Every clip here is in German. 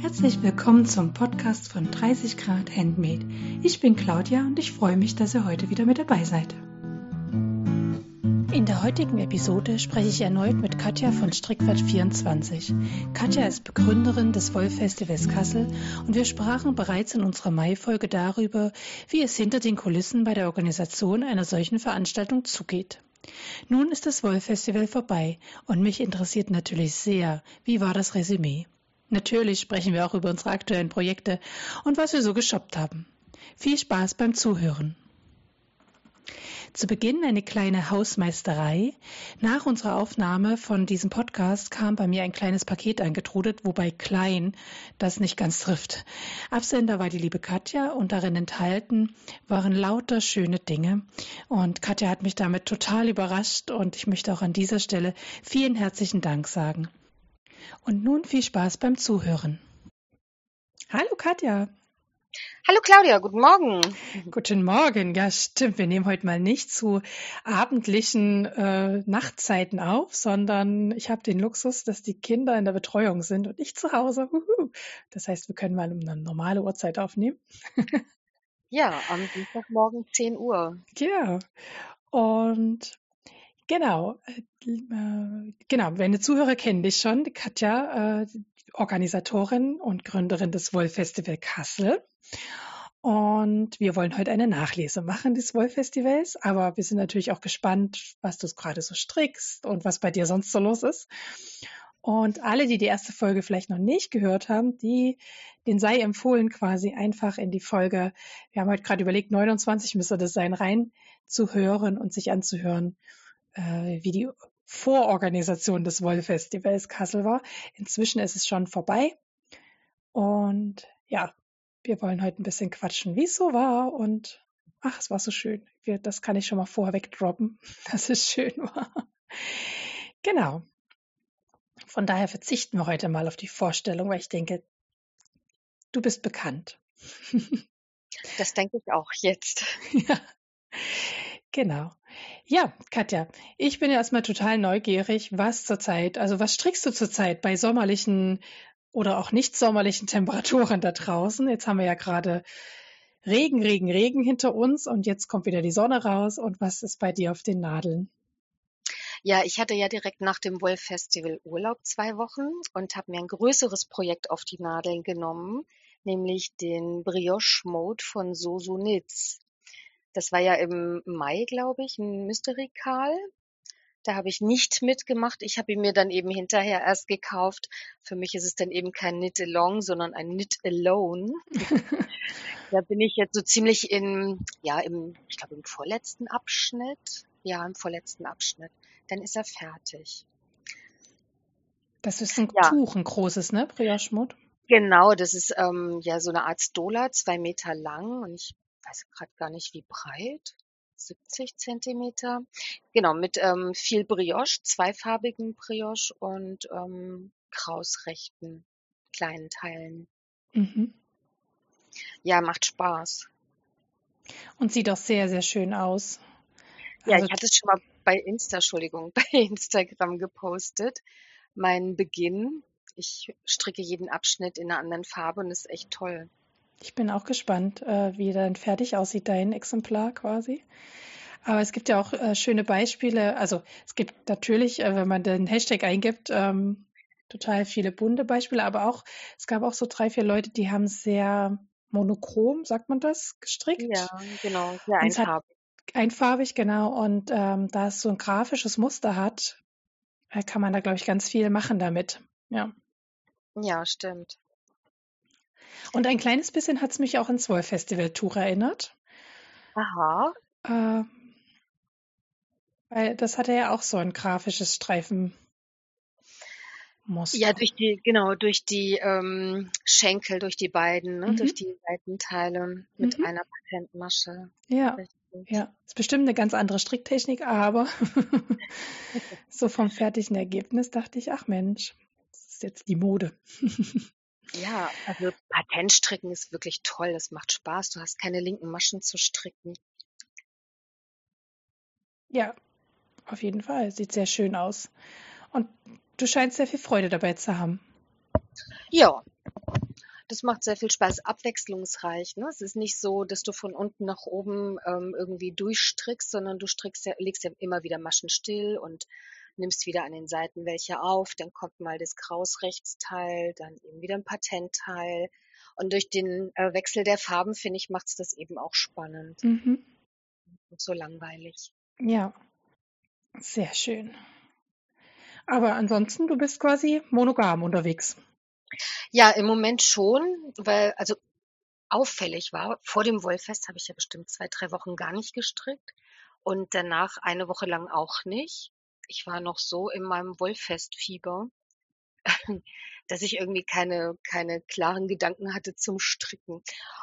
Herzlich willkommen zum Podcast von 30 Grad Handmade. Ich bin Claudia und ich freue mich, dass ihr heute wieder mit dabei seid. In der heutigen Episode spreche ich erneut mit Katja von Strickwert24. Katja ist Begründerin des Wollfestivals Kassel und wir sprachen bereits in unserer Mai-Folge darüber, wie es hinter den Kulissen bei der Organisation einer solchen Veranstaltung zugeht. Nun ist das Wollfestival vorbei und mich interessiert natürlich sehr, wie war das Resümee. Natürlich sprechen wir auch über unsere aktuellen Projekte und was wir so geshoppt haben. Viel Spaß beim Zuhören. Zu Beginn eine kleine Hausmeisterei. Nach unserer Aufnahme von diesem Podcast kam bei mir ein kleines Paket eingetrudelt, wobei klein das nicht ganz trifft. Absender war die liebe Katja und darin enthalten waren lauter schöne Dinge. Und Katja hat mich damit total überrascht und ich möchte auch an dieser Stelle vielen herzlichen Dank sagen. Und nun viel Spaß beim Zuhören. Hallo Katja. Hallo Claudia, guten Morgen. Guten Morgen. Ja, stimmt. Wir nehmen heute mal nicht zu abendlichen äh, Nachtzeiten auf, sondern ich habe den Luxus, dass die Kinder in der Betreuung sind und ich zu Hause. Uhu. Das heißt, wir können mal um eine normale Uhrzeit aufnehmen. ja, am Dienstagmorgen 10 Uhr. Ja. Und Genau, äh, genau. Meine Zuhörer kennen dich schon. Katja, äh, Organisatorin und Gründerin des Wollfestival Kassel. Und wir wollen heute eine Nachlese machen des Wollfestivals, aber wir sind natürlich auch gespannt, was du gerade so strickst und was bei dir sonst so los ist. Und alle, die die erste Folge vielleicht noch nicht gehört haben, die, den sei empfohlen, quasi einfach in die Folge, wir haben heute gerade überlegt, 29 müsste das sein, rein zu hören und sich anzuhören, äh, wie die Vororganisation des Wollfestivals Kassel war. Inzwischen ist es schon vorbei. Und ja, wir wollen heute ein bisschen quatschen, wie es so war. Und ach, es war so schön. Wir, das kann ich schon mal vorher wegdroppen, dass es schön war. Genau. Von daher verzichten wir heute mal auf die Vorstellung, weil ich denke, du bist bekannt. Das denke ich auch jetzt. Ja, genau. Ja, Katja, ich bin ja erstmal total neugierig, was zurzeit, also was strickst du zurzeit bei sommerlichen oder auch nicht sommerlichen Temperaturen da draußen? Jetzt haben wir ja gerade Regen, Regen, Regen hinter uns und jetzt kommt wieder die Sonne raus. Und was ist bei dir auf den Nadeln? Ja, ich hatte ja direkt nach dem Wolf Festival Urlaub zwei Wochen und habe mir ein größeres Projekt auf die Nadeln genommen, nämlich den Brioche Mode von Sosu Nitz. Das war ja im Mai, glaube ich, ein Mystery Call. Da habe ich nicht mitgemacht. Ich habe ihn mir dann eben hinterher erst gekauft. Für mich ist es dann eben kein Knit Along, sondern ein Knit Alone. da bin ich jetzt so ziemlich in, ja, im, ich glaube, im vorletzten Abschnitt. Ja, im vorletzten Abschnitt. Dann ist er fertig. Das ist ein ja. Tuch, ein großes, ne? Brioche-Mode. Genau, das ist ähm, ja so eine Art Stola, zwei Meter lang und ich weiß gerade gar nicht wie breit. 70 Zentimeter. Genau, mit ähm, viel Brioche, zweifarbigen Brioche und ähm, krausrechten kleinen Teilen. Mhm. Ja, macht Spaß. Und sieht auch sehr, sehr schön aus. Ja, also, ich hatte es schon mal bei Insta, Entschuldigung, bei Instagram gepostet. Mein Beginn. Ich stricke jeden Abschnitt in einer anderen Farbe und ist echt toll. Ich bin auch gespannt, äh, wie dann fertig aussieht, dein Exemplar quasi. Aber es gibt ja auch äh, schöne Beispiele. Also es gibt natürlich, äh, wenn man den Hashtag eingibt, ähm, total viele bunte Beispiele, aber auch, es gab auch so drei, vier Leute, die haben sehr monochrom, sagt man das, gestrickt. Ja, genau, sehr einfarbig. Einfarbig, genau. Und ähm, da es so ein grafisches Muster hat, äh, kann man da, glaube ich, ganz viel machen damit. Ja. Ja, stimmt. Und ein kleines bisschen hat es mich auch ins Wollfestival-Tuch erinnert. Aha. Äh, weil das hatte ja auch so ein grafisches Streifen. Muster. Ja, durch die, genau, durch die ähm, Schenkel, durch die beiden, ne? Mhm. durch die Seitenteile mit mhm. einer Patentmasche. Ja. Ja, ist bestimmt eine ganz andere Stricktechnik, aber so vom fertigen Ergebnis dachte ich, ach Mensch, das ist jetzt die Mode. Ja, also Patentstricken ist wirklich toll. Es macht Spaß. Du hast keine linken Maschen zu stricken. Ja, auf jeden Fall. Sieht sehr schön aus. Und du scheinst sehr viel Freude dabei zu haben. Ja, das macht sehr viel Spaß, abwechslungsreich. Ne? Es ist nicht so, dass du von unten nach oben ähm, irgendwie durchstrickst, sondern du strickst ja, legst ja immer wieder Maschen still und nimmst wieder an den Seiten welche auf, dann kommt mal das Krausrechtsteil, dann eben wieder ein Patentteil. Und durch den äh, Wechsel der Farben, finde ich, macht es das eben auch spannend. Mhm. Und so langweilig. Ja, sehr schön. Aber ansonsten, du bist quasi monogam unterwegs. Ja, im Moment schon, weil also auffällig war, vor dem Wollfest habe ich ja bestimmt zwei, drei Wochen gar nicht gestrickt und danach eine Woche lang auch nicht. Ich war noch so in meinem Wollfestfieber, dass ich irgendwie keine, keine klaren Gedanken hatte zum Stricken.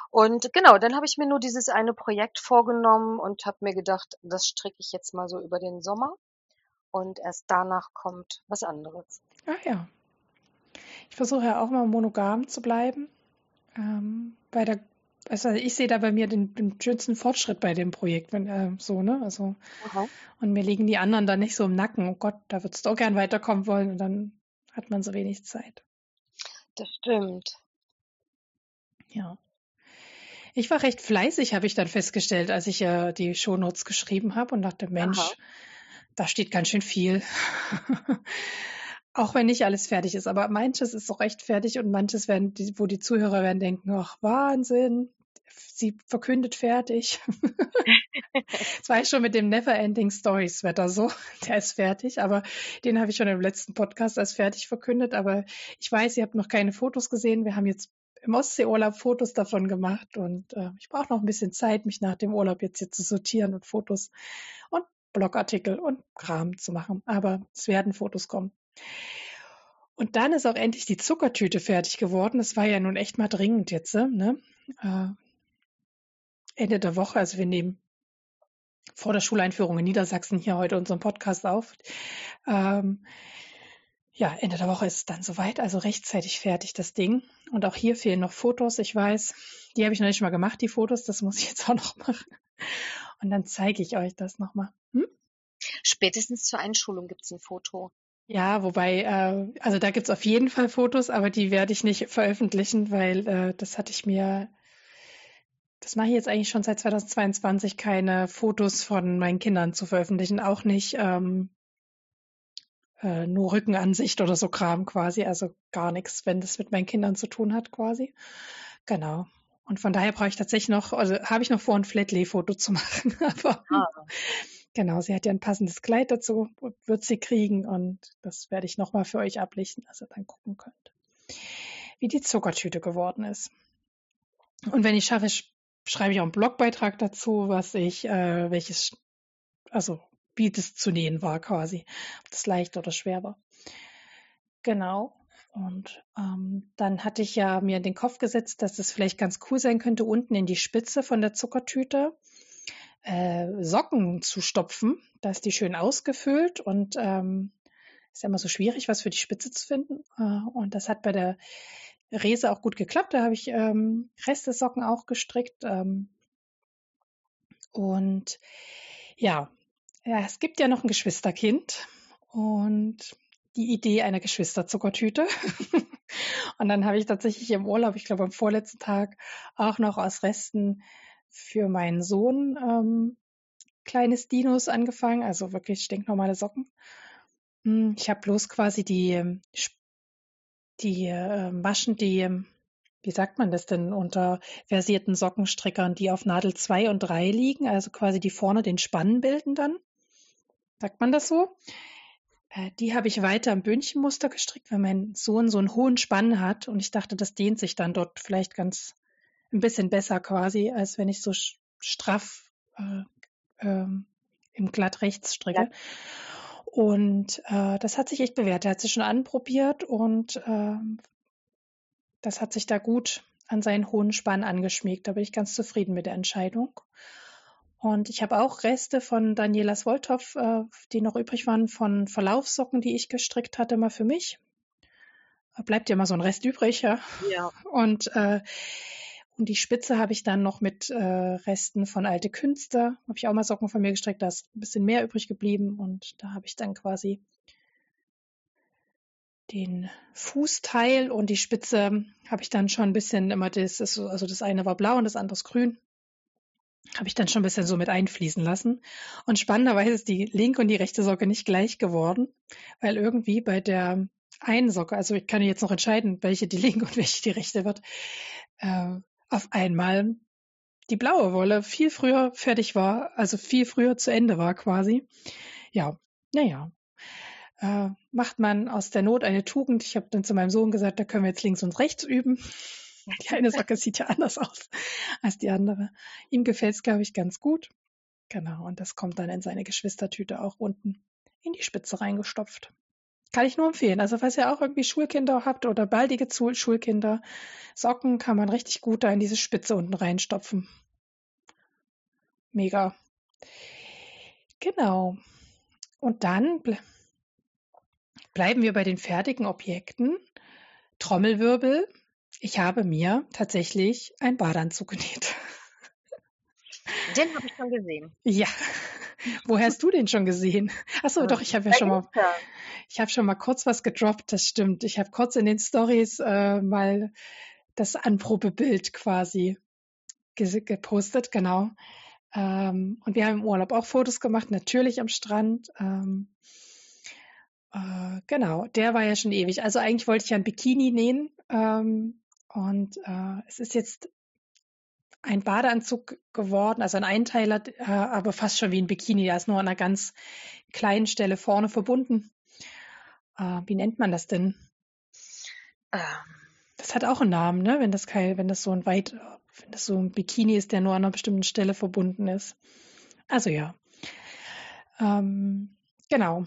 Und genau, dann habe ich mir nur dieses eine Projekt vorgenommen und habe mir gedacht, das stricke ich jetzt mal so über den Sommer. Und erst danach kommt was anderes. Ach ja, ich versuche ja auch mal monogam zu bleiben. Ähm, bei der, also ich sehe da bei mir den, den schönsten Fortschritt bei dem Projekt, wenn äh, so, ne? Also Aha. und mir liegen die anderen dann nicht so im Nacken. Oh Gott, da würdest du auch gern weiterkommen wollen und dann hat man so wenig Zeit. Das stimmt. Ja. Ich war recht fleißig, habe ich dann festgestellt, als ich äh, die Shownotes geschrieben habe und dachte, Mensch, Aha. da steht ganz schön viel. Auch wenn nicht alles fertig ist, aber manches ist auch echt fertig und manches werden, wo die Zuhörer werden denken, ach Wahnsinn, sie verkündet fertig. das war ich schon mit dem Neverending Stories Wetter so, der ist fertig, aber den habe ich schon im letzten Podcast als fertig verkündet, aber ich weiß, ihr habt noch keine Fotos gesehen. Wir haben jetzt im Ostseeurlaub Fotos davon gemacht und äh, ich brauche noch ein bisschen Zeit, mich nach dem Urlaub jetzt hier zu sortieren und Fotos und Blogartikel und Kram zu machen. Aber es werden Fotos kommen. Und dann ist auch endlich die Zuckertüte fertig geworden. Das war ja nun echt mal dringend jetzt, ne? Äh, Ende der Woche, also wir nehmen vor der Schuleinführung in Niedersachsen hier heute unseren Podcast auf. Ähm, ja, Ende der Woche ist es dann soweit, also rechtzeitig fertig das Ding. Und auch hier fehlen noch Fotos, ich weiß. Die habe ich noch nicht mal gemacht, die Fotos, das muss ich jetzt auch noch machen. Und dann zeige ich euch das nochmal. Hm? Spätestens zur Einschulung gibt es ein Foto. Ja, wobei, äh, also da gibt's auf jeden Fall Fotos, aber die werde ich nicht veröffentlichen, weil äh, das hatte ich mir, das mache ich jetzt eigentlich schon seit 2022, keine Fotos von meinen Kindern zu veröffentlichen, auch nicht ähm, äh, nur Rückenansicht oder so Kram quasi, also gar nichts, wenn das mit meinen Kindern zu tun hat quasi. Genau. Und von daher brauche ich tatsächlich noch, also habe ich noch vor, ein Flatlay-Foto zu machen, aber ah. Genau, sie hat ja ein passendes Kleid dazu, wird sie kriegen und das werde ich nochmal für euch ablichten, dass ihr dann gucken könnt, wie die Zuckertüte geworden ist. Und wenn ich schaffe, schreibe ich auch einen Blogbeitrag dazu, was ich, äh, welches, also wie das zu nähen war quasi, ob das leicht oder schwer war. Genau. Und ähm, dann hatte ich ja mir in den Kopf gesetzt, dass es vielleicht ganz cool sein könnte, unten in die Spitze von der Zuckertüte äh, Socken zu stopfen. Da ist die schön ausgefüllt und ähm, ist ja immer so schwierig, was für die Spitze zu finden. Äh, und das hat bei der Rese auch gut geklappt. Da habe ich ähm, Restesocken auch gestrickt. Ähm, und ja, ja, es gibt ja noch ein Geschwisterkind und die Idee einer Geschwisterzuckertüte. und dann habe ich tatsächlich im Urlaub, ich glaube am vorletzten Tag, auch noch aus Resten für meinen Sohn ähm, kleines Dinos angefangen, also wirklich stinknormale Socken. Hm, ich habe bloß quasi die, ähm, die äh, Maschen, die, wie sagt man das denn, unter versierten Sockenstrickern, die auf Nadel 2 und 3 liegen, also quasi die vorne den Spannen bilden dann. Sagt man das so? Äh, die habe ich weiter im Bündchenmuster gestrickt, weil mein Sohn so einen hohen Spann hat und ich dachte, das dehnt sich dann dort vielleicht ganz ein bisschen besser quasi, als wenn ich so straff äh, ähm, im glatt rechts stricke. Ja. Und äh, das hat sich echt bewährt. Er hat sich schon anprobiert und ähm, das hat sich da gut an seinen hohen Spann angeschmiegt. Da bin ich ganz zufrieden mit der Entscheidung. Und ich habe auch Reste von Danielas Wolthoff, äh, die noch übrig waren, von Verlaufssocken, die ich gestrickt hatte, mal für mich. Bleibt ja immer so ein Rest übrig, ja. Ja. Und äh, Und die Spitze habe ich dann noch mit äh, Resten von alte Künste, habe ich auch mal Socken von mir gestrickt, da ist ein bisschen mehr übrig geblieben und da habe ich dann quasi den Fußteil und die Spitze habe ich dann schon ein bisschen immer das, also das eine war blau und das andere ist grün. Habe ich dann schon ein bisschen so mit einfließen lassen. Und spannenderweise ist die linke und die rechte Socke nicht gleich geworden, weil irgendwie bei der einen Socke, also ich kann jetzt noch entscheiden, welche die linke und welche die rechte wird, äh, auf einmal die blaue Wolle viel früher fertig war, also viel früher zu Ende war quasi. Ja, naja. Äh, macht man aus der Not eine Tugend. Ich habe dann zu meinem Sohn gesagt, da können wir jetzt links und rechts üben. Die eine Socke sieht ja anders aus als die andere. Ihm gefällt es, glaube ich, ganz gut. Genau, und das kommt dann in seine Geschwistertüte auch unten in die Spitze reingestopft. Kann ich nur empfehlen. Also falls ihr auch irgendwie Schulkinder habt oder baldige Schulkinder, Socken kann man richtig gut da in diese Spitze unten reinstopfen. Mega. Genau. Und dann ble bleiben wir bei den fertigen Objekten. Trommelwirbel. Ich habe mir tatsächlich einen Badeanzug genäht. Den habe ich schon gesehen. Ja. Wo hast du den schon gesehen? Achso, doch, ich habe ja schon mal, ich habe schon mal kurz was gedroppt, das stimmt. Ich habe kurz in den Stories äh, mal das Anprobebild quasi gepostet, genau. Ähm, und wir haben im Urlaub auch Fotos gemacht, natürlich am Strand. Ähm, äh, genau, der war ja schon ewig. Also eigentlich wollte ich ja ein Bikini nähen. Ähm, und äh, es ist jetzt ein Badeanzug geworden, also ein Einteiler, äh, aber fast schon wie ein Bikini. Der ist nur an einer ganz kleinen Stelle vorne verbunden. Äh, wie nennt man das denn? Ähm. Das hat auch einen Namen, ne? Wenn das kein, wenn das so ein weit, wenn das so ein Bikini ist, der nur an einer bestimmten Stelle verbunden ist. Also ja. Ähm, genau.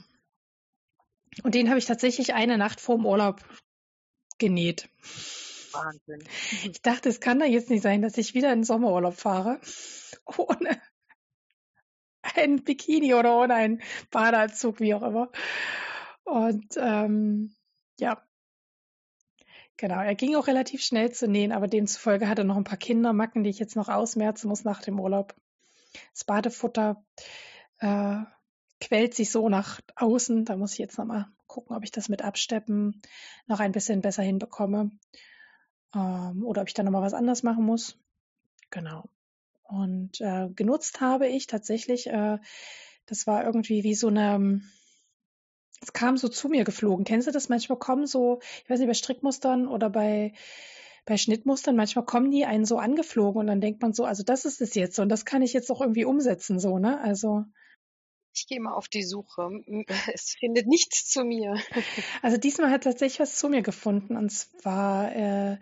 Und den habe ich tatsächlich eine Nacht vorm Urlaub genäht. Wahnsinn. Ich dachte, es kann da jetzt nicht sein, dass ich wieder in den Sommerurlaub fahre. Ohne ein Bikini oder ohne einen Badeanzug, wie auch immer. Und ähm, ja, genau. Er ging auch relativ schnell zu nähen, aber demzufolge hat er noch ein paar Kindermacken, die ich jetzt noch ausmerzen muss nach dem Urlaub. Das Badefutter äh, quält sich so nach außen. Da muss ich jetzt nochmal gucken, ob ich das mit Absteppen noch ein bisschen besser hinbekomme. Ähm, oder ob ich da nochmal was anderes machen muss. Genau. Und äh, genutzt habe ich tatsächlich, äh, das war irgendwie wie so eine, es kam so zu mir geflogen. Kennst du das? Manchmal kommen so, ich weiß nicht, bei Strickmustern oder bei, bei Schnittmustern, manchmal kommen die einen so angeflogen und dann denkt man so, also das ist es jetzt und das kann ich jetzt auch irgendwie umsetzen, so, ne? Also. Ich gehe mal auf die Suche. Es findet nichts zu mir. Also diesmal hat tatsächlich was zu mir gefunden und zwar äh,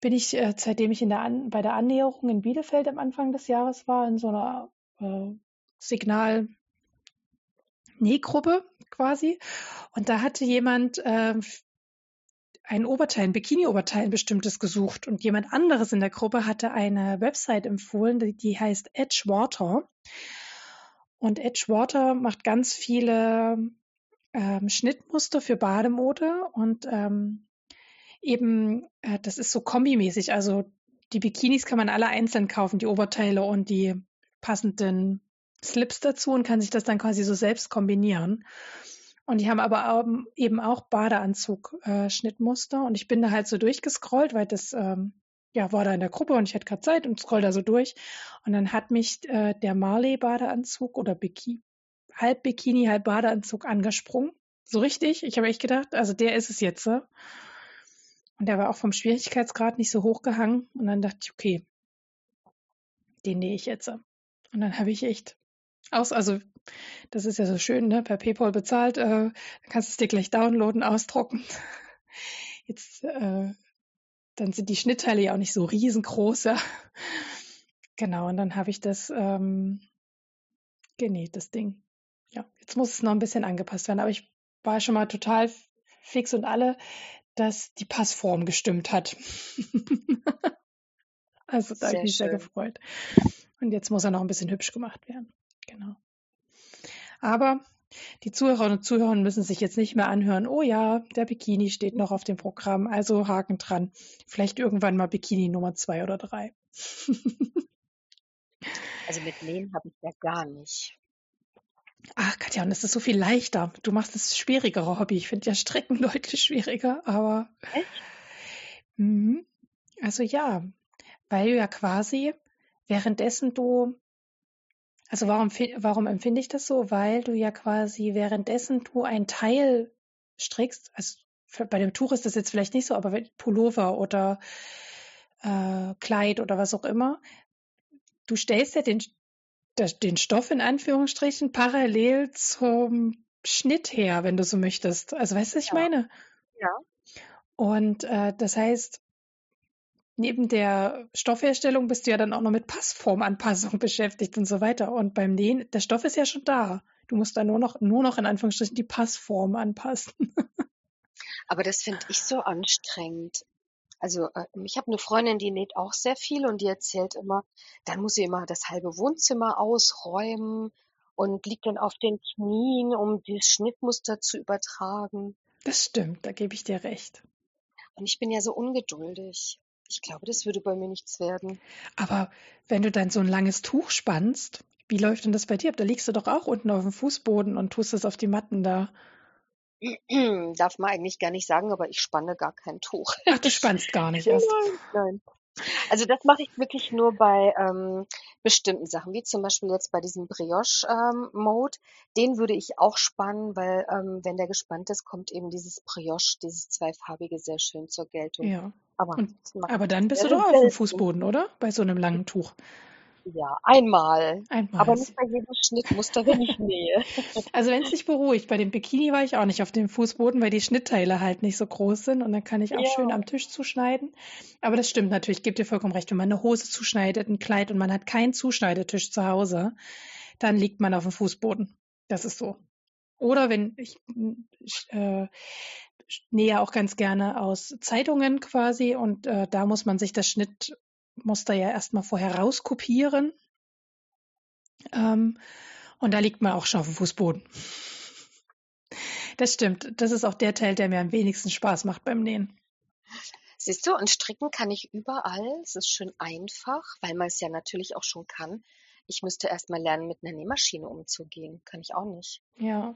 bin ich, äh, seitdem ich in der An bei der Annäherung in Bielefeld am Anfang des Jahres war, in so einer äh, Signal Nähgruppe quasi. Und da hatte jemand äh, ein Oberteil, ein Bikini-Oberteil bestimmtes gesucht. Und jemand anderes in der Gruppe hatte eine Website empfohlen, die, die heißt Edgewater. Und Edgewater macht ganz viele ähm, Schnittmuster für Bademode und ähm, eben, äh, das ist so kombimäßig. Also die Bikinis kann man alle einzeln kaufen, die Oberteile und die passenden Slips dazu und kann sich das dann quasi so selbst kombinieren. Und die haben aber eben auch Badeanzug-Schnittmuster. Äh, und ich bin da halt so durchgescrollt, weil das ähm, ja war da in der Gruppe und ich hatte gerade Zeit und scroll da so durch. Und dann hat mich äh, der Marley-Badeanzug oder Biki halb Bikini, halb Badeanzug angesprungen. So richtig. Ich habe echt gedacht, also der ist es jetzt. Und der war auch vom Schwierigkeitsgrad nicht so hochgehangen. Und dann dachte ich, okay, den nähe ich jetzt. Und dann habe ich echt aus, also das ist ja so schön, ne? Per PayPal bezahlt, äh, kannst du es dir gleich downloaden, ausdrucken. Jetzt, äh, dann sind die Schnittteile ja auch nicht so riesengroß. Ja. Genau, und dann habe ich das ähm, genäht, das Ding. Ja, jetzt muss es noch ein bisschen angepasst werden, aber ich war schon mal total fix und alle, dass die Passform gestimmt hat. also da habe ich mich sehr gefreut. Und jetzt muss er noch ein bisschen hübsch gemacht werden. Genau. Aber Die Zuhörerinnen und Zuhörer müssen sich jetzt nicht mehr anhören, oh ja, der Bikini steht noch auf dem Programm, also Haken dran. Vielleicht irgendwann mal Bikini Nummer zwei oder drei. also mit Nähen habe ich ja gar nicht. Ach Katja, und es ist so viel leichter. Du machst das schwierigere Hobby. Ich finde ja Stricken deutlich schwieriger, aber. Echt? Mhm. Also ja, weil du ja quasi währenddessen du, also warum, warum empfinde ich das so? Weil du ja quasi währenddessen du ein Teil strickst, also bei dem Tuch ist das jetzt vielleicht nicht so, aber Pullover oder äh, Kleid oder was auch immer, du stellst ja den, den Stoff in Anführungsstrichen parallel zum Schnitt her, wenn du so möchtest. Also weißt du, was ich ja. meine? Ja. Und äh, das heißt, neben der Stoffherstellung bist du ja dann auch noch mit Passformanpassung beschäftigt und so weiter. Und beim Nähen, der Stoff ist ja schon da. Du musst da nur noch, nur noch in Anführungsstrichen die Passform anpassen. Aber das finde ich so anstrengend. Also äh, ich habe eine Freundin, die näht auch sehr viel und die erzählt immer, dann muss sie immer das halbe Wohnzimmer ausräumen und liegt dann auf den Knien, um das Schnittmuster zu übertragen. Das stimmt, da gebe ich dir recht. Und ich bin ja so ungeduldig. Ich glaube, das würde bei mir nichts werden. Aber wenn du dann so ein langes Tuch spannst, wie läuft denn das bei dir ab? Da liegst du doch auch unten auf dem Fußboden und tust es auf die Matten da. Darf man eigentlich gar nicht sagen, aber ich spanne gar kein Tuch. Ach, du spannst gar nicht erst. Nein, nein. Also das mache ich wirklich nur bei ähm, bestimmten Sachen, wie zum Beispiel jetzt bei diesem Brioche-Mode. Ähm, den würde ich auch spannen, weil ähm, wenn der gespannt ist, kommt eben dieses Brioche, dieses zweifarbige, sehr schön zur Geltung. Ja. Aber, Und, aber dann bist du doch auf dem Fußboden, oder? Bei so einem langen Tuch. Ja, einmal. einmal. Aber nicht bei jedem Schnittmuster, wenn ich nähe. Also wenn es dich beruhigt, bei dem Bikini war ich auch nicht auf dem Fußboden, weil die Schnittteile halt nicht so groß sind und dann kann ich auch ja. schön am Tisch zuschneiden. Aber das stimmt natürlich, gebe dir vollkommen recht, wenn man eine Hose zuschneidet, ein Kleid und man hat keinen Zuschneidetisch zu Hause, dann liegt man auf dem Fußboden. Das ist so. Oder wenn ich, ich äh, nähe auch ganz gerne aus Zeitungen quasi und äh, da muss man sich das Schnittmuster ja erstmal vorher rauskopieren. Ähm, und da liegt man auch schon auf dem Fußboden. Das stimmt. Das ist auch der Teil, der mir am wenigsten Spaß macht beim Nähen. Siehst du, und stricken kann ich überall. Es ist schön einfach, weil man es ja natürlich auch schon kann. Ich müsste erst mal lernen, mit einer Nähmaschine umzugehen. Kann ich auch nicht. Ja,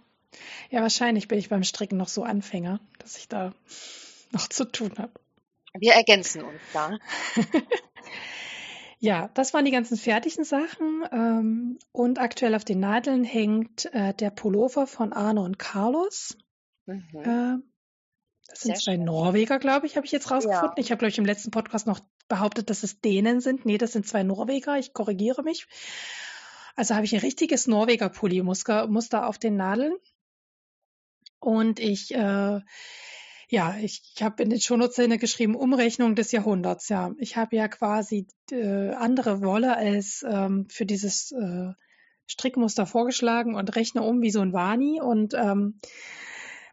ja, wahrscheinlich bin ich beim Stricken noch so Anfänger, dass ich da noch zu tun habe. Wir ergänzen uns da. ja, das waren die ganzen fertigen Sachen. Ähm, und aktuell auf den Nadeln hängt äh, der Pullover von Arno und Carlos. Mhm. Äh, das sind Sehr zwei schön. Norweger, glaube ich, habe ich jetzt rausgefunden. Ja. Ich habe, glaube ich, im letzten Podcast noch behauptet, dass es Dänen sind. Nee, das sind zwei Norweger. Ich korrigiere mich. Also habe ich ein richtiges Norweger-Pulli-Muster auf den Nadeln. Und ich, äh, ja, ich, ich habe in den Shownotes geschrieben, Umrechnung des Jahrhunderts. Ja, ich habe ja quasi äh, andere Wolle als ähm, für dieses äh, Strickmuster vorgeschlagen und rechne um wie so ein Wani. Und ähm,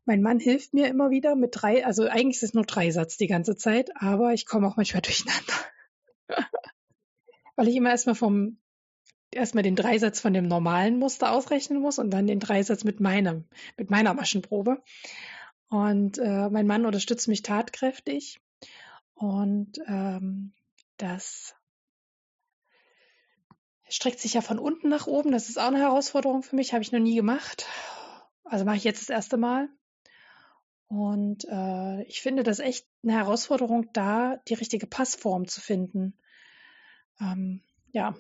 mein Mann hilft mir immer wieder mit drei, also eigentlich ist es nur Dreisatz die ganze Zeit, aber ich komme auch manchmal durcheinander. Weil ich immer erstmal vom erstmal den Dreisatz von dem normalen Muster ausrechnen muss und dann den Dreisatz mit meinem, mit meiner Maschenprobe. Und äh, mein Mann unterstützt mich tatkräftig. Und ähm, das streckt sich ja von unten nach oben. Das ist auch eine Herausforderung für mich, habe ich noch nie gemacht. Also mache ich jetzt das erste Mal. Und äh, ich finde das echt eine Herausforderung, da die richtige Passform zu finden. Ähm, ja,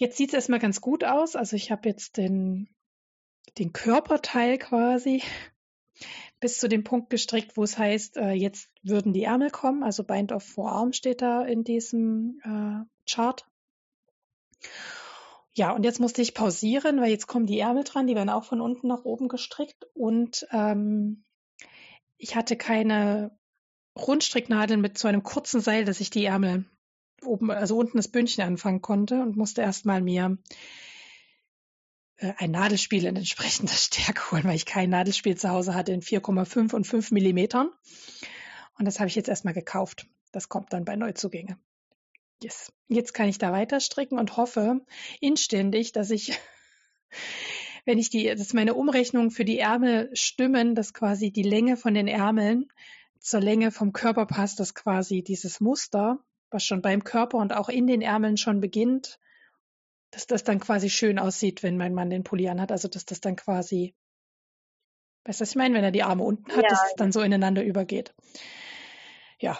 Jetzt sieht es erstmal ganz gut aus. Also ich habe jetzt den, den Körperteil quasi bis zu dem Punkt gestrickt, wo es heißt, äh, jetzt würden die Ärmel kommen. Also Bind of Forearm steht da in diesem äh, Chart. Ja, und jetzt musste ich pausieren, weil jetzt kommen die Ärmel dran, die werden auch von unten nach oben gestrickt. Und ähm, ich hatte keine Rundstricknadeln mit so einem kurzen Seil, dass ich die Ärmel oben, also unten das Bündchen anfangen konnte und musste erstmal mir ein Nadelspiel in entsprechender Stärke holen, weil ich kein Nadelspiel zu Hause hatte in 4,5 und 5 Millimetern. Und das habe ich jetzt erstmal gekauft. Das kommt dann bei Neuzugänge. Yes. Jetzt kann ich da weiter stricken und hoffe inständig, dass ich wenn ich die, das ist meine Umrechnung für die Ärmel stimmen, dass quasi die Länge von den Ärmeln zur Länge vom Körper passt, dass quasi dieses Muster, was schon beim Körper und auch in den Ärmeln schon beginnt, dass das dann quasi schön aussieht, wenn mein Mann den Pulli anhat. Also dass das dann quasi, weißt du, was ich meine, wenn er die Arme unten hat, Ja, dass es dann so ineinander übergeht. Ja,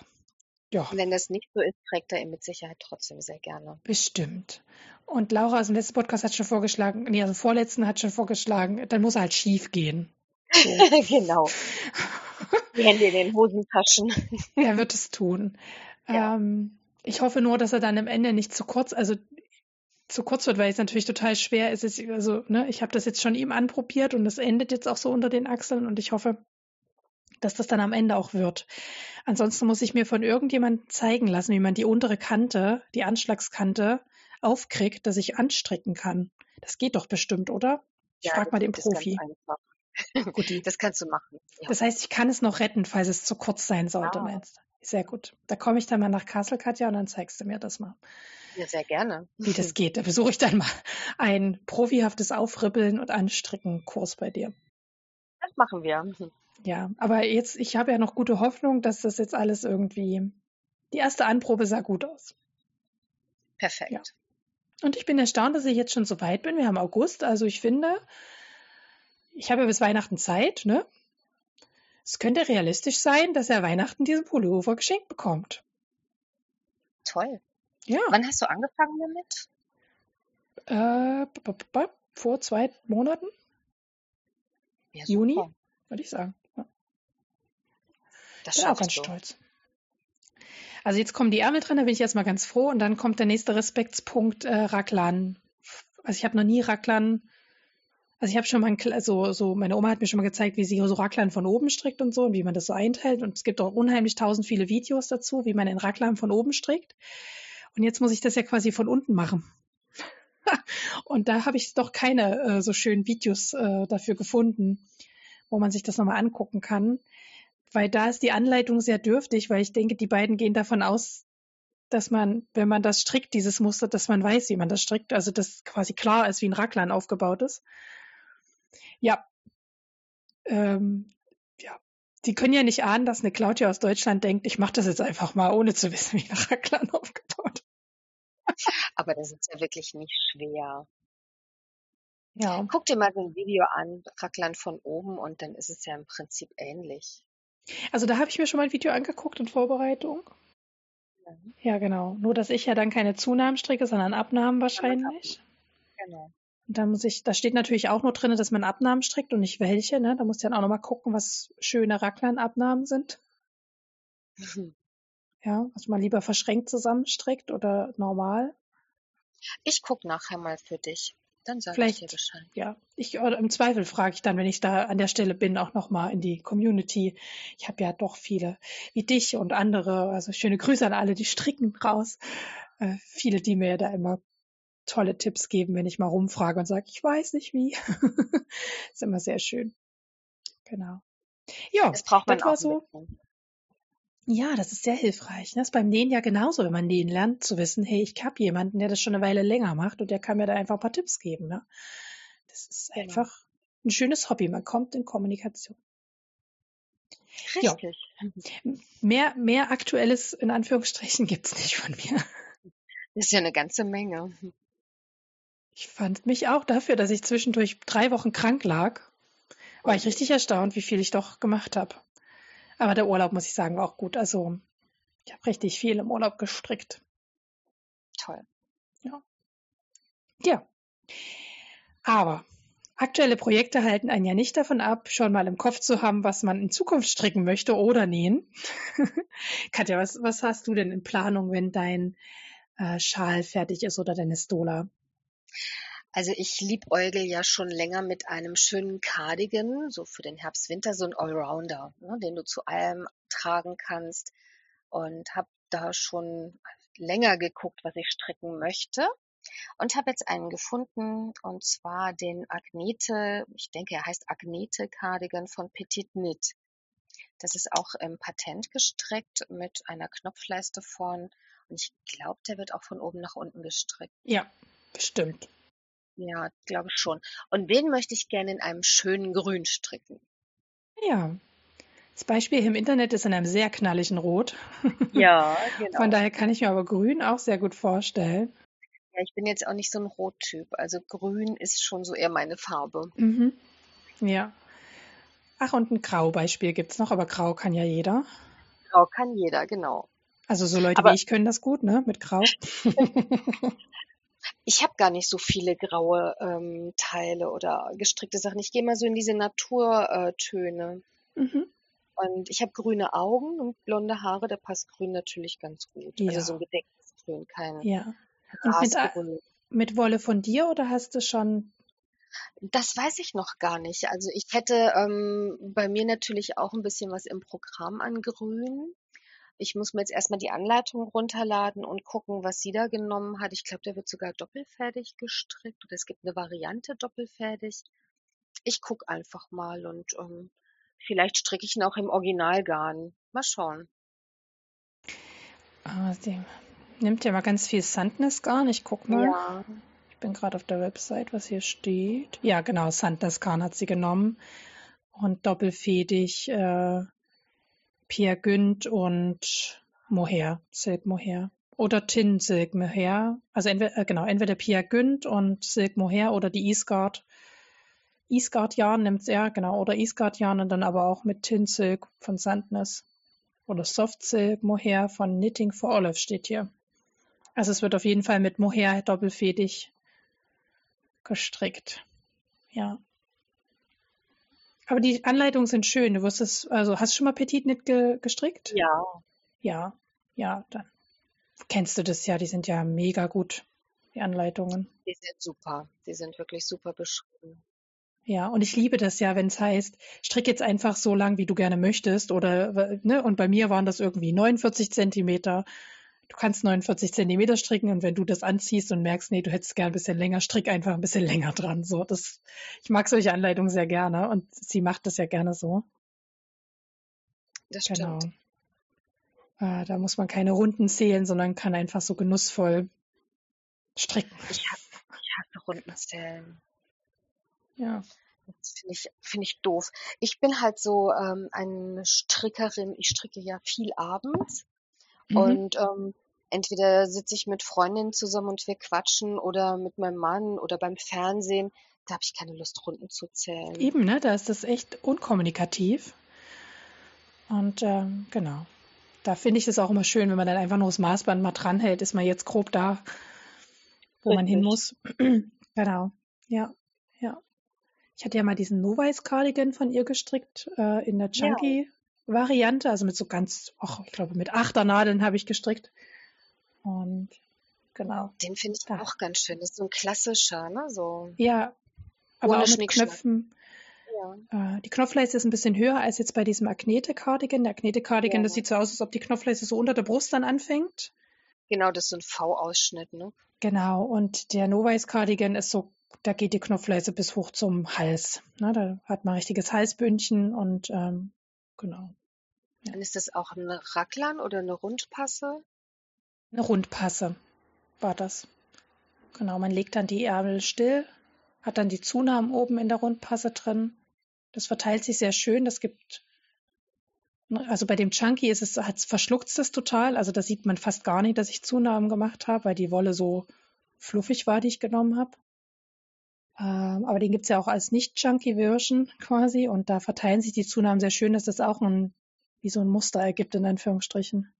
ja, Wenn das nicht so ist, trägt er ihn mit Sicherheit trotzdem sehr gerne. bestimmt. Und Laura aus dem letzten Podcast hat schon vorgeschlagen, nee, also vorletzten hat schon vorgeschlagen, dann muss er halt schief gehen. So. genau. Die Hände in den Hosentaschen. er wird es tun. Ja. Ähm, ich hoffe nur, dass er dann am Ende nicht zu kurz, also zu kurz wird, weil es natürlich total schwer ist. Es, also, ne, ich habe das jetzt schon ihm anprobiert und es endet jetzt auch so unter den Achseln und ich hoffe, dass das dann am Ende auch wird. Ansonsten muss ich mir von irgendjemandem zeigen lassen, wie man die untere Kante, die Anschlagskante aufkriegt, dass ich anstricken kann. Das geht doch bestimmt, oder? Ich Ja, frag das mal den Profi. Guti. Das kannst du machen. Ja. Das heißt, ich kann es noch retten, falls es zu kurz sein sollte. Ah. meinst du? Sehr gut. Da komme ich dann mal nach Kassel, Katja, und dann zeigst du mir das mal, ja, sehr gerne. wie das geht. Da besuche ich dann mal ein profihaftes Aufribbeln und Anstricken-Kurs bei dir. Das machen wir. Ja, aber jetzt, ich habe ja noch gute Hoffnung, dass das jetzt alles irgendwie. Die erste Anprobe sah gut aus. Perfekt. Ja. Und ich bin erstaunt, dass ich jetzt schon so weit bin. Wir haben August, also ich finde, ich habe ja bis Weihnachten Zeit, ne? Es könnte realistisch sein, dass er Weihnachten diesen Pullover geschenkt bekommt. Toll. Ja, Wann hast du angefangen damit? äh, b- b- b- vor zwei Monaten, Ja, Juni, würde ich sagen. Ja, Das bin auch ganz du. stolz. Also jetzt kommen die Ärmel dran, da bin ich erstmal ganz froh. Und dann kommt der nächste Respektspunkt, äh, Raglan. Also ich habe noch nie Raglan, also ich habe schon mal, ein, so, so, meine Oma hat mir schon mal gezeigt, wie sie so Raglan von oben strickt und so und wie man das so einteilt. Und es gibt auch unheimlich tausend viele Videos dazu, wie man den Raglan von oben strickt. Und jetzt muss ich das ja quasi von unten machen. und da habe ich doch keine äh, so schönen Videos äh, dafür gefunden, wo man sich das nochmal angucken kann. Weil da ist die Anleitung sehr dürftig, weil ich denke, die beiden gehen davon aus, dass man, wenn man das strickt, dieses Muster, dass man weiß, wie man das strickt. Also dass quasi klar ist, wie ein Raglan aufgebaut ist. Ja. Ähm, ja. Die können ja nicht ahnen, dass eine Claudia aus Deutschland denkt, ich mache das jetzt einfach mal, ohne zu wissen, wie ein Raglan aufgebaut ist. Aber das ist ja wirklich nicht schwer. Ja. Guck dir mal so ein Video an, Rackland von oben, und dann ist es ja im Prinzip ähnlich. Also da habe ich mir schon mal ein Video angeguckt in Vorbereitung. Ja, genau. Nur, dass ich ja dann keine Zunahmen stricke, sondern Abnahmen wahrscheinlich. Genau. Und da muss ich, da steht natürlich auch nur drin, dass man Abnahmen strickt und nicht welche, ne? Da muss ich dann auch nochmal gucken, was schöne Raglan-Abnahmen sind. Ja, was man lieber verschränkt zusammenstrickt oder normal. Ich guck nachher mal für dich. Dann sag ich dir Bescheid. ja, ich oder im Zweifel frage ich dann, wenn ich da an der Stelle bin, auch nochmal in die Community. Ich habe ja doch viele wie dich und andere, also schöne Grüße an alle, die stricken raus. Äh, viele, die mir da immer tolle Tipps geben, wenn ich mal rumfrage und sage, ich weiß nicht wie. ist immer sehr schön. Genau. Ja, Das braucht man das war auch so. ein bisschen. Ja, das ist sehr hilfreich. ne? Das ist beim Nähen ja genauso, wenn man nähen lernt, zu wissen, hey, ich habe jemanden, der das schon eine Weile länger macht und der kann mir da einfach ein paar Tipps geben. Ne? Das ist Genau. einfach ein schönes Hobby. Man kommt in Kommunikation. Ja, Richtig. mehr, mehr Aktuelles in Anführungsstrichen gibt's nicht von mir. Das ist ja eine ganze Menge. Ich fand mich auch dafür, dass ich zwischendurch drei Wochen krank lag, war ich richtig erstaunt, wie viel ich doch gemacht habe. Aber der Urlaub, muss ich sagen, war auch gut. Also ich habe richtig viel im Urlaub gestrickt. Toll. Ja. Ja. Aber aktuelle Projekte halten einen ja nicht davon ab, schon mal im Kopf zu haben, was man in Zukunft stricken möchte oder nähen. Katja, was, was hast du denn in Planung, wenn dein äh, Schal fertig ist oder deine Stola? Also ich liebäugel ja schon länger mit einem schönen Cardigan, so für den Herbst, Winter, so ein Allrounder, ne, den du zu allem tragen kannst. Und habe da schon länger geguckt, was ich stricken möchte. Und habe jetzt einen gefunden, und zwar den Agnete, ich denke, er heißt Agnete Cardigan von Petit Knit. Das ist auch im Patent gestrickt mit einer Knopfleiste vorn. Und ich glaube, der wird auch von oben nach unten gestrickt. Ja, bestimmt. Ja, glaube ich schon. Und den möchte ich gerne in einem schönen Grün stricken. Ja. Das Beispiel im Internet ist in einem sehr knalligen Rot. Ja, genau. Von daher kann ich mir aber Grün auch sehr gut vorstellen. Ja, ich bin jetzt auch nicht so ein Rottyp. Also Grün ist schon so eher meine Farbe. Mhm. Ja. Ach, und ein Grau-Beispiel gibt es noch, aber Grau kann ja jeder. Grau kann jeder, genau. Also so Leute Aber- wie ich können das gut, ne? Mit Grau. Ich habe gar nicht so viele graue ähm, Teile oder gestrickte Sachen. Ich gehe mal so in diese Naturtöne. mhm. Und ich habe grüne Augen und blonde Haare, da passt Grün natürlich ganz gut. Ja. Also so ein gedecktes Grün, kein Ja. Mit, mit Wolle von dir oder hast du schon? Das weiß ich noch gar nicht. Also ich hätte ähm, bei mir natürlich auch ein bisschen was im Programm an Grün. Ich muss mir jetzt erstmal die Anleitung runterladen und gucken, was sie da genommen hat. Ich glaube, der wird sogar doppelfädig gestrickt oder es gibt eine Variante doppelfädig. Ich guck einfach mal und ähm, vielleicht stricke ich ihn auch im Originalgarn. Mal schauen. Ah, sie nimmt ja mal ganz viel Sandness-Garn. Ich guck mal. Ja, Ich bin gerade auf der Website, was hier steht. Ja, genau, Sandness-Garn hat sie genommen. Und doppelfädig äh, Pierre Günd und Mohair, Silk Mohair. Oder Tin Silk Mohair. Also entweder, äh, genau, entweder Pierre Günd und Silk Mohair oder die Eastgard. Eastgard Yarn nimmt er, genau, oder Eastgard Yarn und dann aber auch mit Tin Silk von Sandness. Oder Soft Silk Mohair von Knitting for Olive steht hier. Also es wird auf jeden Fall mit Mohair doppelfädig gestrickt. Ja. Aber die Anleitungen sind schön. Du wirst es, also hast du schon mal Petit Knit ge gestrickt? ja, Ja, ja, dann kennst du das ja. Die sind ja mega gut, die Anleitungen. die sind super. Die sind wirklich super beschrieben. Ja, und ich liebe das ja, wenn es heißt, strick jetzt einfach so lang, wie du gerne möchtest. Oder, ne, und bei mir waren das irgendwie 49 Zentimeter. Du kannst 49 Zentimeter stricken und wenn du das anziehst und merkst, nee, du hättest gern ein bisschen länger, strick einfach ein bisschen länger dran. So, das, ich mag solche Anleitungen sehr gerne und sie macht das ja gerne so. Das Genau. stimmt. Äh, da muss man keine Runden zählen, sondern kann einfach so genussvoll stricken. Ich hasse, ich hasse Rundenzählen. Ja. Das finde ich, finde ich doof. Ich bin halt so ähm, eine Strickerin. Ich stricke ja viel abends Mhm. und ähm, entweder sitze ich mit Freundinnen zusammen und wir quatschen oder mit meinem Mann oder beim Fernsehen. Da habe ich keine Lust, Runden zu zählen. Eben, ne? Da ist das echt unkommunikativ. Und ähm, genau. Da finde ich es auch immer schön, wenn man dann einfach nur das Maßband mal dranhält, ist man jetzt grob da, wo man hin Richtig. muss. genau. Ja, ja. Ich hatte ja mal diesen Novice Cardigan von ihr gestrickt, äh, in der. Chunky Variante, also mit so ganz, ach, ich glaube, mit Achternadeln habe ich gestrickt. Und genau. Den finde ich Da. auch ganz schön. Das ist so ein klassischer, ne? So Ja, aber auch mit. Knöpfen. Ja. Äh, die Knopfleiste ist ein bisschen höher als jetzt bei diesem Agnete-Cardigan. Der Agnete-Cardigan, Ja. das sieht so aus, als ob die Knopfleiste so unter der Brust dann anfängt. Genau, das ist so ein V-Ausschnitt, ne? Genau, und der Novice-Cardigan ist so, da geht die Knopfleiste bis hoch zum Hals. Ne, da hat man ein richtiges Halsbündchen und ähm, genau. Ja. Dann ist das auch ein Racklern oder eine Rundpasse? Eine Rundpasse war das. Genau, man legt dann die Ärmel still, hat dann die Zunahmen oben in der Rundpasse drin. Das verteilt sich sehr schön. Das gibt, also bei dem Chunky ist es, hat verschluckt es total. Also da sieht man fast gar nicht, dass ich Zunahmen gemacht habe, weil die Wolle so fluffig war, die ich genommen habe. Ähm, aber den gibt's ja auch als Nicht-Chunky-Version quasi und da verteilen sich die Zunahmen sehr schön, dass das auch ein, wie so ein Muster ergibt, in Anführungsstrichen.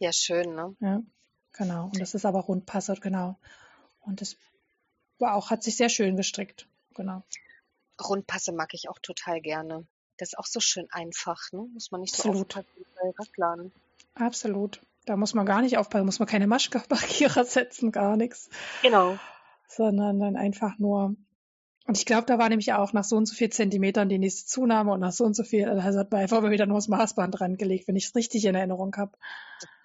Ja, schön, ne? Ja, genau. Und das ist aber Rundpasse, genau. Und das war auch, hat sich sehr schön gestrickt. Genau. Rundpasse mag ich auch total gerne. Das ist auch so schön einfach, ne? Muss man nicht so Absolut. aufpassen bei Racklern. Absolut. Da muss man gar nicht aufpassen, muss man keine Maschmarkierer setzen, gar nichts, Genau. sondern dann einfach nur. Und ich glaube, da war nämlich auch nach so und so viel Zentimetern die nächste Zunahme und nach so und so viel, also hat man einfach mal wieder nur das Maßband dran gelegt, wenn ich es richtig in Erinnerung habe.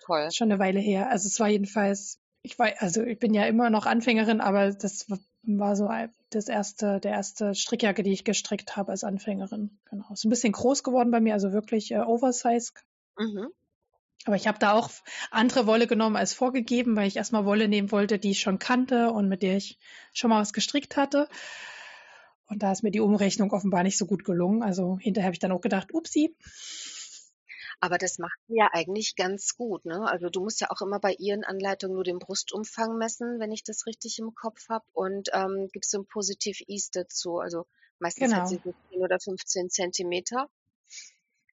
Toll. Schon eine Weile her. Also es war jedenfalls, ich war, also ich bin ja immer noch Anfängerin, aber das war so das erste, der erste Strickjacke, die ich gestrickt habe als Anfängerin. Genau. Ist ein bisschen groß geworden bei mir, also wirklich äh, Oversize. Mhm. Aber ich habe da auch andere Wolle genommen als vorgegeben, weil ich erstmal Wolle nehmen wollte, die ich schon kannte und mit der ich schon mal was gestrickt hatte. Und da ist mir die Umrechnung offenbar nicht so gut gelungen. Also hinterher habe ich dann auch gedacht, upsi. Aber das macht sie ja eigentlich ganz gut, ne? Also du musst ja auch immer bei ihren Anleitungen nur den Brustumfang messen, wenn ich das richtig im Kopf habe, und ähm, gibst so ein Positiv Ease dazu. Also meistens Genau. hat sie so 10 oder 15 Zentimeter.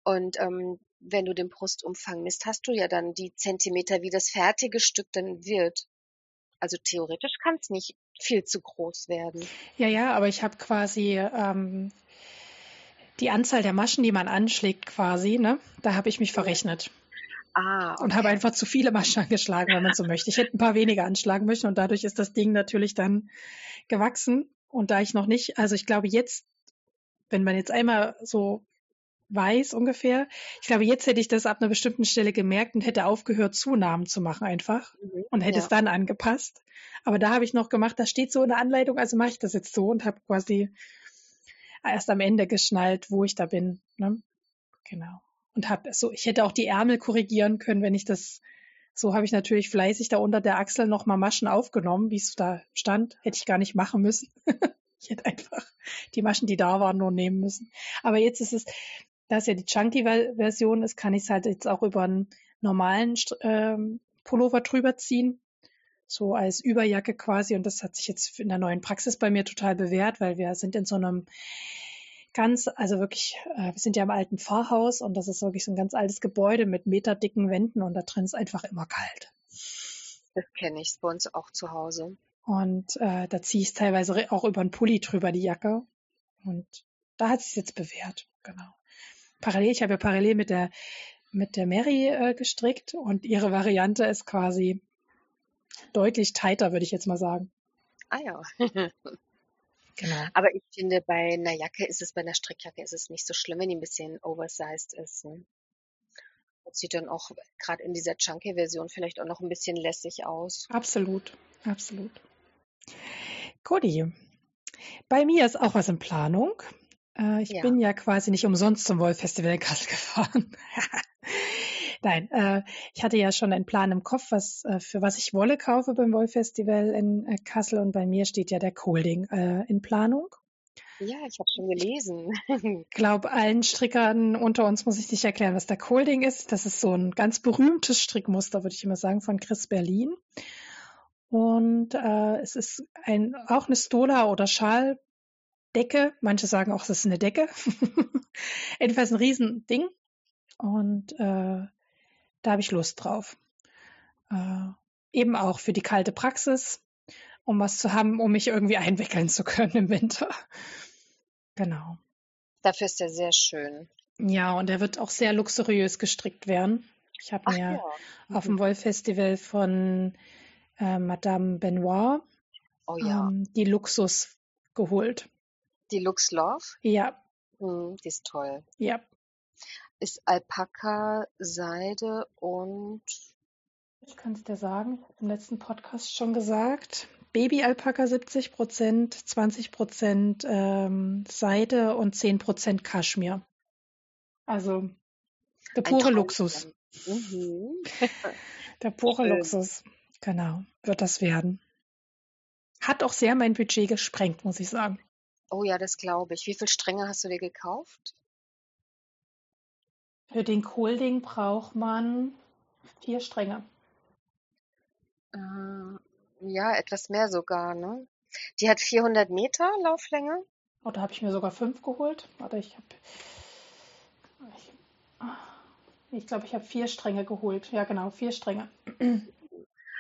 Und ähm, wenn du den Brustumfang misst, hast du ja dann die Zentimeter, wie das fertige Stück dann wird. Also theoretisch kann es nicht viel zu groß werden. Ja, ja, aber ich habe quasi ähm, die Anzahl der Maschen, die man anschlägt, quasi, ne? Da habe ich mich verrechnet Ah, und habe einfach zu viele Maschen angeschlagen, wenn man so möchte. Ich hätte ein paar weniger anschlagen müssen und dadurch ist das Ding natürlich dann gewachsen. Und da ich noch nicht, also ich glaube jetzt, wenn man jetzt einmal so weiß ungefähr, ich glaube jetzt hätte ich das ab einer bestimmten Stelle gemerkt und hätte aufgehört, Zunahmen zu machen einfach Mhm. und hätte Ja. es dann angepasst. Aber da habe ich noch gemacht, da steht so in der Anleitung, also mache ich das jetzt so und habe quasi erst am Ende geschnallt, wo ich da bin. Ne? Genau. Und habe so, ich hätte auch die Ärmel korrigieren können, wenn ich das, so habe ich natürlich fleißig da unter der Achsel nochmal Maschen aufgenommen, wie es da stand. Hätte ich gar nicht machen müssen. ich hätte einfach die Maschen, die da waren, nur nehmen müssen. Aber jetzt ist es, da es ja die Chunky-Version ist, kann ich es halt jetzt auch über einen normalen ähm, Pullover drüber ziehen. So als Überjacke quasi. Und das hat sich jetzt in der neuen Praxis bei mir total bewährt, weil wir sind in so einem ganz, also wirklich, äh, wir sind ja im alten Pfarrhaus und das ist wirklich so ein ganz altes Gebäude mit meterdicken Wänden und da drin ist einfach immer kalt. Das kenne ich bei uns auch zu Hause. Und äh, da ziehe ich es teilweise auch über einen Pulli drüber, die Jacke. Und da hat es sich jetzt bewährt, genau. Parallel, ich habe ja parallel mit der mit der Mary äh, gestrickt und ihre Variante ist quasi deutlich tighter, würde ich jetzt mal sagen. Ah ja. Genau. Aber ich finde, bei einer Jacke ist es, bei einer Strickjacke ist es nicht so schlimm, wenn die ein bisschen oversized ist. Ne? Das sieht dann auch gerade in dieser Chunky-Version vielleicht auch noch ein bisschen lässig aus. Absolut, absolut. Cody, bei mir ist auch was in Planung. Äh, ich Ja. bin ja quasi nicht umsonst zum Wolf Festival in Kassel gefahren. Nein, äh, ich hatte ja schon einen Plan im Kopf, was, äh, für was ich Wolle kaufe beim Wolf Festival in äh, Kassel und bei mir steht ja der Colding äh, in Planung. Ja, ich habe schon gelesen. Ich glaube, allen Strickern unter uns muss ich nicht erklären, was der Colding ist. Das ist so ein ganz berühmtes Strickmuster, würde ich immer sagen, von Chris Berlin. Und äh, es ist ein, auch eine Stola- oder Schaldecke. Manche sagen auch, es ist eine Decke. Jedenfalls ein Riesending. Und äh, da habe ich Lust drauf. Äh, eben auch für die kalte Praxis, um was zu haben, um mich irgendwie einwickeln zu können im Winter. Genau. Dafür ist er sehr schön. Ja, und er wird auch sehr luxuriös gestrickt werden. Ich habe mir ja. auf dem Wollfestival von äh, Madame Benoit Oh ja. ähm, die Luxus geholt. Die Lux Love, Ja, hm, die ist toll. ja. Ist Alpaka, Seide und Ich kann es dir sagen, ich habe im letzten Podcast schon gesagt. Baby-Alpaka 70 Prozent, 20 Prozent ähm, Seide und 10 Prozent Kaschmir. Also der pure. Luxus. Mhm. Der pure Schön. Luxus. Genau, wird das werden. Hat auch sehr mein Budget gesprengt, muss ich sagen. Oh ja, das glaube ich. Wie viel Stränge hast du dir gekauft? Für den Colding braucht man vier Stränge. Äh, ja, etwas mehr sogar, ne? Die hat 400 Meter Lauflänge. Oder habe ich mir sogar fünf geholt? Warte, ich habe. Ich, ich glaube, ich habe vier Stränge geholt. Ja, genau, vier Stränge.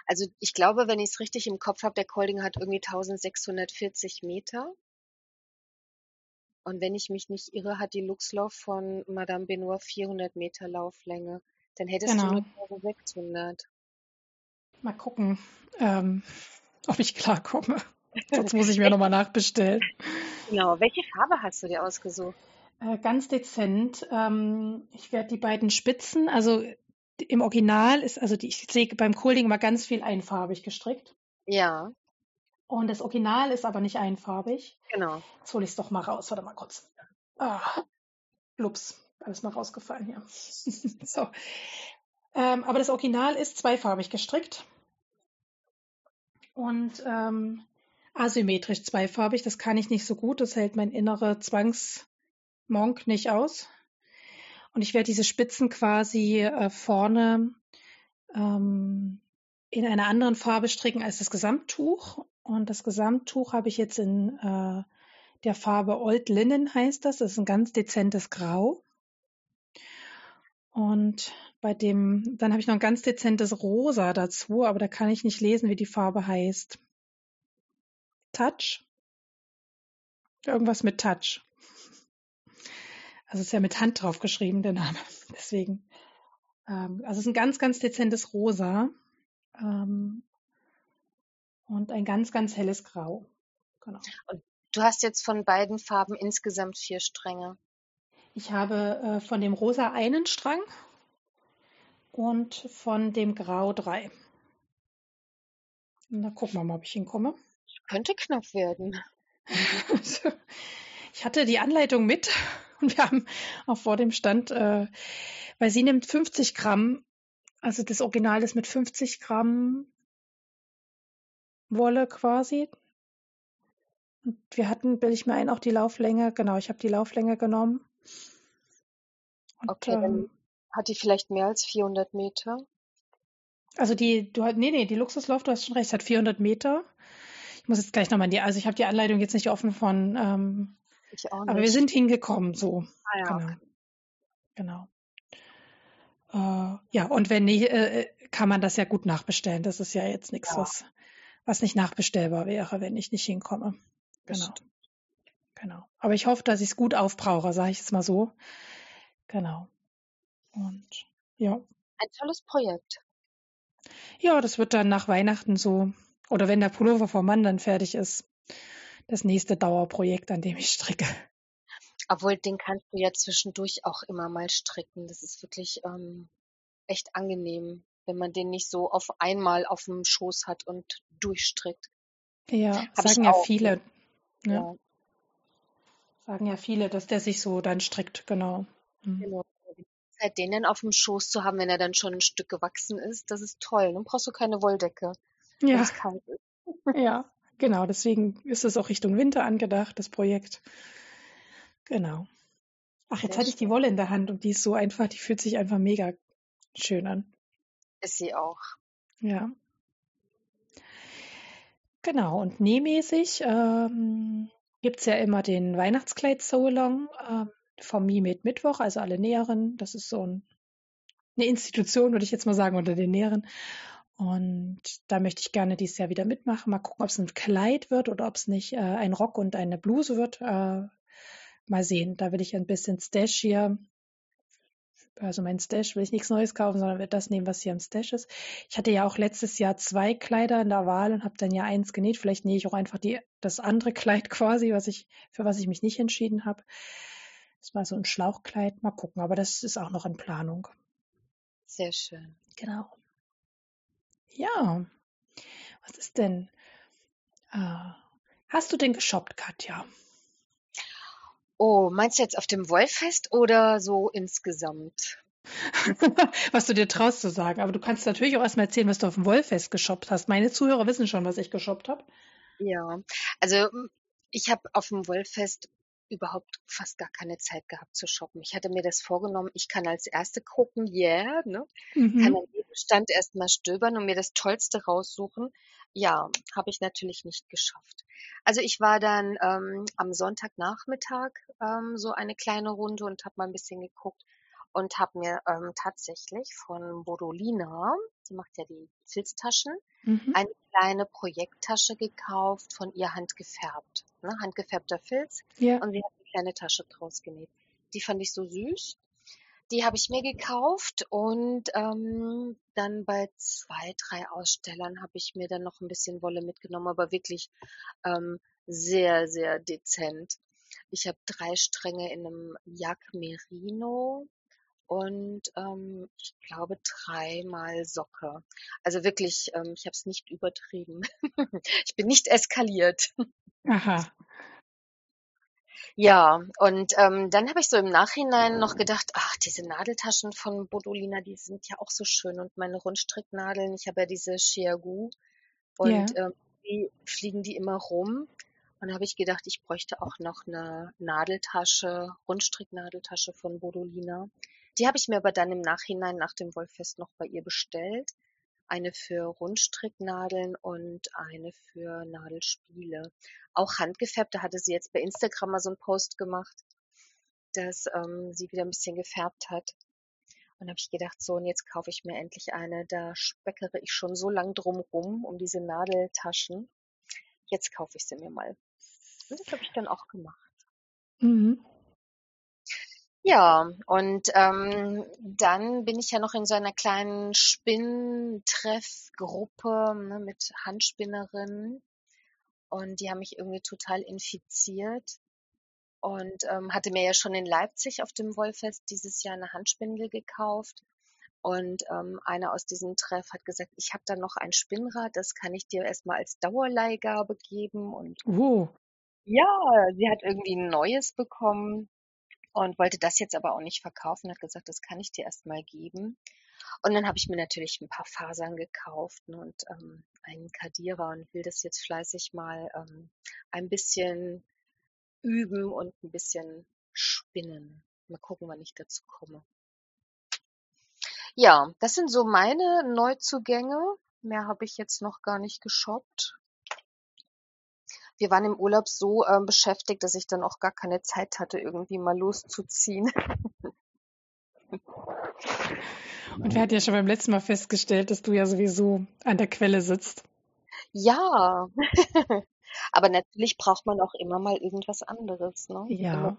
Also ich glaube, wenn ich es richtig im Kopf habe, der Colding hat irgendwie 1640 Meter. Und wenn ich mich nicht irre, hat die Luxlauf von Madame Benoit 400 Meter Lauflänge. Dann hättest Genau. du nur 1600. Mal gucken, ähm, ob ich klarkomme. Sonst muss ich mir nochmal nachbestellen. Genau. Welche Farbe hast du dir ausgesucht? Äh, ganz dezent. Ähm, ich werde die beiden Spitzen, also im Original ist, also die, ich sehe beim Colding immer ganz viel einfarbig gestrickt. Ja, Und das Original ist aber nicht einfarbig. genau. Jetzt hole ich es doch mal raus. Warte mal kurz. Ah, ups, alles mal rausgefallen hier. so. Ähm, aber das Original ist zweifarbig gestrickt und ähm, asymmetrisch zweifarbig. Das kann ich nicht so gut. Das hält mein innerer Zwangsmonk nicht aus. Und ich werde diese Spitzen quasi äh, vorne ähm, in einer anderen Farbe stricken als das Gesamttuch. Und das Gesamttuch habe ich jetzt in äh, der Farbe Old Linen heißt das. Das ist ein ganz dezentes Grau. Und bei dem, dann habe ich noch ein ganz dezentes Rosa dazu, aber da kann ich nicht lesen, wie die Farbe heißt. Touch? Irgendwas mit Touch. Also ist ja mit Hand drauf geschrieben, der Name. Deswegen. Ähm, also es ist ein ganz, ganz dezentes Rosa. Ähm, und ein ganz, ganz helles Grau. Genau. Und du hast jetzt von beiden Farben insgesamt vier Stränge. Ich habe äh, von dem Rosa einen Strang und von dem Grau drei. Na, gucken wir mal, ob ich hinkomme. Könnte knapp werden. ich hatte die Anleitung mit und wir haben auch vor dem Stand, äh, weil sie nimmt 50 Gramm, also das Original ist mit 50 Gramm Wolle quasi. Und wir hatten, bilde ich mir ein, auch die Lauflänge. Genau, ich habe die Lauflänge genommen. Und, okay, ähm, dann hat die vielleicht mehr als 400 Meter? Also die, du nee, nee, die Luxuslauf, du hast schon recht, hat 400 Meter. Ich muss jetzt gleich nochmal in die, also ich habe die Anleitung jetzt nicht offen von, ähm, ich auch nicht. aber wir sind hingekommen, so. Ah, ja, genau. Genau. Äh, ja, und wenn nicht, äh, kann man das ja gut nachbestellen. Das ist ja jetzt nichts, ja. was, was nicht nachbestellbar wäre, wenn ich nicht hinkomme. Genau. Genau. Aber ich hoffe, dass ich es gut aufbrauche, sage ich jetzt mal so. Genau. Und ja. Ein tolles Projekt. Ja, das wird dann nach Weihnachten so, oder wenn der Pullover vom Mann dann fertig ist, das nächste Dauerprojekt, an dem ich stricke. Obwohl, den kannst du ja zwischendurch auch immer mal stricken. Das ist wirklich ähm, echt angenehm, wenn man den nicht so auf einmal auf dem Schoß hat und durchstrickt. Ja, Hab sagen ja viele. Ne? Ja. Sagen ja viele, dass der sich so dann strickt, genau. Mhm. Genau. Zeit, den dann auf dem Schoß zu haben, wenn er dann schon ein Stück gewachsen ist, das ist toll. Dann brauchst du keine Wolldecke, ja. wenn es kalt ist. Ja, genau. Deswegen ist es auch Richtung Winter angedacht, das Projekt. Genau. Ach, jetzt hatte ich die Wolle in der Hand und die ist so einfach, die fühlt sich einfach mega schön an. Ist sie auch. Ja. Genau, und nähmäßig ähm, gibt es ja immer den Weihnachtskleid So Long. Ähm, vom Mimet Mittwoch, also alle Näheren. Das ist so ein, eine Institution, würde ich jetzt mal sagen, unter den Näheren. Und da möchte ich gerne dieses Jahr wieder mitmachen. Mal gucken, ob es ein Kleid wird oder ob es nicht äh, ein Rock und eine Bluse wird. Äh, mal sehen. Da will ich ein bisschen Stash hier. Also mein Stash will ich nichts Neues kaufen, sondern werde das nehmen, was hier im Stash ist. Ich hatte ja auch letztes Jahr zwei Kleider in der Wahl und habe dann ja eins genäht. Vielleicht nähe ich auch einfach die, das andere Kleid quasi, was ich, für was ich mich nicht entschieden habe. Das war so ein Schlauchkleid. Mal gucken, aber das ist auch noch in Planung. Sehr schön. Genau. Ja. Was ist denn? Äh, hast du denn geshoppt, Katja? Oh, meinst du jetzt auf dem Wollfest oder so insgesamt? was du dir traust zu sagen. Aber du kannst natürlich auch erstmal erzählen, was du auf dem Wollfest geshoppt hast. Meine Zuhörer wissen schon, was ich geshoppt habe. Ja, also ich habe auf dem Wollfest überhaupt fast gar keine Zeit gehabt zu shoppen. Ich hatte mir das vorgenommen, ich kann als Erste gucken, yeah, ne? Mhm. Kann an jedem Stand erstmal stöbern und mir das Tollste raussuchen. Ja, habe ich natürlich nicht geschafft. Also ich war dann ähm, am Sonntagnachmittag ähm, so eine kleine Runde und habe mal ein bisschen geguckt und habe mir ähm, tatsächlich von Bodolina, die macht ja die Filztaschen, mhm. eine kleine Projekttasche gekauft, von ihr handgefärbt ne, handgefärbter Filz. Ja. Und sie hat eine kleine Tasche draus genäht. Die fand ich so süß. Die habe ich mir gekauft und ähm, dann bei zwei, drei Ausstellern habe ich mir dann noch ein bisschen Wolle mitgenommen, aber wirklich ähm, sehr, sehr dezent. Ich habe drei Stränge in einem Jack Merino und ähm, ich glaube dreimal Socke. Also wirklich, ähm, ich habe es nicht übertrieben. ich bin nicht eskaliert. Aha. Ja, und ähm, dann habe ich so im Nachhinein noch gedacht, ach, diese Nadeltaschen von Bodolina, die sind ja auch so schön. Und meine Rundstricknadeln, ich habe ja diese Chiagu Ja. und ähm, die fliegen die immer rum. Und da habe ich gedacht, ich bräuchte auch noch eine Nadeltasche, Rundstricknadeltasche von Bodolina. Die habe ich mir aber dann im Nachhinein nach dem Wollfest noch bei ihr bestellt. Eine für Rundstricknadeln und eine für Nadelspiele. Auch handgefärbt, da hatte sie jetzt bei Instagram mal so einen Post gemacht, dass ähm, sie wieder ein bisschen gefärbt hat. Und habe ich gedacht, so, und jetzt kaufe ich mir endlich eine. Da speckere ich schon so lang drum rum, um diese Nadeltaschen. Jetzt kaufe ich sie mir mal. Und das habe ich dann auch gemacht. Mhm. Ja, und ähm, dann bin ich ja noch in so einer kleinen Spinntreffgruppe ne, mit Handspinnerinnen. Und die haben mich irgendwie total infiziert. Und ähm, hatte mir ja schon in Leipzig auf dem Wollfest dieses Jahr eine Handspindel gekauft. Und ähm, einer aus diesem Treff hat gesagt, ich habe da noch ein Spinnrad, das kann ich dir erstmal als Dauerleihgabe geben. Und Oh, ja, sie hat irgendwie ein neues bekommen und wollte das jetzt aber auch nicht verkaufen, hat gesagt, das kann ich dir erstmal geben. Und dann habe ich mir natürlich ein paar Fasern gekauft ne, und ähm, einen Kadierer und will das jetzt fleißig mal ähm, ein bisschen üben und ein bisschen spinnen. Mal gucken, wann ich dazu komme. Ja, das sind so meine Neuzugänge. Mehr habe ich jetzt noch gar nicht geshoppt. Wir waren im Urlaub so ähm, beschäftigt, dass ich dann auch gar keine Zeit hatte, irgendwie mal loszuziehen. und wir hatten ja schon beim letzten Mal festgestellt, dass du ja sowieso an der Quelle sitzt. Ja, aber natürlich braucht man auch immer mal irgendwas anderes, ne? Immer Ja.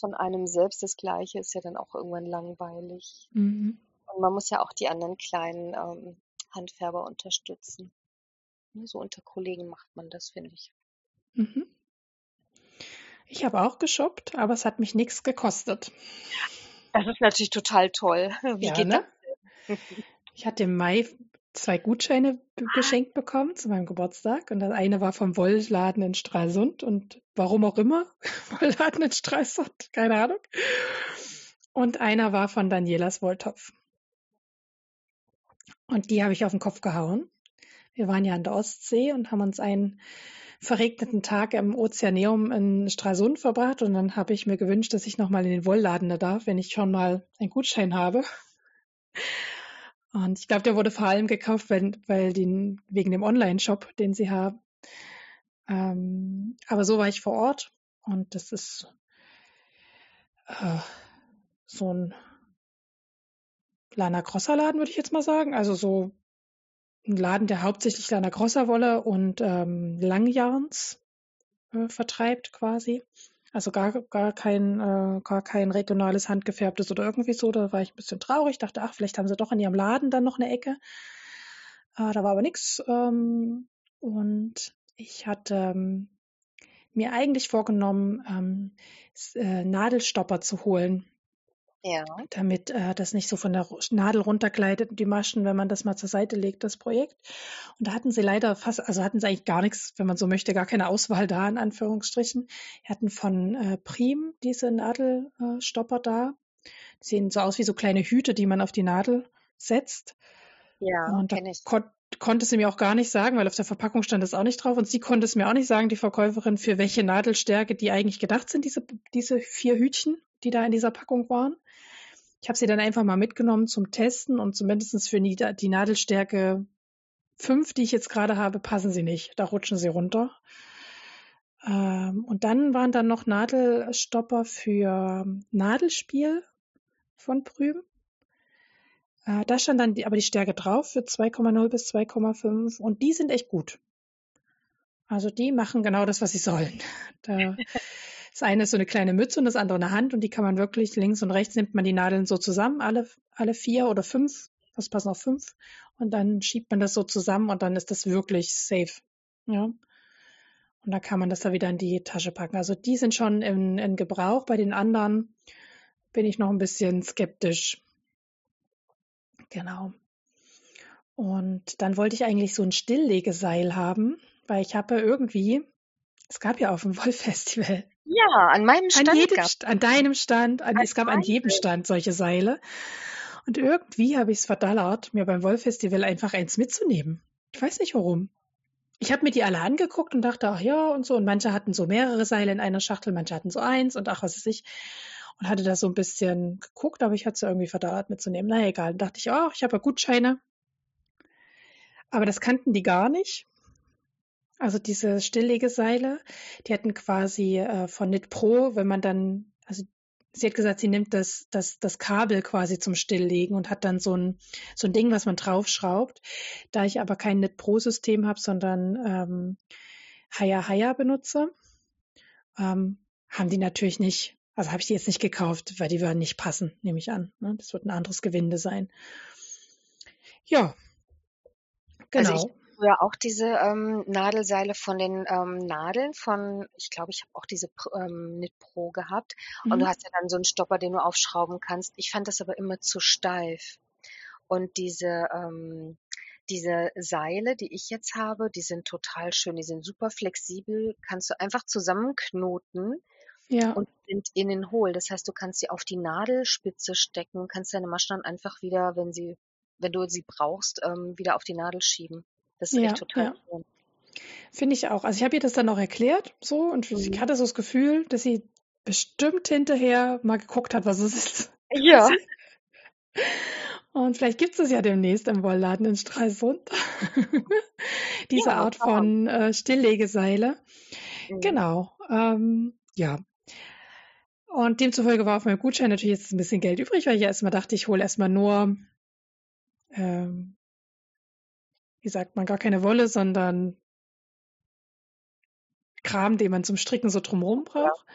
von einem selbst das Gleiche ist ja dann auch irgendwann langweilig. Mhm. Und man muss ja auch die anderen kleinen ähm, Handfärber unterstützen. Ne, So unter Kollegen macht man das, finde ich. Mhm. Ich habe auch geshoppt, aber es hat mich nichts gekostet. Das ist natürlich total toll. Wie Ja, geht ne? das? Ich hatte im Mai zwei Gutscheine b- geschenkt bekommen zu meinem Geburtstag und das eine war vom Wollladen in Stralsund und warum auch immer, Wollladen in Stralsund, keine Ahnung. Und einer war von Danielas Wolltopf. Und die habe ich auf den Kopf gehauen. Wir waren ja an der Ostsee und haben uns einen verregneten Tag im Ozeaneum in Stralsund verbracht und dann habe ich mir gewünscht, dass ich nochmal in den Wollladen da darf, wenn ich schon mal einen Gutschein habe. Und ich glaube, der wurde vor allem gekauft, weil, weil den, wegen dem Online-Shop, den sie haben. Ähm, aber so war ich vor Ort und das ist äh, so ein Lana Grosser Laden, würde ich jetzt mal sagen. Also so ein Laden, der hauptsächlich Lana Grosser Wolle und ähm, Langjahns äh, vertreibt quasi. Also gar, gar kein, äh, gar kein regionales handgefärbtes oder irgendwie so. Da war ich ein bisschen traurig, dachte, ach, vielleicht haben sie doch in ihrem Laden dann noch eine Ecke. Äh, da war aber nichts. Ähm, und ich hatte ähm, mir eigentlich vorgenommen, ähm, äh, Nadelstopper zu holen, Ja, damit äh, das nicht so von der Nadel runtergleitet, die Maschen, wenn man das mal zur Seite legt, das Projekt. Und da hatten sie leider fast, also hatten sie eigentlich gar nichts, wenn man so möchte, gar keine Auswahl da, in Anführungsstrichen. Wir hatten von äh, Prim diese Nadelstopper da. Die sehen so aus wie so kleine Hüte, die man auf die Nadel setzt. ja, Und da ich. kon konnte sie mir auch gar nicht sagen, weil auf der Verpackung stand das auch nicht drauf. Und sie konnte es mir auch nicht sagen, die Verkäuferin, für welche Nadelstärke die eigentlich gedacht sind, diese, diese vier Hütchen, die da in dieser Packung waren. Ich habe sie dann einfach mal mitgenommen zum Testen und zumindest für die, Nadelstärke 5, die ich jetzt gerade habe, passen sie nicht. Da rutschen sie runter. Ähm, und dann waren dann noch Nadelstopper für Nadelspiel von Prüm. Äh, da stand dann aber die Stärke drauf für 2,0 bis 2,5 und die sind echt gut. Also die machen genau das, was sie sollen. Da, das eine ist so eine kleine Mütze und das andere eine Hand und die kann man wirklich links und rechts nimmt man die Nadeln so zusammen, alle, alle vier oder fünf, das passen auch fünf und dann schiebt man das so zusammen und dann ist das wirklich safe. Ja. Und dann kann man das da wieder in die Tasche packen. Also die sind schon in, in Gebrauch. Bei den anderen bin ich noch ein bisschen skeptisch. Genau. Und dann wollte ich eigentlich so ein Stilllegeseil haben, weil ich habe irgendwie, es gab ja auf dem Wollfestival Ja, an meinem Stand. An, jedem, St an deinem Stand, an, an es gab an jedem Stand solche Seile. Und irgendwie habe ich es verdallert, mir beim Wollfestival einfach eins mitzunehmen. Ich weiß nicht warum. Ich habe mir die alle angeguckt und dachte, ach ja, und so. Und manche hatten so mehrere Seile in einer Schachtel, manche hatten so eins und ach, was weiß ich. Und hatte da so ein bisschen geguckt, aber ich hatte es irgendwie verdallert mitzunehmen. Na egal. Dann dachte ich, oh, ich habe ja Gutscheine. Aber das kannten die gar nicht. Also diese Stilllegeseile, die hatten quasi äh, von Knit Pro, wenn man dann, also sie hat gesagt, sie nimmt das, das, das Kabel quasi zum Stilllegen und hat dann so ein, so ein Ding, was man draufschraubt. Da ich aber kein Knit Pro System habe, sondern ähm, Haya Haya benutze, ähm, haben die natürlich nicht, also habe ich die jetzt nicht gekauft, weil die würden nicht passen, nehme ich an. Ne? Das wird ein anderes Gewinde sein. Ja, genau. Also früher auch diese ähm, Nadelseile von den ähm, Nadeln von, ich glaube, ich habe auch diese ähm, Knit Pro gehabt. Mhm. Und du mhm. hast ja dann so einen Stopper, den du aufschrauben kannst. Ich fand das aber immer zu steif. Und diese, ähm, diese Seile, die ich jetzt habe, die sind total schön. Die sind super flexibel. Kannst du einfach zusammenknoten. Ja. Und sind innen hohl. Das heißt, du kannst sie auf die Nadelspitze stecken, kannst deine Maschen dann einfach wieder, wenn sie, wenn du sie brauchst, ähm, wieder auf die Nadel schieben. Das ist ja, echt total ja. schön. Finde ich auch. Also ich habe ihr das dann auch erklärt, so, und mhm. ich hatte so das Gefühl, dass sie bestimmt hinterher mal geguckt hat, was es ist. Ja. Und vielleicht gibt es ja demnächst im Wollladen in Stralsund. Diese ja, Art von äh, Stilllegeseile. Mhm. Genau. Ähm, ja. Und demzufolge war auf meinem Gutschein natürlich jetzt ein bisschen Geld übrig, weil ich ja erstmal dachte, ich hole erstmal nur ähm, wie sagt man, gar keine Wolle, sondern Kram, den man zum Stricken so drumherum braucht.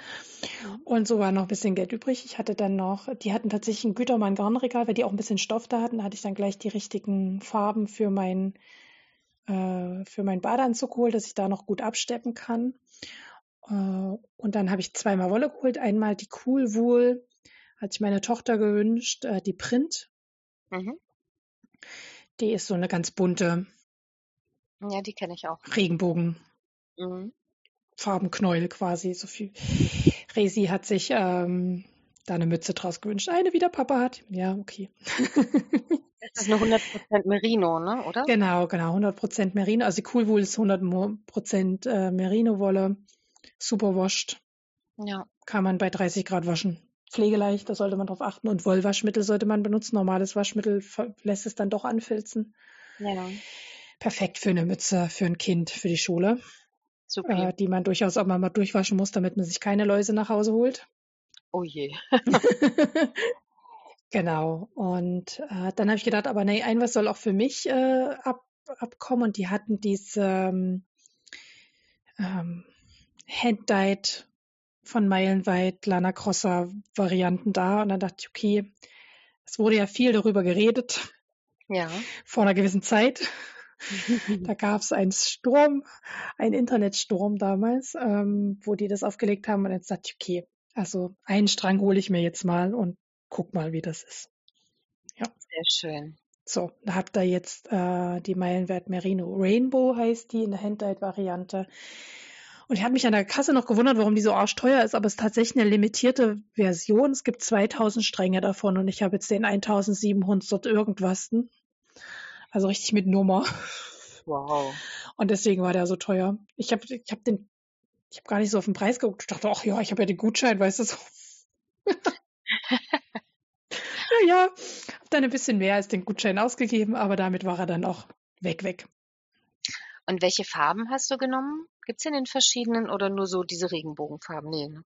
Ja. Und so war noch ein bisschen Geld übrig. Ich hatte dann noch, die hatten tatsächlich ein Gütermann Garnregal, weil die auch ein bisschen Stoff da hatten. Da hatte ich dann gleich die richtigen Farben für mein, äh, für mein Badeanzug geholt, dass ich da noch gut absteppen kann. Äh, und dann habe ich zweimal Wolle geholt. Einmal die Cool Wool, hat sich meine Tochter gewünscht, äh, die Print. Mhm. Die ist so eine ganz bunte, ja, die kenne ich auch. Regenbogen. Mhm. Farbenknäuel quasi. So viel. Resi hat sich ähm, da eine Mütze draus gewünscht. Eine, wie der Papa hat. Ja, okay. Das ist eine 100% Merino, ne? oder? Genau, genau. 100% Merino. Also Coolwool ist 100% äh, Merino-Wolle. Super wascht. Ja. Kann man bei 30 Grad waschen. Pflegeleicht, da sollte man drauf achten. Und Wollwaschmittel sollte man benutzen. Normales Waschmittel lässt es dann doch anfilzen. Ja perfekt für eine Mütze für ein Kind für die Schule. Super. Äh, die man durchaus auch mal, durchwaschen muss, damit man sich keine Läuse nach Hause holt. Oh je. genau. Und äh, dann habe ich gedacht, aber nee, ein was soll auch für mich äh, ab, abkommen. Und die hatten diese ähm, ähm, Hand-Dyed von Meilenweit, Lana Crosser Varianten da. Und dann dachte ich, okay, es wurde ja viel darüber geredet. Ja. Vor einer gewissen Zeit. da gab es einen Sturm, einen Internetsturm damals, ähm, wo die das aufgelegt haben und jetzt ich, okay, also einen Strang hole ich mir jetzt mal und guck mal, wie das ist. Ja. Sehr schön. So, da habt ihr jetzt äh, die Meilenwert Merino Rainbow heißt die in der Handlight-Variante. Und ich habe mich an der Kasse noch gewundert, warum die so arschteuer ist, aber es ist tatsächlich eine limitierte Version. Es gibt 2000 Stränge davon und ich habe jetzt den 1700 irgendwas. Also richtig mit Nummer. Wow. Und deswegen war der so teuer. Ich habe ich hab den, ich habe gar nicht so auf den Preis geguckt. Ich dachte, ach ja, ich habe ja den Gutschein, weißt du so. ja, ja, habe dann ein bisschen mehr als den Gutschein ausgegeben, aber damit war er dann auch weg, weg. Und welche Farben hast du genommen? Gibt es in den verschiedenen oder nur so diese Regenbogenfarben? Nee, ne?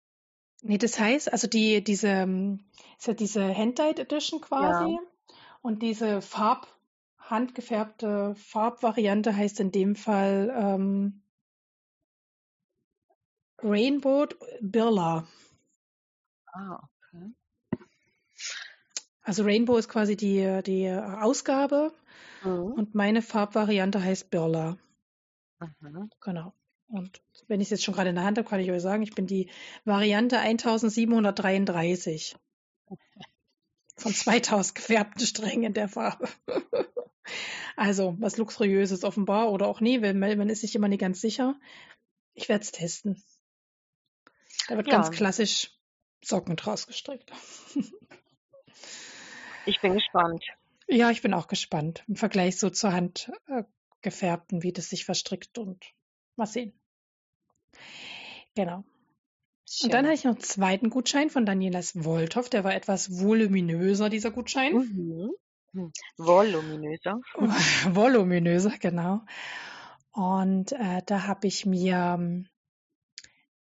Nee, das heißt, also die, diese, ähm, ist ja diese Hand-Dyed Edition quasi. Ja. Und diese Farb, handgefärbte Farbvariante heißt in dem Fall ähm, Rainbow Birla. Ah, okay. Also Rainbow ist quasi die, die Ausgabe mhm. und meine Farbvariante heißt Birla. Mhm. Genau. Und wenn ich es jetzt schon gerade in der Hand habe, kann ich euch sagen, ich bin die Variante 1733 von 2000 gefärbten Strängen in der Farbe. Also was Luxuriöses offenbar oder auch nie, weil man ist sich immer nicht ganz sicher. Ich werde es testen. Da wird Ja. ganz klassisch Socken draus gestrickt. Ich bin gespannt. Ja, ich bin auch gespannt. Im Vergleich so zur Hand äh, gefärbten, wie das sich verstrickt und mal sehen. Genau. Schön. Und dann habe ich noch einen zweiten Gutschein von Danielas Wolthoff. Der war etwas voluminöser, dieser Gutschein. Mhm. Hm. Voluminöser. Voluminöser, genau. Und äh, da habe ich mir ähm,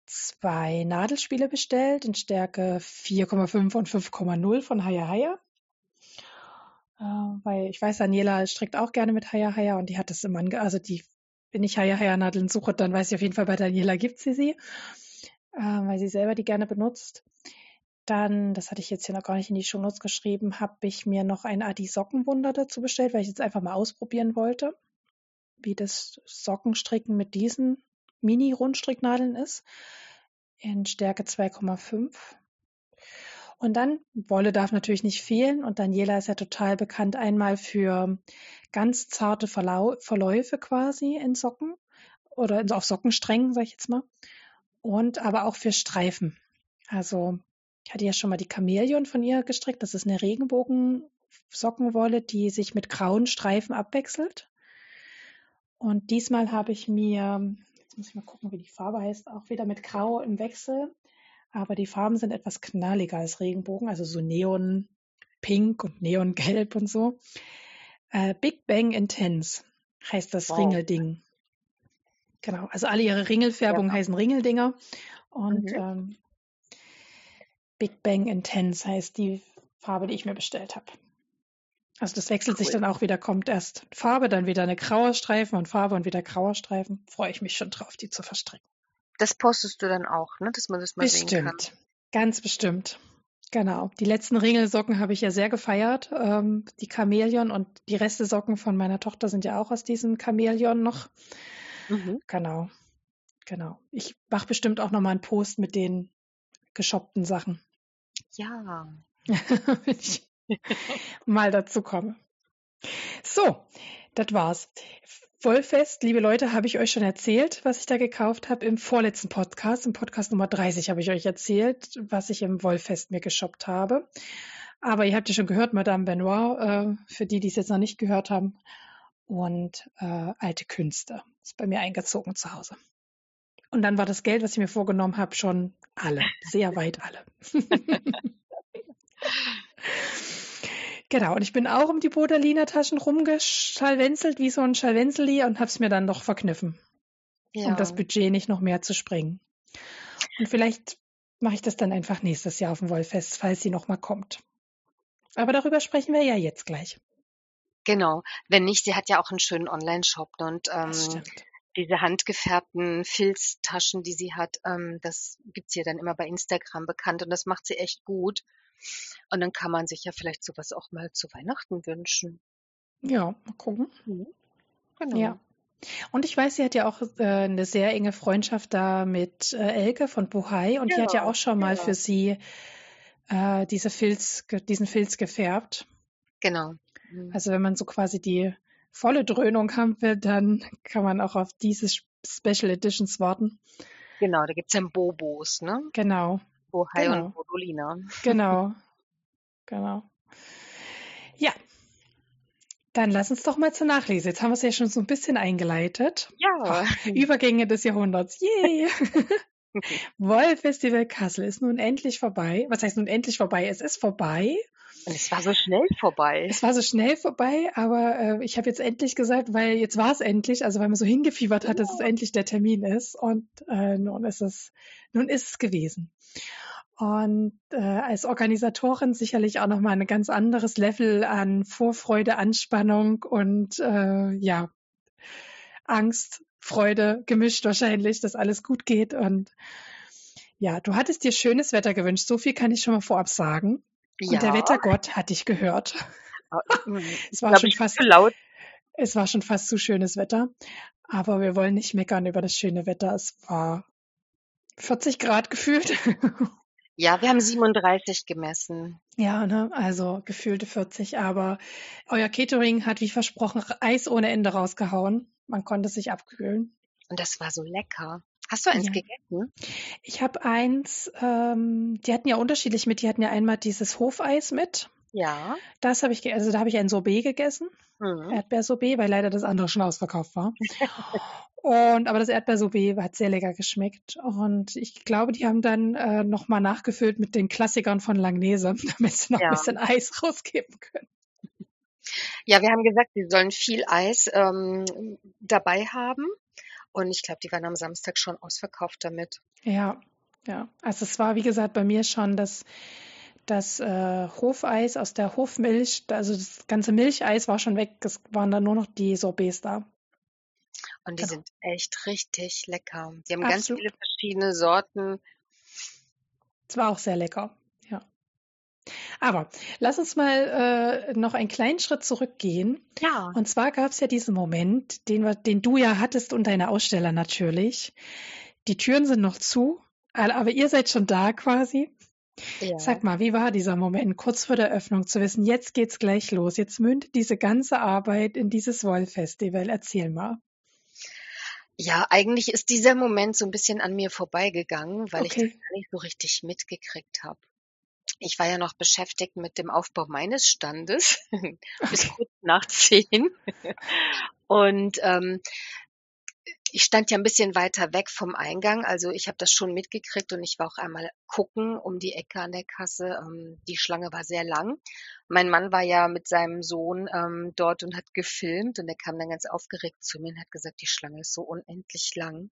zwei Nadelspiele bestellt in Stärke 4,5 und 5,0 von Haya Haya. Äh, weil ich weiß, Daniela strickt auch gerne mit Haya Haya und die hat das immer, ange also die, wenn ich Haya Haya Nadeln suche, dann weiß ich auf jeden Fall, bei Daniela gibt sie sie, äh, weil sie selber die gerne benutzt. Dann, das hatte ich jetzt hier noch gar nicht in die Shownotes geschrieben, habe ich mir noch ein Adi Sockenwunder dazu bestellt, weil ich jetzt einfach mal ausprobieren wollte, wie das Sockenstricken mit diesen Mini-Rundstricknadeln ist. In Stärke 2,5. Und dann, Wolle darf natürlich nicht fehlen. Und Daniela ist ja total bekannt einmal für ganz zarte Verlau Verläufe quasi in Socken oder auf Sockensträngen, sag ich jetzt mal. Und aber auch für Streifen. Also, ich hatte ja schon mal die Chamäleon von ihr gestrickt. Das ist eine Regenbogen-Sockenwolle, die sich mit grauen Streifen abwechselt. Und diesmal habe ich mir, jetzt muss ich mal gucken, wie die Farbe heißt, auch wieder mit Grau im Wechsel. Aber die Farben sind etwas knalliger als Regenbogen, also so Neon-Pink und Neongelb und so. Äh, Big Bang Intense heißt das Wow. Ringelding. Genau, also alle ihre Ringelfärbungen heißen Ringeldinger. Und Mhm. ähm, Big Bang Intense heißt die Farbe, die ich mir bestellt habe. Also das wechselt sich Cool. dann auch wieder, kommt erst Farbe, dann wieder eine grauer Streifen und Farbe und wieder grauer Streifen. Freue ich mich schon drauf, die zu verstricken. Das postest du dann auch, ne? Dass man das mal sehen kann. Bestimmt, ganz bestimmt. Genau. Die letzten Ringelsocken habe ich ja sehr gefeiert. Ähm, die Chamäleon und die Reste-Socken von meiner Tochter sind ja auch aus diesem Chamäleon noch. Mhm. Genau. Genau. Ich mache bestimmt auch nochmal einen Post mit den geshoppten Sachen, Ja. wenn ich mal dazu komme. So, das war's. Wollfest, liebe Leute, habe ich euch schon erzählt, was ich da gekauft habe im vorletzten Podcast. Im Podcast Nummer 30 habe ich euch erzählt, was ich im Wollfest mir geshoppt habe. Aber ihr habt ja schon gehört, Madame Benoit, äh, für die, die es jetzt noch nicht gehört haben. Und äh, alte Künste. Ist bei mir eingezogen zu Hause. Und dann war das Geld, was ich mir vorgenommen habe, schon alle. Sehr weit alle. Genau, und ich bin auch um die Boderliner Taschen rumgeschalwenzelt wie so ein Schalwenzeli und habe es mir dann doch verkniffen, Ja. um das Budget nicht noch mehr zu sprengen. Und vielleicht mache ich das dann einfach nächstes Jahr auf dem Wollfest, falls sie noch mal kommt. Aber darüber sprechen wir ja jetzt gleich. Genau. Wenn nicht, sie hat ja auch einen schönen Online-Shop ne? und Das ähm, stimmt. diese handgefärbten Filztaschen, die sie hat, ähm, das gibt's ihr dann immer bei Instagram bekannt und das macht sie echt gut. Und dann kann man sich ja vielleicht sowas auch mal zu Weihnachten wünschen. Ja, mal gucken. Genau. Ja. Und ich weiß, sie hat ja auch äh, eine sehr enge Freundschaft da mit äh, Elke von Buhai und die hat ja Genau, auch schon mal genau. für sie äh, diese Filz, diesen Filz gefärbt. Genau. Mhm. Also wenn man so quasi die volle Dröhnung haben will, dann kann man auch auf diese Sp- Special Editions warten. Genau, da gibt's ja Bobos, ne? Genau, Bohai Genau. und Bodolina. genau, genau. Ja, dann lass uns doch mal zur Nachlese. Jetzt haben wir es ja schon so ein bisschen eingeleitet. Ja. Übergänge des Jahrhunderts. Yay! Wollfestival Kassel ist nun endlich vorbei. Was heißt nun endlich vorbei? Es ist vorbei. Und es war so schnell vorbei. Es war so schnell vorbei, aber äh, ich habe jetzt endlich gesagt, weil jetzt war es endlich, also weil man so hingefiebert hat, dass es endlich der Termin ist und äh, nun ist es, nun ist es gewesen. Und äh, als Organisatorin sicherlich auch nochmal ein ganz anderes Level an Vorfreude, Anspannung und äh, ja, Angst, Freude gemischt wahrscheinlich, dass alles gut geht. Und ja, du hattest dir schönes Wetter gewünscht. So viel kann ich schon mal vorab sagen. Ja. Und der Wettergott hat dich gehört. Es war schon fast zu laut. es war schon fast zu schönes Wetter. Aber wir wollen nicht meckern über das schöne Wetter. Es war 40 Grad gefühlt. Ja, wir haben 37 gemessen. ja, ne? Also gefühlte 40. Aber euer Catering hat wie versprochen Eis ohne Ende rausgehauen. Man konnte sich abkühlen. Und das war so lecker. Hast du eins Ja. gegessen? Ich habe eins, ähm, die hatten ja unterschiedlich mit. Die hatten ja einmal dieses Hofeis mit. Ja. Das habe ich, also da habe ich ein Sorbet gegessen, Mhm. Erdbeersorbet, weil leider das andere schon ausverkauft war. Und aber das Erdbeersorbet hat sehr lecker geschmeckt. Und ich glaube, die haben dann äh, nochmal nachgefüllt mit den Klassikern von Langnese, damit sie noch Ja. ein bisschen Eis rausgeben können. Ja, wir haben gesagt, sie sollen viel Eis ähm, dabei haben. Und ich glaube, die waren am Samstag schon ausverkauft damit. Ja, ja. Also es war, wie gesagt, bei mir schon das, das äh, Hofeis aus der Hofmilch, also das ganze Milcheis war schon weg. Es waren dann nur noch die Sorbets da. Und die Genau. sind echt richtig lecker. Die haben ganz Absolut. viele verschiedene Sorten. Es war auch sehr lecker. Ja. Aber lass uns mal äh, noch einen kleinen Schritt zurückgehen. Ja. Und zwar gab es ja diesen Moment, den, den du ja hattest und deine Aussteller natürlich. Die Türen sind noch zu, aber ihr seid schon da quasi. Ja. Sag mal, wie war dieser Moment, kurz vor der Öffnung zu wissen, jetzt geht's gleich los, jetzt mündet diese ganze Arbeit in dieses Wollfestival. Erzähl mal. Ja, eigentlich ist dieser Moment so ein bisschen an mir vorbeigegangen, weil ich das Okay. gar nicht so richtig mitgekriegt habe. Ich war ja noch beschäftigt mit dem Aufbau meines Standes bis Okay. kurz nach zehn. Und ähm, ich stand ja ein bisschen weiter weg vom Eingang, also ich habe das schon mitgekriegt und ich war auch einmal gucken um die Ecke an der Kasse. Ähm, die Schlange war sehr lang. Mein Mann war ja mit seinem Sohn ähm, dort und hat gefilmt und er kam dann ganz aufgeregt zu mir und hat gesagt, die Schlange ist so unendlich lang.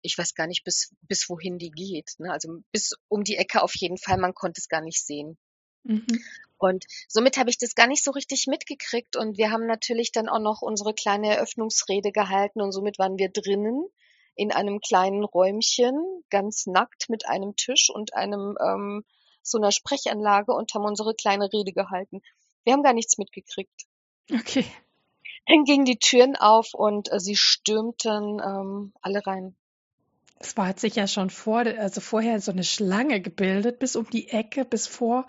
Ich weiß gar nicht, bis, bis wohin die geht. Ne? Also bis um die Ecke auf jeden Fall, man konnte es gar nicht sehen. Mhm. Und somit habe ich das gar nicht so richtig mitgekriegt. Und wir haben natürlich dann auch noch unsere kleine Eröffnungsrede gehalten und somit waren wir drinnen in einem kleinen Räumchen, ganz nackt mit einem Tisch und einem ähm, so einer Sprechanlage und haben unsere kleine Rede gehalten. Wir haben gar nichts mitgekriegt. Okay. Dann gingen die Türen auf und äh, sie stürmten ähm, alle rein. Es war, hat sich ja schon vor, also vorher so eine Schlange gebildet, bis um die Ecke, bis vor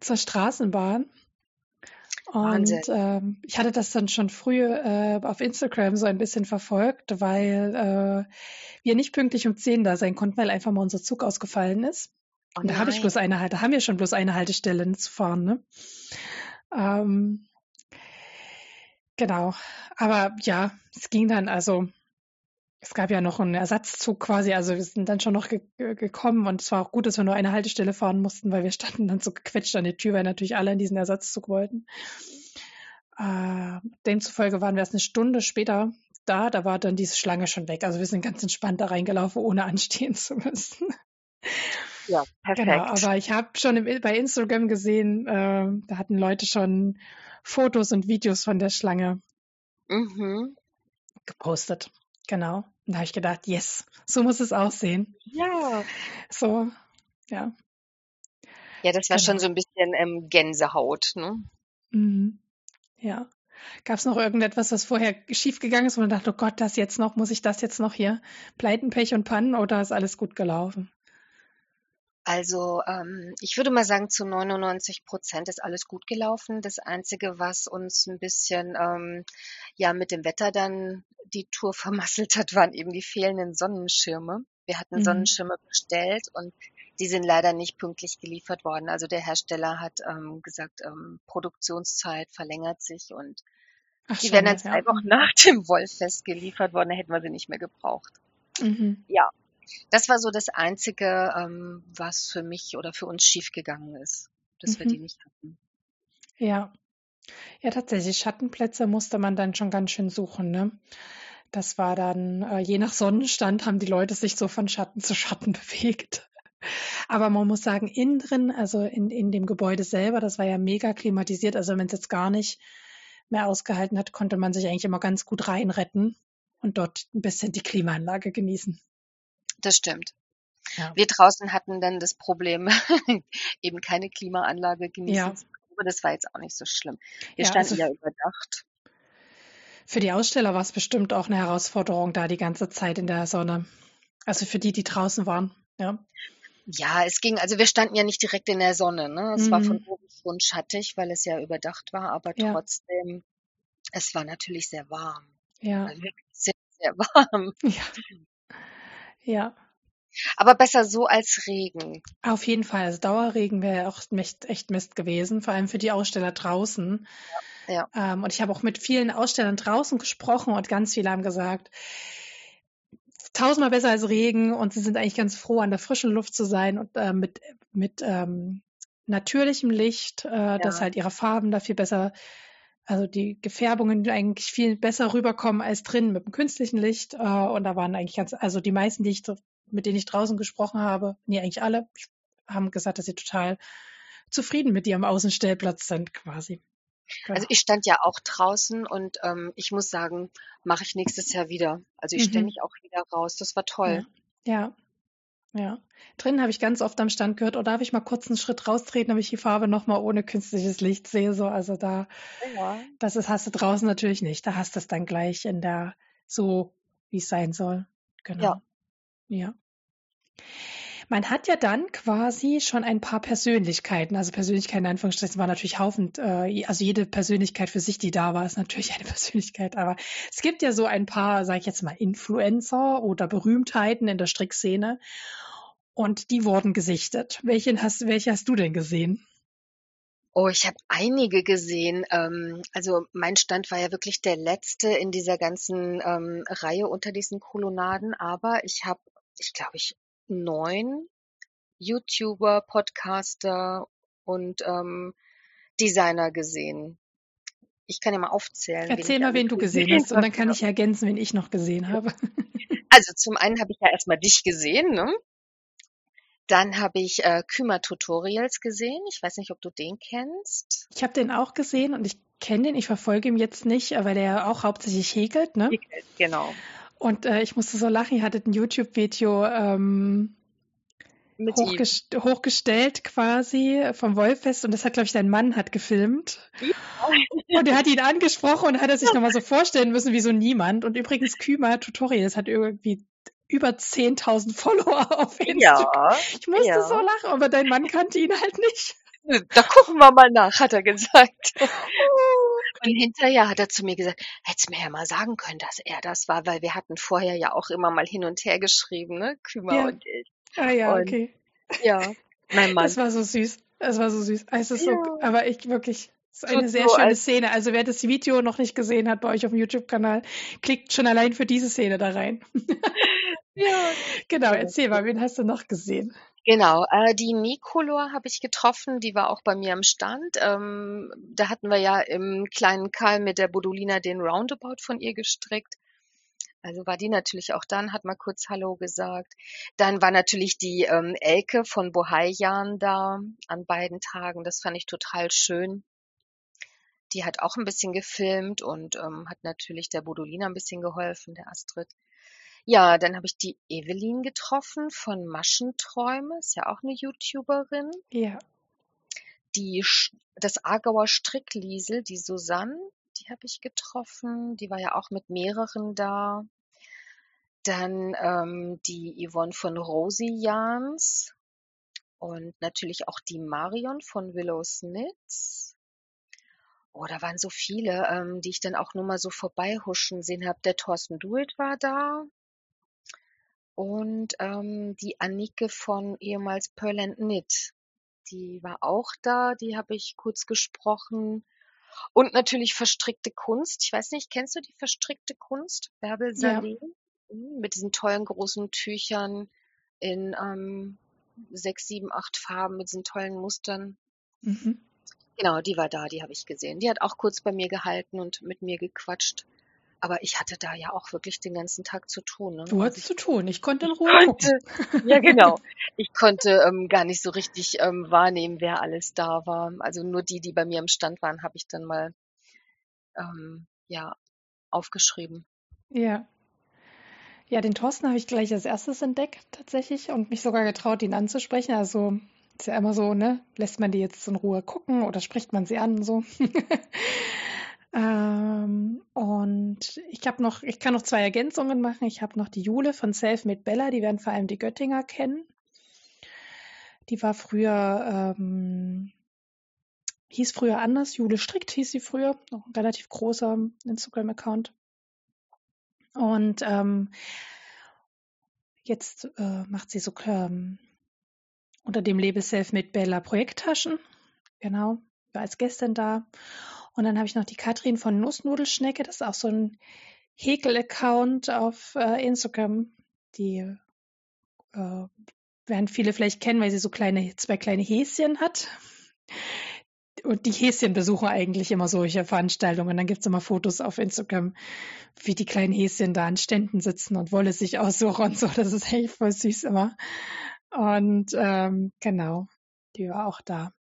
zur Straßenbahn. Wahnsinn. Und ähm, ich hatte das dann schon früh äh, auf Instagram so ein bisschen verfolgt, weil äh, wir nicht pünktlich um 10 da sein konnten, weil einfach mal unser Zug ausgefallen ist. Oh Und da habe ich bloß eine Halte, haben wir schon bloß eine Haltestelle zu fahren, ne? Ähm, genau. Aber ja, es ging dann, also es gab ja noch einen Ersatzzug quasi, also wir sind dann schon noch ge ge- gekommen und es war auch gut, dass wir nur eine Haltestelle fahren mussten, weil wir standen dann so gequetscht an der Tür, weil natürlich alle in diesen Ersatzzug wollten. Äh, demzufolge waren wir erst eine Stunde später da, da war dann diese Schlange schon weg. Also wir sind ganz entspannt da reingelaufen, ohne anstehen zu müssen. Ja, Genau, perfekt. aber ich habe schon im, bei Instagram gesehen, äh, da hatten Leute schon Fotos und Videos von der Schlange Mhm. gepostet. Genau. Und da habe ich gedacht, yes, so muss es aussehen. Ja. So, ja, Ja, das war schon genau. so ein bisschen ähm, Gänsehaut, ne? Mhm. Ja. Gab es noch irgendetwas, was vorher schiefgegangen ist, wo man dachte, oh Gott, das jetzt noch, muss ich das jetzt noch hier? Pleiten, Pech und Pannen oder ist alles gut gelaufen? Also ähm, ich würde mal sagen, zu 99 Prozent ist alles gut gelaufen. Das Einzige, was uns ein bisschen ähm, ja mit dem Wetter dann die Tour vermasselt hat, waren eben die fehlenden Sonnenschirme. Wir hatten Mhm. Sonnenschirme bestellt und die sind leider nicht pünktlich geliefert worden. Also der Hersteller hat ähm, gesagt, ähm, Produktionszeit verlängert sich und Ach, die wären dann ja. zwei Wochen nach dem Wollfest geliefert worden, da hätten wir sie nicht mehr gebraucht. Mhm. Ja, das war so das Einzige, ähm, was für mich oder für uns schiefgegangen ist, dass wir die Mhm. nicht hatten. Ja. Ja, tatsächlich, Schattenplätze musste man dann schon ganz schön suchen, ne? Das war dann, äh, je nach Sonnenstand haben die Leute sich so von Schatten zu Schatten bewegt. Aber man muss sagen, innen drin, also in, in dem Gebäude selber, das war ja mega klimatisiert. Also wenn es jetzt gar nicht mehr ausgehalten hat, konnte man sich eigentlich immer ganz gut reinretten und dort ein bisschen die Klimaanlage genießen. Das stimmt. Ja. Wir draußen hatten dann das Problem, eben keine Klimaanlage genießen Ja, zu können, aber das war jetzt auch nicht so schlimm. Wir ja, standen also ja überdacht. für die Aussteller war es bestimmt auch eine Herausforderung, da die ganze Zeit in der Sonne. Also für die, die draußen waren. Ja. Ja, es ging, also wir standen ja nicht direkt in der Sonne, ne? Es war von Mhm. oben schon schattig, weil es ja überdacht war, aber trotzdem, es war natürlich sehr warm. ja, Also wirklich sehr, sehr warm. ja, Ja. Aber besser so als Regen. Auf jeden Fall. Also Dauerregen wäre auch echt, echt Mist gewesen, vor allem für die Aussteller draußen. Ja. Ähm, und ich habe auch mit vielen Ausstellern draußen gesprochen und ganz viele haben gesagt, tausendmal besser als Regen und sie sind eigentlich ganz froh, an der frischen Luft zu sein und äh, mit, mit ähm, natürlichem Licht, äh, ja. dass halt ihre Farben da viel besser, also die Gefärbungen eigentlich viel besser rüberkommen als drin mit dem künstlichen Licht. Äh, und da waren eigentlich ganz, also die meisten, die ich, mit denen ich draußen gesprochen habe, nee, eigentlich alle, haben gesagt, dass sie total zufrieden mit ihrem Außenstellplatz sind, quasi. Genau. Also ich stand ja auch draußen und ähm, ich muss sagen, mache ich nächstes Jahr wieder. Also ich mhm. stelle mich auch wieder raus. Das war toll. Ja. ja. Ja. Drinnen habe ich ganz oft am Stand gehört, oh, darf ich mal kurz einen Schritt raustreten, damit ich die Farbe nochmal ohne künstliches Licht sehe. So, also da, ja. das ist, hast du draußen natürlich nicht. Da hast du es dann gleich in der, so wie es sein soll. Genau. Ja. ja man hat ja dann quasi schon ein paar Persönlichkeiten. Also Persönlichkeiten in Anführungsstrichen war natürlich Haufen, äh, also jede Persönlichkeit für sich, die da war, ist natürlich eine Persönlichkeit. Aber es gibt ja so ein paar, sage ich jetzt mal, Influencer oder Berühmtheiten in der Strickszene. Und die wurden gesichtet. Welchen hast, welche hast du denn gesehen? Oh, ich habe einige gesehen. Ähm, also mein Stand war ja wirklich der letzte in dieser ganzen ähm, Reihe unter diesen Kolonnaden, aber ich habe, ich glaube, ich neun YouTuber, Podcaster und ähm, Designer gesehen. Ich kann ja mal aufzählen. Erzähl mal, wen du gesehen hast und dann kann ich ergänzen, wen ich noch gesehen habe. Also zum einen habe ich ja erstmal dich gesehen, ne? Dann habe ich äh, Kümer Tutorials gesehen. Ich weiß nicht, ob du den kennst. Ich habe den auch gesehen und ich kenne den. Ich verfolge ihn jetzt nicht, äh, weil der auch hauptsächlich häkelt, ne? Häkelt, genau. Und äh, ich musste so lachen, ihr hattet ein YouTube-Video ähm, hochgest ihm. hochgestellt quasi vom Wollfest und das hat, glaube ich, dein Mann hat gefilmt. Ja. Und er hat ihn angesprochen und hat er sich nochmal so vorstellen müssen wie so niemand. Und übrigens, Kümer Tutorials hat irgendwie über 10.000 Follower auf Instagram. Ja, ich musste ja. so lachen, aber dein Mann kannte ihn halt nicht. Da gucken wir mal nach, hat er gesagt. Und hinterher hat er zu mir gesagt, hättest mir ja mal sagen können, dass er das war, weil wir hatten vorher ja auch immer mal hin und her geschrieben, ne? Kümer ja. und ich. Ah ja, und, okay. Ja, mein Mann. Das war so süß. Das war so süß. Es ist ja. so, aber ich wirklich, es ist eine sehr so schöne Szene. Also wer das Video noch nicht gesehen hat bei euch auf dem YouTube-Kanal, klickt schon allein für diese Szene da rein. ja. Genau, erzähl mal, wen hast du noch gesehen? Genau, äh, die Nicolor habe ich getroffen, die war auch bei mir am Stand. Ähm, da hatten wir ja im kleinen Karl mit der Bodolina den Roundabout von ihr gestrickt. Also war die natürlich auch dann, hat mal kurz Hallo gesagt. Dann war natürlich die ähm, Elke von Bohaijan da an beiden Tagen. Das fand ich total schön. Die hat auch ein bisschen gefilmt und ähm, hat natürlich der Bodolina ein bisschen geholfen, der Astrid. Ja, dann habe ich die Evelyn getroffen von Maschenträume, ist ja auch eine YouTuberin. Ja. Die, das Aargauer Strickliesel, die Susanne, die habe ich getroffen. Die war ja auch mit mehreren da. Dann ähm, die Yvonne von Rosie Jans und natürlich auch die Marion von Willow Snits. Oh, da waren so viele, ähm, die ich dann auch nur mal so vorbeihuschen sehen habe. Der Thorsten Duet war da. Und ähm, die Annike von ehemals Pearl and Knit, die war auch da, die habe ich kurz gesprochen. Und natürlich verstrickte Kunst. Ich weiß nicht, kennst du die verstrickte Kunst? Bärbel Saleh? Ja. Hm, mit diesen tollen großen Tüchern in ähm, sechs, sieben, acht Farben mit diesen tollen Mustern. Mhm. Genau, die war da, die habe ich gesehen. Die hat auch kurz bei mir gehalten und mit mir gequatscht. Aber ich hatte da ja auch wirklich den ganzen Tag zu tun. Ne? Du hattest also zu tun. Ich konnte in Ruhe konnte, gucken. Ja, genau. Ich konnte ähm, gar nicht so richtig ähm, wahrnehmen, wer alles da war. Also nur die, die bei mir im Stand waren, habe ich dann mal ähm, ja aufgeschrieben. Ja. Ja, den Thorsten habe ich gleich als erstes entdeckt tatsächlich und mich sogar getraut, ihn anzusprechen. Also ist ja immer so, ne? Lässt man die jetzt in Ruhe gucken oder spricht man sie an so? Ähm, und ich habe noch, ich kann noch zwei Ergänzungen machen. Ich habe noch die Jule von Selfmade Bella, die werden vor allem die Göttinger kennen. Die war früher, ähm, hieß früher anders, Jule Strickt hieß sie früher, noch ein relativ großer Instagram-Account. Und ähm, jetzt äh, macht sie so ähm, unter dem Label Self-Made Bella Projekttaschen. Genau, war als Gästin da. Und dann habe ich noch die Katrin von Nussnudelschnecke, das ist auch so ein Häkel-Account auf äh, Instagram. Die äh, werden viele vielleicht kennen, weil sie so kleine, zwei kleine Häschen hat. Und die Häschen besuchen eigentlich immer solche Veranstaltungen. Dann gibt es immer Fotos auf Instagram, wie die kleinen Häschen da an Ständen sitzen und Wolle sich aussuchen und so. Das ist echt voll süß immer. Und ähm, genau, die war auch da.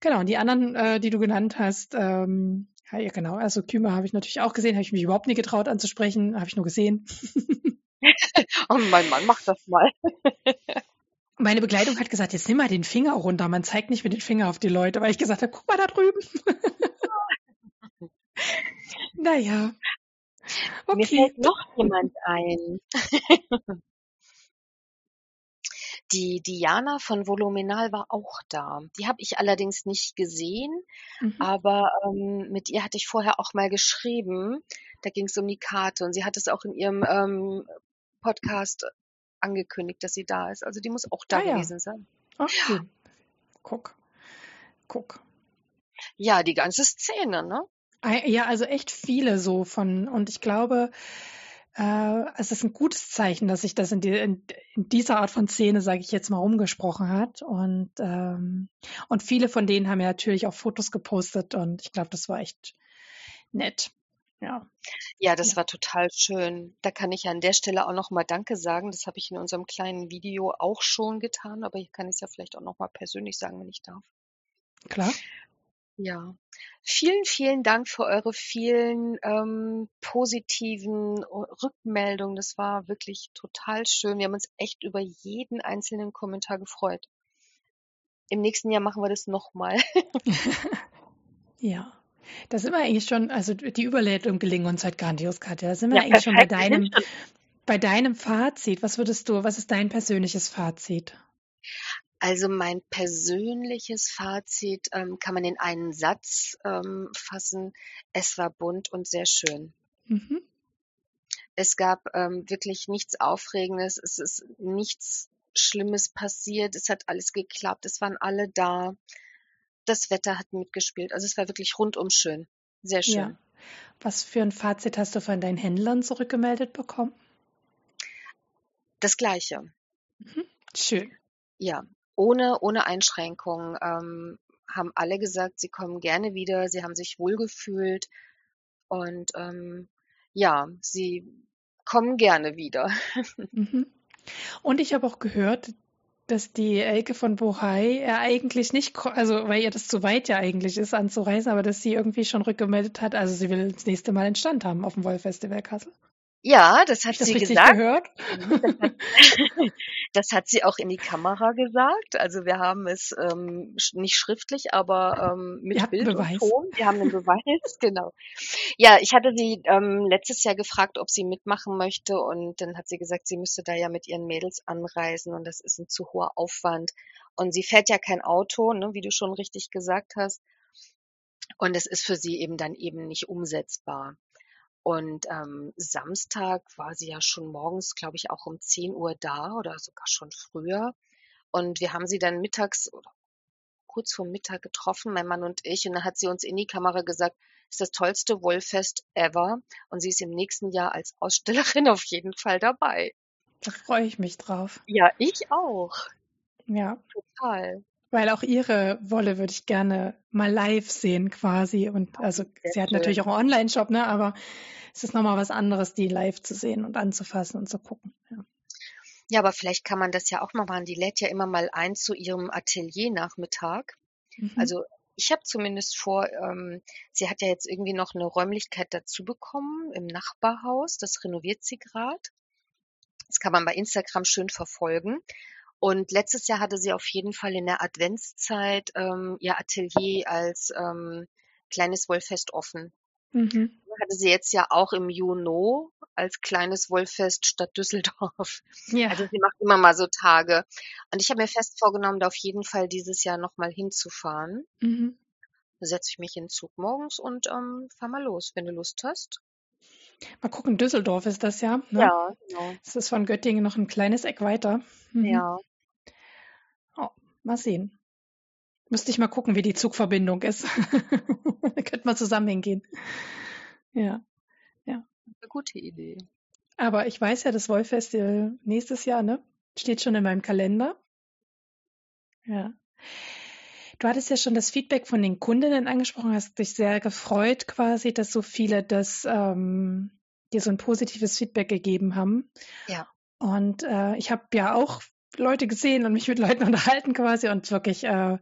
Genau, und die anderen, äh, die du genannt hast, ähm, ja, genau, also Kümer habe ich natürlich auch gesehen, habe ich mich überhaupt nie getraut anzusprechen, habe ich nur gesehen. oh, mein Mann macht das mal. Meine Begleitung hat gesagt, jetzt nimm mal den Finger runter. Man zeigt nicht mit dem Finger auf die Leute, weil ich gesagt habe, guck mal da drüben. naja. Okay. Mir fällt noch jemand ein. Die Diana von Voluminal war auch da. Die habe ich allerdings nicht gesehen, mhm. aber ähm, mit ihr hatte ich vorher auch mal geschrieben. Da ging es um die Karte und sie hat es auch in ihrem ähm, Podcast angekündigt, dass sie da ist. Also die muss auch da ah, gewesen ja. sein. Ach, schön. Guck. Guck. Ja, die ganze Szene, ne? Ja, also echt viele so von, und ich glaube, äh, es ist ein gutes Zeichen, dass sich das in, die, in, in dieser Art von Szene, sage ich jetzt mal, rumgesprochen hat. Und, ähm, und viele von denen haben ja natürlich auch Fotos gepostet und ich glaube, das war echt nett. Ja. Ja, das ja. war total schön. Da kann ich an der Stelle auch nochmal Danke sagen. Das habe ich in unserem kleinen Video auch schon getan, aber ich kann es ja vielleicht auch nochmal persönlich sagen, wenn ich darf. Klar. Ja, vielen, vielen Dank für eure vielen ähm, positiven Rückmeldungen. Das war wirklich total schön. Wir haben uns echt über jeden einzelnen Kommentar gefreut. Im nächsten Jahr machen wir das nochmal. ja. Da sind wir eigentlich schon, also die Überleitung gelingen uns halt grandios, Katja. Da sind wir ja, eigentlich schon bei deinem, bei deinem Fazit. Was würdest du, was ist dein persönliches Fazit? Also mein persönliches Fazit ähm, kann man in einen Satz ähm, fassen. Es war bunt und sehr schön. Mhm. Es gab ähm, wirklich nichts Aufregendes. Es ist nichts Schlimmes passiert. Es hat alles geklappt. Es waren alle da. Das Wetter hat mitgespielt. Also es war wirklich rundum schön. Sehr schön. Ja. Was für ein Fazit hast du von deinen Händlern zurückgemeldet bekommen? Das gleiche. Mhm. Schön. Ja, ohne, ohne Einschränkung. Ähm, haben alle gesagt, sie kommen gerne wieder, sie haben sich wohlgefühlt und ähm, ja, sie kommen gerne wieder. Mhm. Und ich habe auch gehört, dass die Elke von Bohai ja eigentlich nicht, also weil ihr das zu weit ja eigentlich ist anzureisen, aber dass sie irgendwie schon rückgemeldet hat, also sie will das nächste Mal einen Stand haben auf dem Wolf Festival Kassel. Ja, das hat das sie gesagt. Gehört? Das hat, sie auch in die Kamera gesagt. Also wir haben es ähm, nicht schriftlich, aber ähm, mit Bild Beweis. und Ton. Wir haben einen Beweis, genau. Ja, ich hatte sie ähm, letztes Jahr gefragt, ob sie mitmachen möchte und dann hat sie gesagt, sie müsste da ja mit ihren Mädels anreisen und das ist ein zu hoher Aufwand. Und sie fährt ja kein Auto, ne, wie du schon richtig gesagt hast. Und es ist für sie eben dann eben nicht umsetzbar. Und ähm, Samstag war sie ja schon morgens, glaube ich, auch um 10 Uhr da oder sogar schon früher. Und wir haben sie dann mittags oder kurz vor Mittag getroffen, mein Mann und ich. Und dann hat sie uns in die Kamera gesagt, ist das tollste Wollfest ever. Und sie ist im nächsten Jahr als Ausstellerin auf jeden Fall dabei. Da freue ich mich drauf. Ja, ich auch. Ja. Total. Weil auch ihre Wolle würde ich gerne mal live sehen quasi. Und also Sehr sie hat schön. natürlich auch einen Online-Shop, ne? Aber es ist nochmal was anderes, die live zu sehen und anzufassen und zu gucken. Ja. Ja, aber vielleicht kann man das ja auch mal machen. Die lädt ja immer mal ein zu ihrem Atelier-Nachmittag. Mhm. Also ich habe zumindest vor, ähm, sie hat ja jetzt irgendwie noch eine Räumlichkeit dazu bekommen im Nachbarhaus. Das renoviert sie gerade. Das kann man bei Instagram schön verfolgen. Und letztes Jahr hatte sie auf jeden Fall in der Adventszeit ähm, ihr Atelier als ähm, kleines Wollfest offen. Mhm. Hatte sie jetzt ja auch im Juno als kleines Wollfest statt Düsseldorf. Ja. Also sie macht immer mal so Tage. Und ich habe mir fest vorgenommen, da auf jeden Fall dieses Jahr nochmal hinzufahren. Mhm. Da setze ich mich in den Zug morgens und ähm, fahr mal los, wenn du Lust hast. Mal gucken, Düsseldorf ist das ja. Ne? Ja, genau. Das ist von Göttingen noch ein kleines Eck weiter. Mhm. Ja. Mal sehen. Müsste ich mal gucken, wie die Zugverbindung ist. da könnte man zusammen hingehen. Ja. Ja. Eine gute Idee. Aber ich weiß ja, das Wolf-Festival nächstes Jahr, ne? Steht schon in meinem Kalender. Ja. Du hattest ja schon das Feedback von den Kundinnen angesprochen, hast dich sehr gefreut quasi, dass so viele das ähm, dir so ein positives Feedback gegeben haben. Ja. Und äh, ich habe ja auch Leute gesehen und mich mit Leuten unterhalten quasi und wirklich, äh,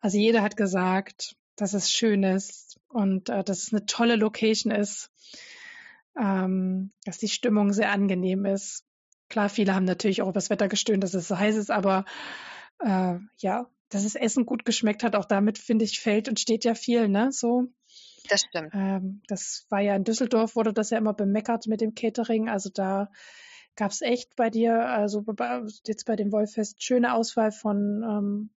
also jeder hat gesagt, dass es schön ist und äh, dass es eine tolle Location ist, ähm, dass die Stimmung sehr angenehm ist. Klar, viele haben natürlich auch über das Wetter gestöhnt, dass es so heiß ist, aber äh, ja, dass das Essen gut geschmeckt hat, auch damit finde ich fällt und steht ja viel, ne? So. Das stimmt. Ähm, das war ja in Düsseldorf, wurde das ja immer bemeckert mit dem Catering. Also da gab es echt bei dir, also jetzt bei dem Wollfest, schöne Auswahl von ähm,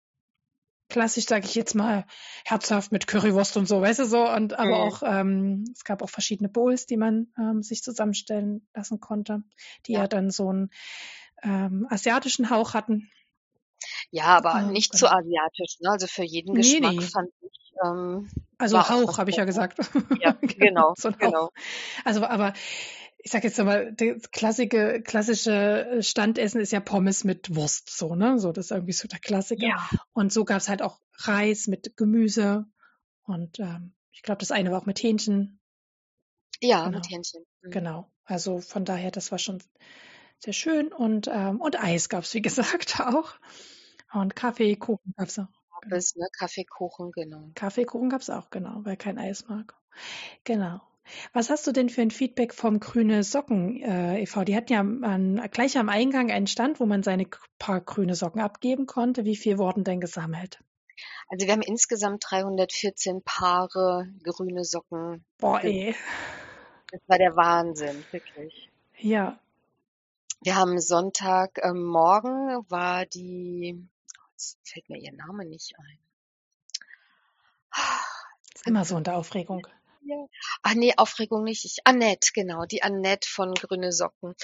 klassisch, sage ich jetzt mal, herzhaft mit Currywurst und so, weißt du so. Und aber Mhm. auch, ähm, es gab auch verschiedene Bowls, die man ähm, sich zusammenstellen lassen konnte, die ja, Ja. dann so einen ähm, asiatischen Hauch hatten. Ja, aber Ah, nicht genau. zu asiatisch, ne? Also für jeden Nee, Geschmack nee. fand ich, ähm, Also Hauch, habe ich ja gesagt. Ja, genau, so ein Hauch. genau. Also, aber ich sag jetzt mal, das klassische, klassische Standessen ist ja Pommes mit Wurst, so, ne? So, das ist irgendwie so der Klassiker. Ja, Und so gab's halt auch Reis mit Gemüse. Und ähm, ich glaube, das eine war auch mit Hähnchen. ja, Genau. mit Hähnchen. Mhm. Genau. Also von daher, das war schon sehr schön. Und, ähm, und Eis gab's wie gesagt, auch. Und Kaffee, Kuchen gab's auch. Genau. Bis, ne? Kaffeekuchen, genau. Kaffeekuchen gab's auch, genau, weil kein Eis mag. Genau. Was hast du denn für ein Feedback vom Grüne Socken äh, e.V.? Die hatten ja an, gleich am Eingang einen Stand, wo man seine paar grüne Socken abgeben konnte. Wie viel wurden denn gesammelt? Also wir haben insgesamt 314 Paare grüne Socken. Boah, ey. Das war der Wahnsinn, wirklich. Ja, Wir haben Sonntag ähm, war die, jetzt fällt mir ihr Name nicht ein. ist immer so in der Aufregung. Ja. Ach nee, Aufregung nicht. Ich, Annette, genau, die Annette von Grüne Socken.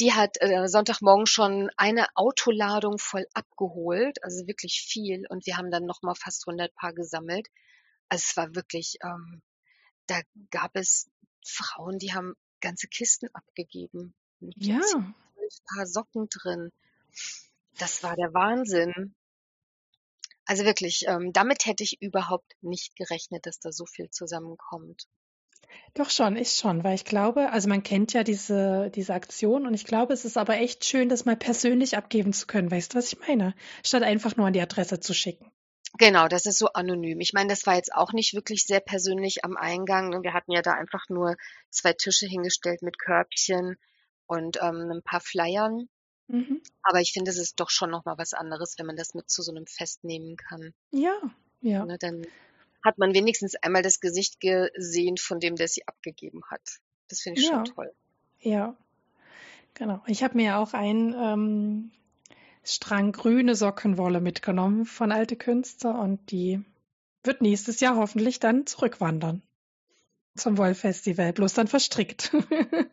Die hat äh, Sonntagmorgen schon eine Autoladung voll abgeholt, also wirklich viel. Und wir haben dann nochmal fast 100 Paar gesammelt. Also es war wirklich, ähm, da gab es Frauen, die haben ganze Kisten abgegeben. Mit Ja, 10, 12 Paar Socken drin. Das war der Wahnsinn. Also wirklich, ähm, damit hätte ich überhaupt nicht gerechnet, dass da so viel zusammenkommt. doch schon, ist schon, weil ich glaube, also man kennt ja diese, diese Aktion und ich glaube, es ist aber echt schön, das mal persönlich abgeben zu können. Weißt du, was ich meine? Statt einfach nur an die Adresse zu schicken. Genau, das ist so anonym. Ich meine, das war jetzt auch nicht wirklich sehr persönlich am Eingang. ne? Wir hatten ja da einfach nur zwei Tische hingestellt mit Körbchen und ähm, ein paar Flyern. Mhm. Aber ich finde, es ist doch schon noch mal was anderes, wenn man das mit zu so einem Fest nehmen kann. Ja, ja. Ne? Dann hat man wenigstens einmal das Gesicht gesehen von dem, der sie abgegeben hat. Das finde ich Ja, schon toll. ja, genau. Ich habe mir auch einen ähm, Strang grüne Sockenwolle mitgenommen von Alte Künste und die wird nächstes Jahr hoffentlich dann zurückwandern zum Wollfestival, bloß dann verstrickt.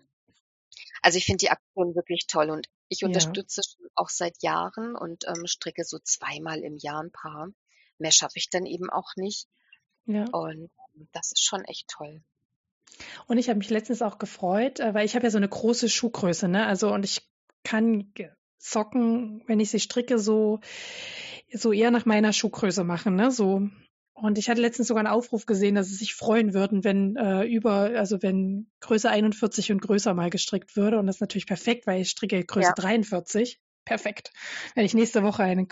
Also ich finde die Aktion wirklich toll und ich Ja, unterstütze schon auch seit Jahren und ähm, stricke so zweimal im Jahr ein Paar. Mehr schaffe ich dann eben auch nicht. ja. Und das ist schon echt toll. Und ich habe mich letztens auch gefreut, äh, weil ich habe ja so eine große Schuhgröße, ne? Also und ich kann Socken, wenn ich sie stricke, so so eher nach meiner Schuhgröße machen, ne? So. Und ich hatte letztens sogar einen Aufruf gesehen, dass sie sich freuen würden, wenn äh, über, also wenn Größe 41 und größer mal gestrickt würde. Und das ist natürlich perfekt, weil ich stricke Größe Ja, 43. Perfekt. Wenn ich nächste Woche eine,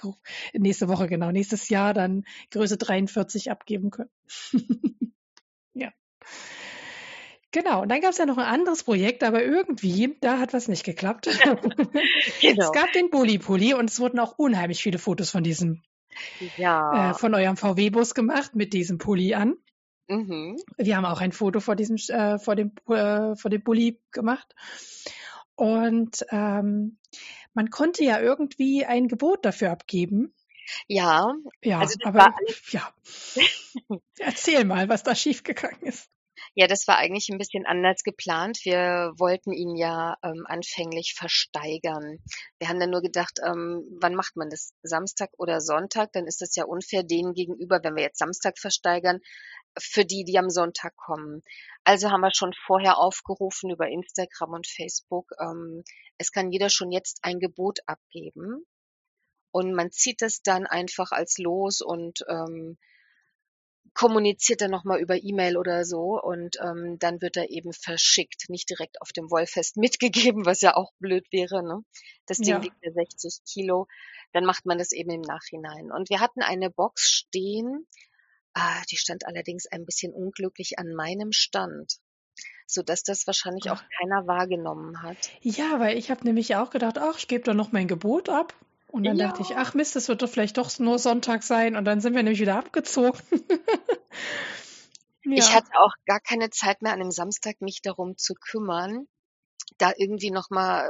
nächste Woche genau, nächstes Jahr dann Größe 43 abgeben können. Ja. Genau, und dann gab es ja noch ein anderes Projekt, aber irgendwie, da hat was nicht geklappt. es genau. gab den Bulli-Pulli und es wurden auch unheimlich viele Fotos von diesem, äh, Ja. von eurem VW-Bus gemacht mit diesem Pulli an. Mhm. Wir haben auch ein Foto vor diesem, äh, vor dem, äh, vor dem Bulli gemacht. Und ähm, man konnte ja irgendwie ein Gebot dafür abgeben. Ja, also Ja, war aber alles, ja, erzähl mal, was da schiefgegangen ist. Ja, das war eigentlich ein bisschen anders geplant. Wir wollten ihn ja ähm, anfänglich versteigern. Wir haben dann nur gedacht, ähm, wann macht man das? Samstag oder Sonntag? Dann ist das ja unfair denen gegenüber, wenn wir jetzt Samstag versteigern, für die, die am Sonntag kommen. Also haben wir schon vorher aufgerufen über Instagram und Facebook, ähm, es kann jeder schon jetzt ein Gebot abgeben. Und man zieht es dann einfach als los und ähm, kommuniziert dann nochmal über E-Mail oder so und ähm, dann wird er eben verschickt, nicht direkt auf dem Wollfest mitgegeben, was ja auch blöd wäre. Ne? Das Ding Ja. wiegt ja 60 Kilo, dann macht man das eben im Nachhinein. Und wir hatten eine Box stehen, ah, die stand allerdings ein bisschen unglücklich an meinem Stand, so dass das wahrscheinlich auch keiner wahrgenommen hat. Ja, weil ich habe nämlich auch gedacht, ach, ich gebe da noch mein Gebot ab. Und dann dachte ich, Ja. ach Mist, das wird doch vielleicht doch nur Sonntag sein. Und dann sind wir nämlich wieder abgezogen. Ich Ja. hatte auch gar keine Zeit mehr an einem Samstag, mich darum zu kümmern, da irgendwie noch mal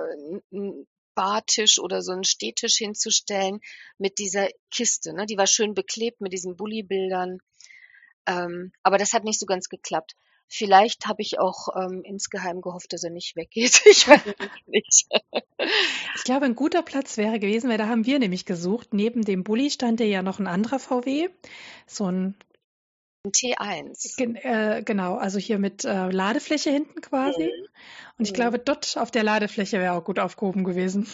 einen Bartisch oder so einen Stehtisch hinzustellen mit dieser Kiste, ne? Die war schön beklebt mit diesen Bullybildern. Ähm, aber das hat nicht so ganz geklappt. Vielleicht habe ich auch ähm, insgeheim gehofft, dass er nicht weggeht. Ich weiß es nicht. Ich glaube, ein guter Platz wäre gewesen, weil da haben wir nämlich gesucht. Neben dem Bulli stand ja noch ein anderer VW. So ein, Ein T1. gen- äh, genau, also hier mit äh, Ladefläche hinten quasi. Und ich Mhm. glaube, dort auf der Ladefläche wäre auch gut aufgehoben gewesen.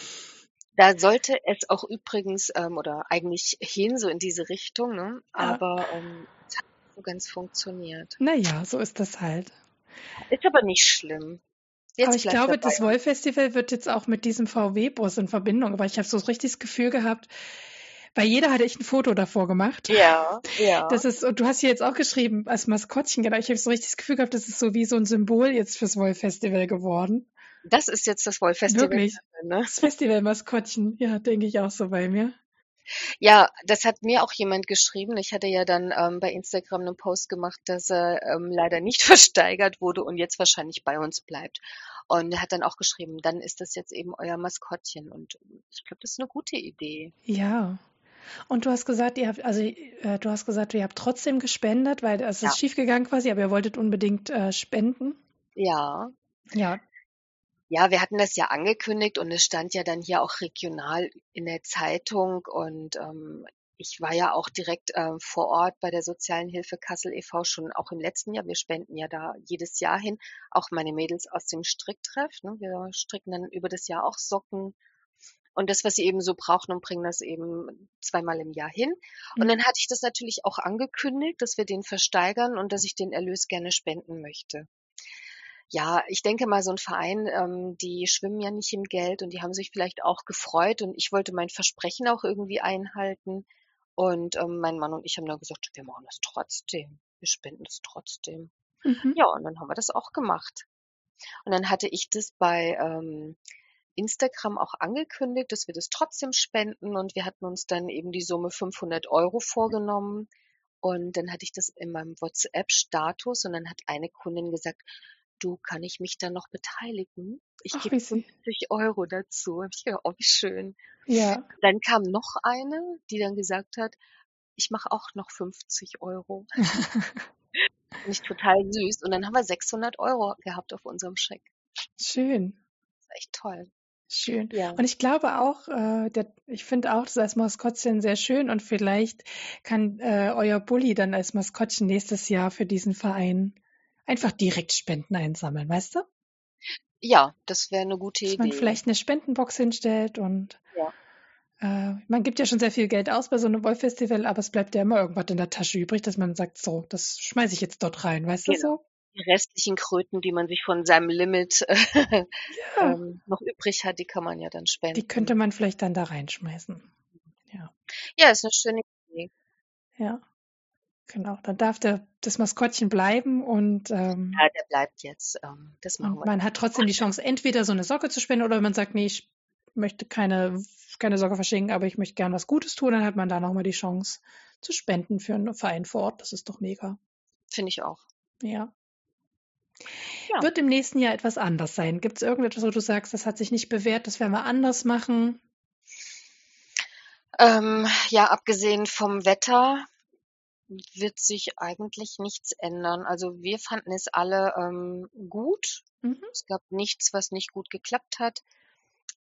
Da sollte es auch übrigens, ähm, oder eigentlich hin, so in diese Richtung, ne? Ja. Aber ähm, so ganz funktioniert. Naja, so ist das halt. Ist aber nicht schlimm. Jetzt Aber ich glaube, er bei das. Woll-Festival wird jetzt auch mit diesem VW-Bus in Verbindung. Aber ich habe so richtig das Gefühl gehabt, bei jeder hatte ich ein Foto davor gemacht. Ja, ja. Das ist, und du hast hier jetzt auch geschrieben, als Maskottchen, genau. Ich habe so richtig das Gefühl gehabt, das ist so wie so ein Symbol jetzt fürs Woll-Festival geworden. Das ist jetzt das Wollfestival. Wirklich. Ne? Das Festival-Maskottchen, ja, denke ich auch so bei mir. Ja, das hat mir auch jemand geschrieben. Ich hatte ja dann ähm, bei Instagram einen Post gemacht, dass er ähm, leider nicht versteigert wurde und jetzt wahrscheinlich bei uns bleibt. Und er hat dann auch geschrieben, dann ist das jetzt eben euer Maskottchen. Und ich glaube, das ist eine gute Idee. Ja. Und du hast gesagt, ihr habt, also äh, du hast gesagt, ihr habt trotzdem gespendet, weil es Ja. ist schiefgegangen quasi, aber ihr wolltet unbedingt äh, spenden. Ja, Ja, Ja, wir hatten das ja angekündigt und es stand ja dann hier auch regional in der Zeitung und ähm, ich war ja auch direkt ähm, vor Ort bei der Sozialen Hilfe Kassel e.V. schon auch im letzten Jahr. Wir spenden ja da jedes Jahr hin. Auch meine Mädels aus dem Stricktreff. Ne? Wir stricken dann über das Jahr auch Socken und das, was sie eben so brauchen und bringen das eben zweimal im Jahr hin. Und Mhm. dann hatte ich das natürlich auch angekündigt, dass wir den versteigern und dass ich den Erlös gerne spenden möchte. Ja, ich denke mal, so ein Verein, ähm, die schwimmen ja nicht im Geld und die haben sich vielleicht auch gefreut und ich wollte mein Versprechen auch irgendwie einhalten. Und ähm, mein Mann und ich haben dann gesagt, wir machen das trotzdem. Wir spenden es trotzdem. Mhm. Ja, und dann haben wir das auch gemacht. Und dann hatte ich das bei ähm, Instagram auch angekündigt, dass wir das trotzdem spenden und wir hatten uns dann eben die Summe 500 Euro vorgenommen. Und dann hatte ich das in meinem WhatsApp-Status und dann hat eine Kundin gesagt, du, kann ich mich da noch beteiligen? Ich Ach, gebe wie süß. 50 Euro dazu. Hab ich gedacht, oh, wie schön. Ja. Dann kam noch eine, die dann gesagt hat, ich mache auch noch 50 Euro. Finde ich total süß. Und dann haben wir 600 Euro gehabt auf unserem Scheck. Schön. Das ist echt toll. Schön. Ja. Und ich glaube auch, äh, der, ich finde auch das als Maskottchen sehr schön und vielleicht kann äh, euer Bulli dann als Maskottchen nächstes Jahr für diesen Verein einfach direkt Spenden einsammeln, weißt du? Ja, das wäre eine gute Dass man Idee. vielleicht eine Spendenbox hinstellt und Ja. äh, man gibt ja schon sehr viel Geld aus bei so einem Wollfestival, aber es bleibt ja immer irgendwas in der Tasche übrig, dass man sagt, so, das schmeiße ich jetzt dort rein, weißt du Genau. so? Die restlichen Kröten, die man sich von seinem Limit Ja, ähm, noch übrig hat, die kann man ja dann spenden. die könnte man vielleicht dann da reinschmeißen. Ja. Ja, ist eine schöne Idee. Ja, genau. Dann darf der, das Maskottchen bleiben und, ähm, Ja, der bleibt jetzt. Ähm, das machen wir. man hat trotzdem die Chance, entweder so eine Socke zu spenden oder man sagt, nee, ich möchte keine, keine Socke verschenken, aber ich möchte gern was Gutes tun, dann hat man da nochmal die Chance zu spenden für einen Verein vor Ort. Das ist doch mega. Finde ich auch. Ja. Ja. Wird im nächsten Jahr etwas anders sein? Gibt es irgendetwas, wo du sagst, das hat sich nicht bewährt, das werden wir anders machen? Ähm, ja, abgesehen vom Wetter wird sich eigentlich nichts ändern. Also wir fanden es alle ähm, gut. Mhm. Es gab nichts, was nicht gut geklappt hat,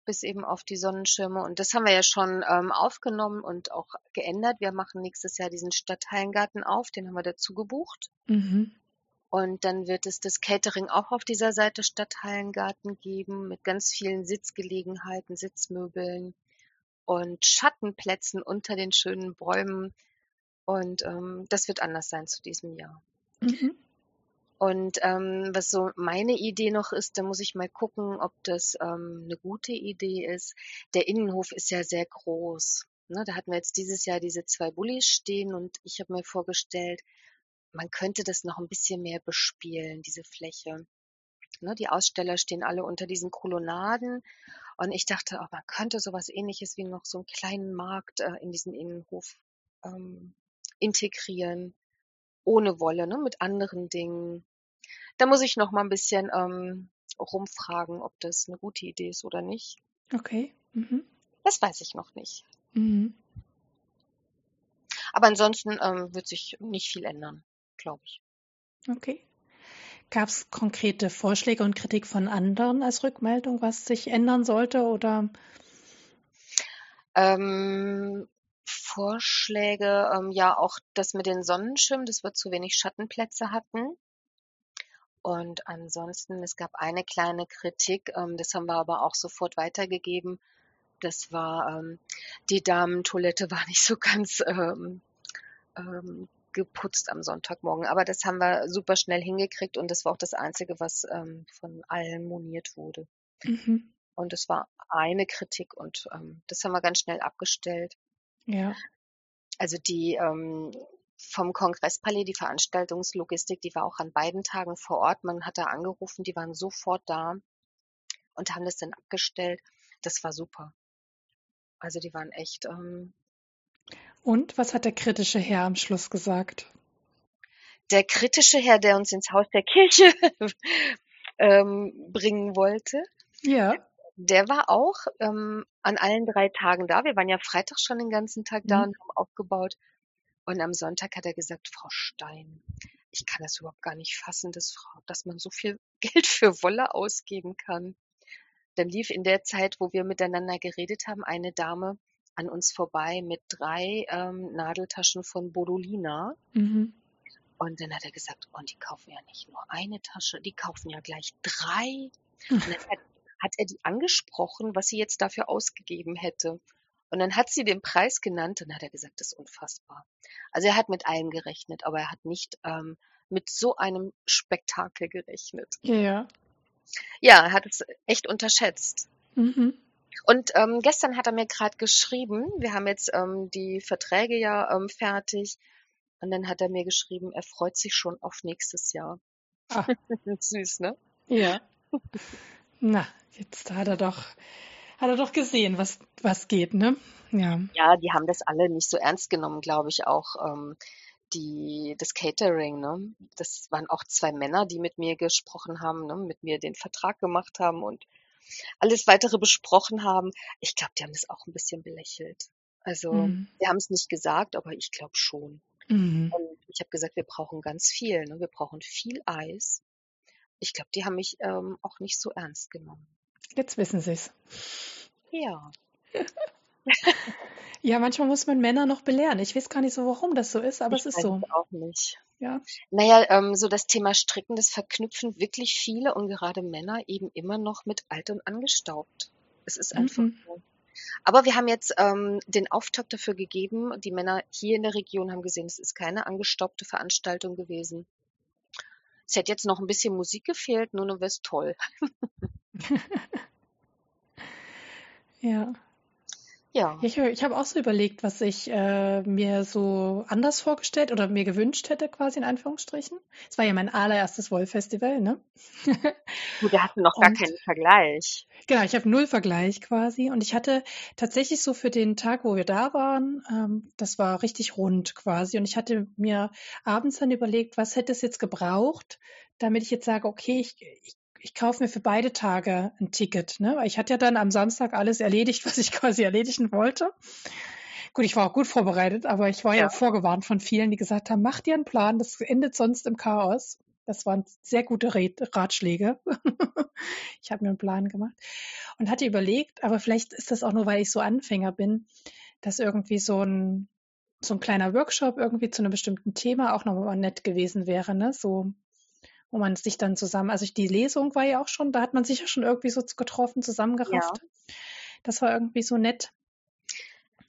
bis eben auf die Sonnenschirme. Und das haben wir ja schon ähm, aufgenommen und auch geändert. Wir machen nächstes Jahr diesen Stadtteilengarten auf, den haben wir dazu gebucht. Mhm. Und dann wird es das Catering auch auf dieser Seite Stadthallengarten geben, mit ganz vielen Sitzgelegenheiten, Sitzmöbeln und Schattenplätzen unter den schönen Bäumen. Und ähm, das wird anders sein zu diesem Jahr. Mhm. Und ähm, was so meine Idee noch ist, da muss ich mal gucken, ob das ähm, eine gute Idee ist. Der Innenhof ist ja sehr groß. Ne, da hatten wir jetzt dieses Jahr diese zwei Bullis stehen und ich habe mir vorgestellt, man könnte das noch ein bisschen mehr bespielen, diese Fläche. Ne, die Aussteller stehen alle unter diesen Kolonnaden und ich dachte, oh, man könnte sowas ähnliches wie noch so einen kleinen Markt äh, in diesen Innenhof ähm, integrieren, ohne Wolle, ne, mit anderen Dingen. Da muss ich noch mal ein bisschen ähm, rumfragen, ob das eine gute Idee ist oder nicht. Okay. Mhm. Das weiß ich noch nicht. Mhm. Aber ansonsten ähm, wird sich nicht viel ändern, glaube ich. Okay. Gab es konkrete Vorschläge und Kritik von anderen als Rückmeldung, was sich ändern sollte oder? Ähm, Vorschläge, ähm, ja auch das mit den Sonnenschirmen, dass wir zu wenig Schattenplätze hatten. Und ansonsten, es gab eine kleine Kritik, ähm, das haben wir aber auch sofort weitergegeben. Das war, ähm, die Damentoilette war nicht so ganz ähm, ähm, geputzt am Sonntagmorgen. Aber das haben wir super schnell hingekriegt und das war auch das Einzige, was ähm, von allen moniert wurde. Mhm. Und es war eine Kritik und ähm, das haben wir ganz schnell abgestellt. Ja. Also die ähm, vom Kongresspalais, die Veranstaltungslogistik, die war auch an beiden Tagen vor Ort. Man hat da angerufen, die waren sofort da und haben das dann abgestellt. Das war super. Also die waren echt. Ähm, Und was hat der kritische Herr am Schluss gesagt? der kritische Herr, der uns ins Haus der Kirche ähm, bringen wollte, Ja. Der war auch ähm, an allen drei Tagen da. Wir waren ja Freitag schon den ganzen Tag da Mhm. und haben aufgebaut. Und am Sonntag hat er gesagt, Frau Stein, ich kann das überhaupt gar nicht fassen, dass, Frau, dass man so viel Geld für Wolle ausgeben kann. Dann lief in der Zeit, wo wir miteinander geredet haben, eine Dame an uns vorbei mit drei ähm, Nadeltaschen von Bodolina. Mhm. Und dann hat er gesagt, und die kaufen ja nicht nur eine Tasche, die kaufen ja gleich drei. Und dann hat, hat er die angesprochen, was sie jetzt dafür ausgegeben hätte. Und dann hat sie den Preis genannt und hat er gesagt, das ist unfassbar. Also er hat mit allem gerechnet, aber er hat nicht ähm, mit so einem Spektakel gerechnet. Ja. Ja, er hat es echt unterschätzt. Mhm. Und ähm, gestern hat er mir gerade geschrieben, wir haben jetzt ähm, die Verträge ja ähm, fertig. Und dann hat er mir geschrieben, er freut sich schon auf nächstes Jahr. Ah, Süß, ne? ja. Na, jetzt hat er doch, hat er doch gesehen, was, was geht, ne? Ja. Ja, die haben das alle nicht so ernst genommen, glaube ich, auch ähm, die, das Catering, ne? Das waren auch zwei Männer, die mit mir gesprochen haben, ne? mit mir den Vertrag gemacht haben und alles weitere besprochen haben. Ich glaube, die haben das auch ein bisschen belächelt. Also, Mhm. wir haben es nicht gesagt, aber ich glaube schon. Mhm. Und ich habe gesagt, wir brauchen ganz viel, ne? Wir brauchen viel Eis. Ich glaube, die haben mich ähm, auch nicht so ernst genommen. Jetzt wissen Sie es. Ja. Ja, manchmal muss man Männer noch belehren. Ich weiß gar nicht so, warum das so ist, aber Ich es ist so. auch nicht. Ja. Naja, ähm, so das Thema Stricken, das verknüpfen wirklich viele und gerade Männer eben immer noch mit alt und angestaubt. Es ist einfach Mhm. so. Aber wir haben jetzt ähm, den Auftakt dafür gegeben. Die Männer hier in der Region haben gesehen, es ist keine angestaubte Veranstaltung gewesen. Es hätte jetzt noch ein bisschen Musik gefehlt, nur wäre es toll. Ja. Ja. Ich, ich habe auch so überlegt, was ich äh, mir so anders vorgestellt oder mir gewünscht hätte, quasi in Anführungsstrichen. Es war ja mein allererstes Wollfestival, ne? Gut, da hatten noch gar Und keinen Vergleich. genau, ich habe null Vergleich quasi. Und ich hatte tatsächlich so für den Tag, wo wir da waren, ähm, das war richtig rund quasi. Und ich hatte mir abends dann überlegt, was hätte es jetzt gebraucht, damit ich jetzt sage, okay, ich, ich ich kaufe mir für beide Tage ein Ticket, ne? Weil ich hatte ja dann am Samstag alles erledigt, was ich quasi erledigen wollte. gut, ich war auch gut vorbereitet, aber ich war ja, ja vorgewarnt von vielen, die gesagt haben, mach dir einen Plan, das endet sonst im Chaos. Das waren sehr gute Ratschläge. ich habe mir einen Plan gemacht und hatte überlegt, aber vielleicht ist das auch nur, weil ich so Anfänger bin, dass irgendwie so ein so ein kleiner Workshop irgendwie zu einem bestimmten Thema auch nochmal nett gewesen wäre, ne? So, wo man sich dann zusammen, also die Lesung war ja auch schon, da hat man sich ja schon irgendwie so getroffen, zusammengerafft. Ja. Das war irgendwie so nett.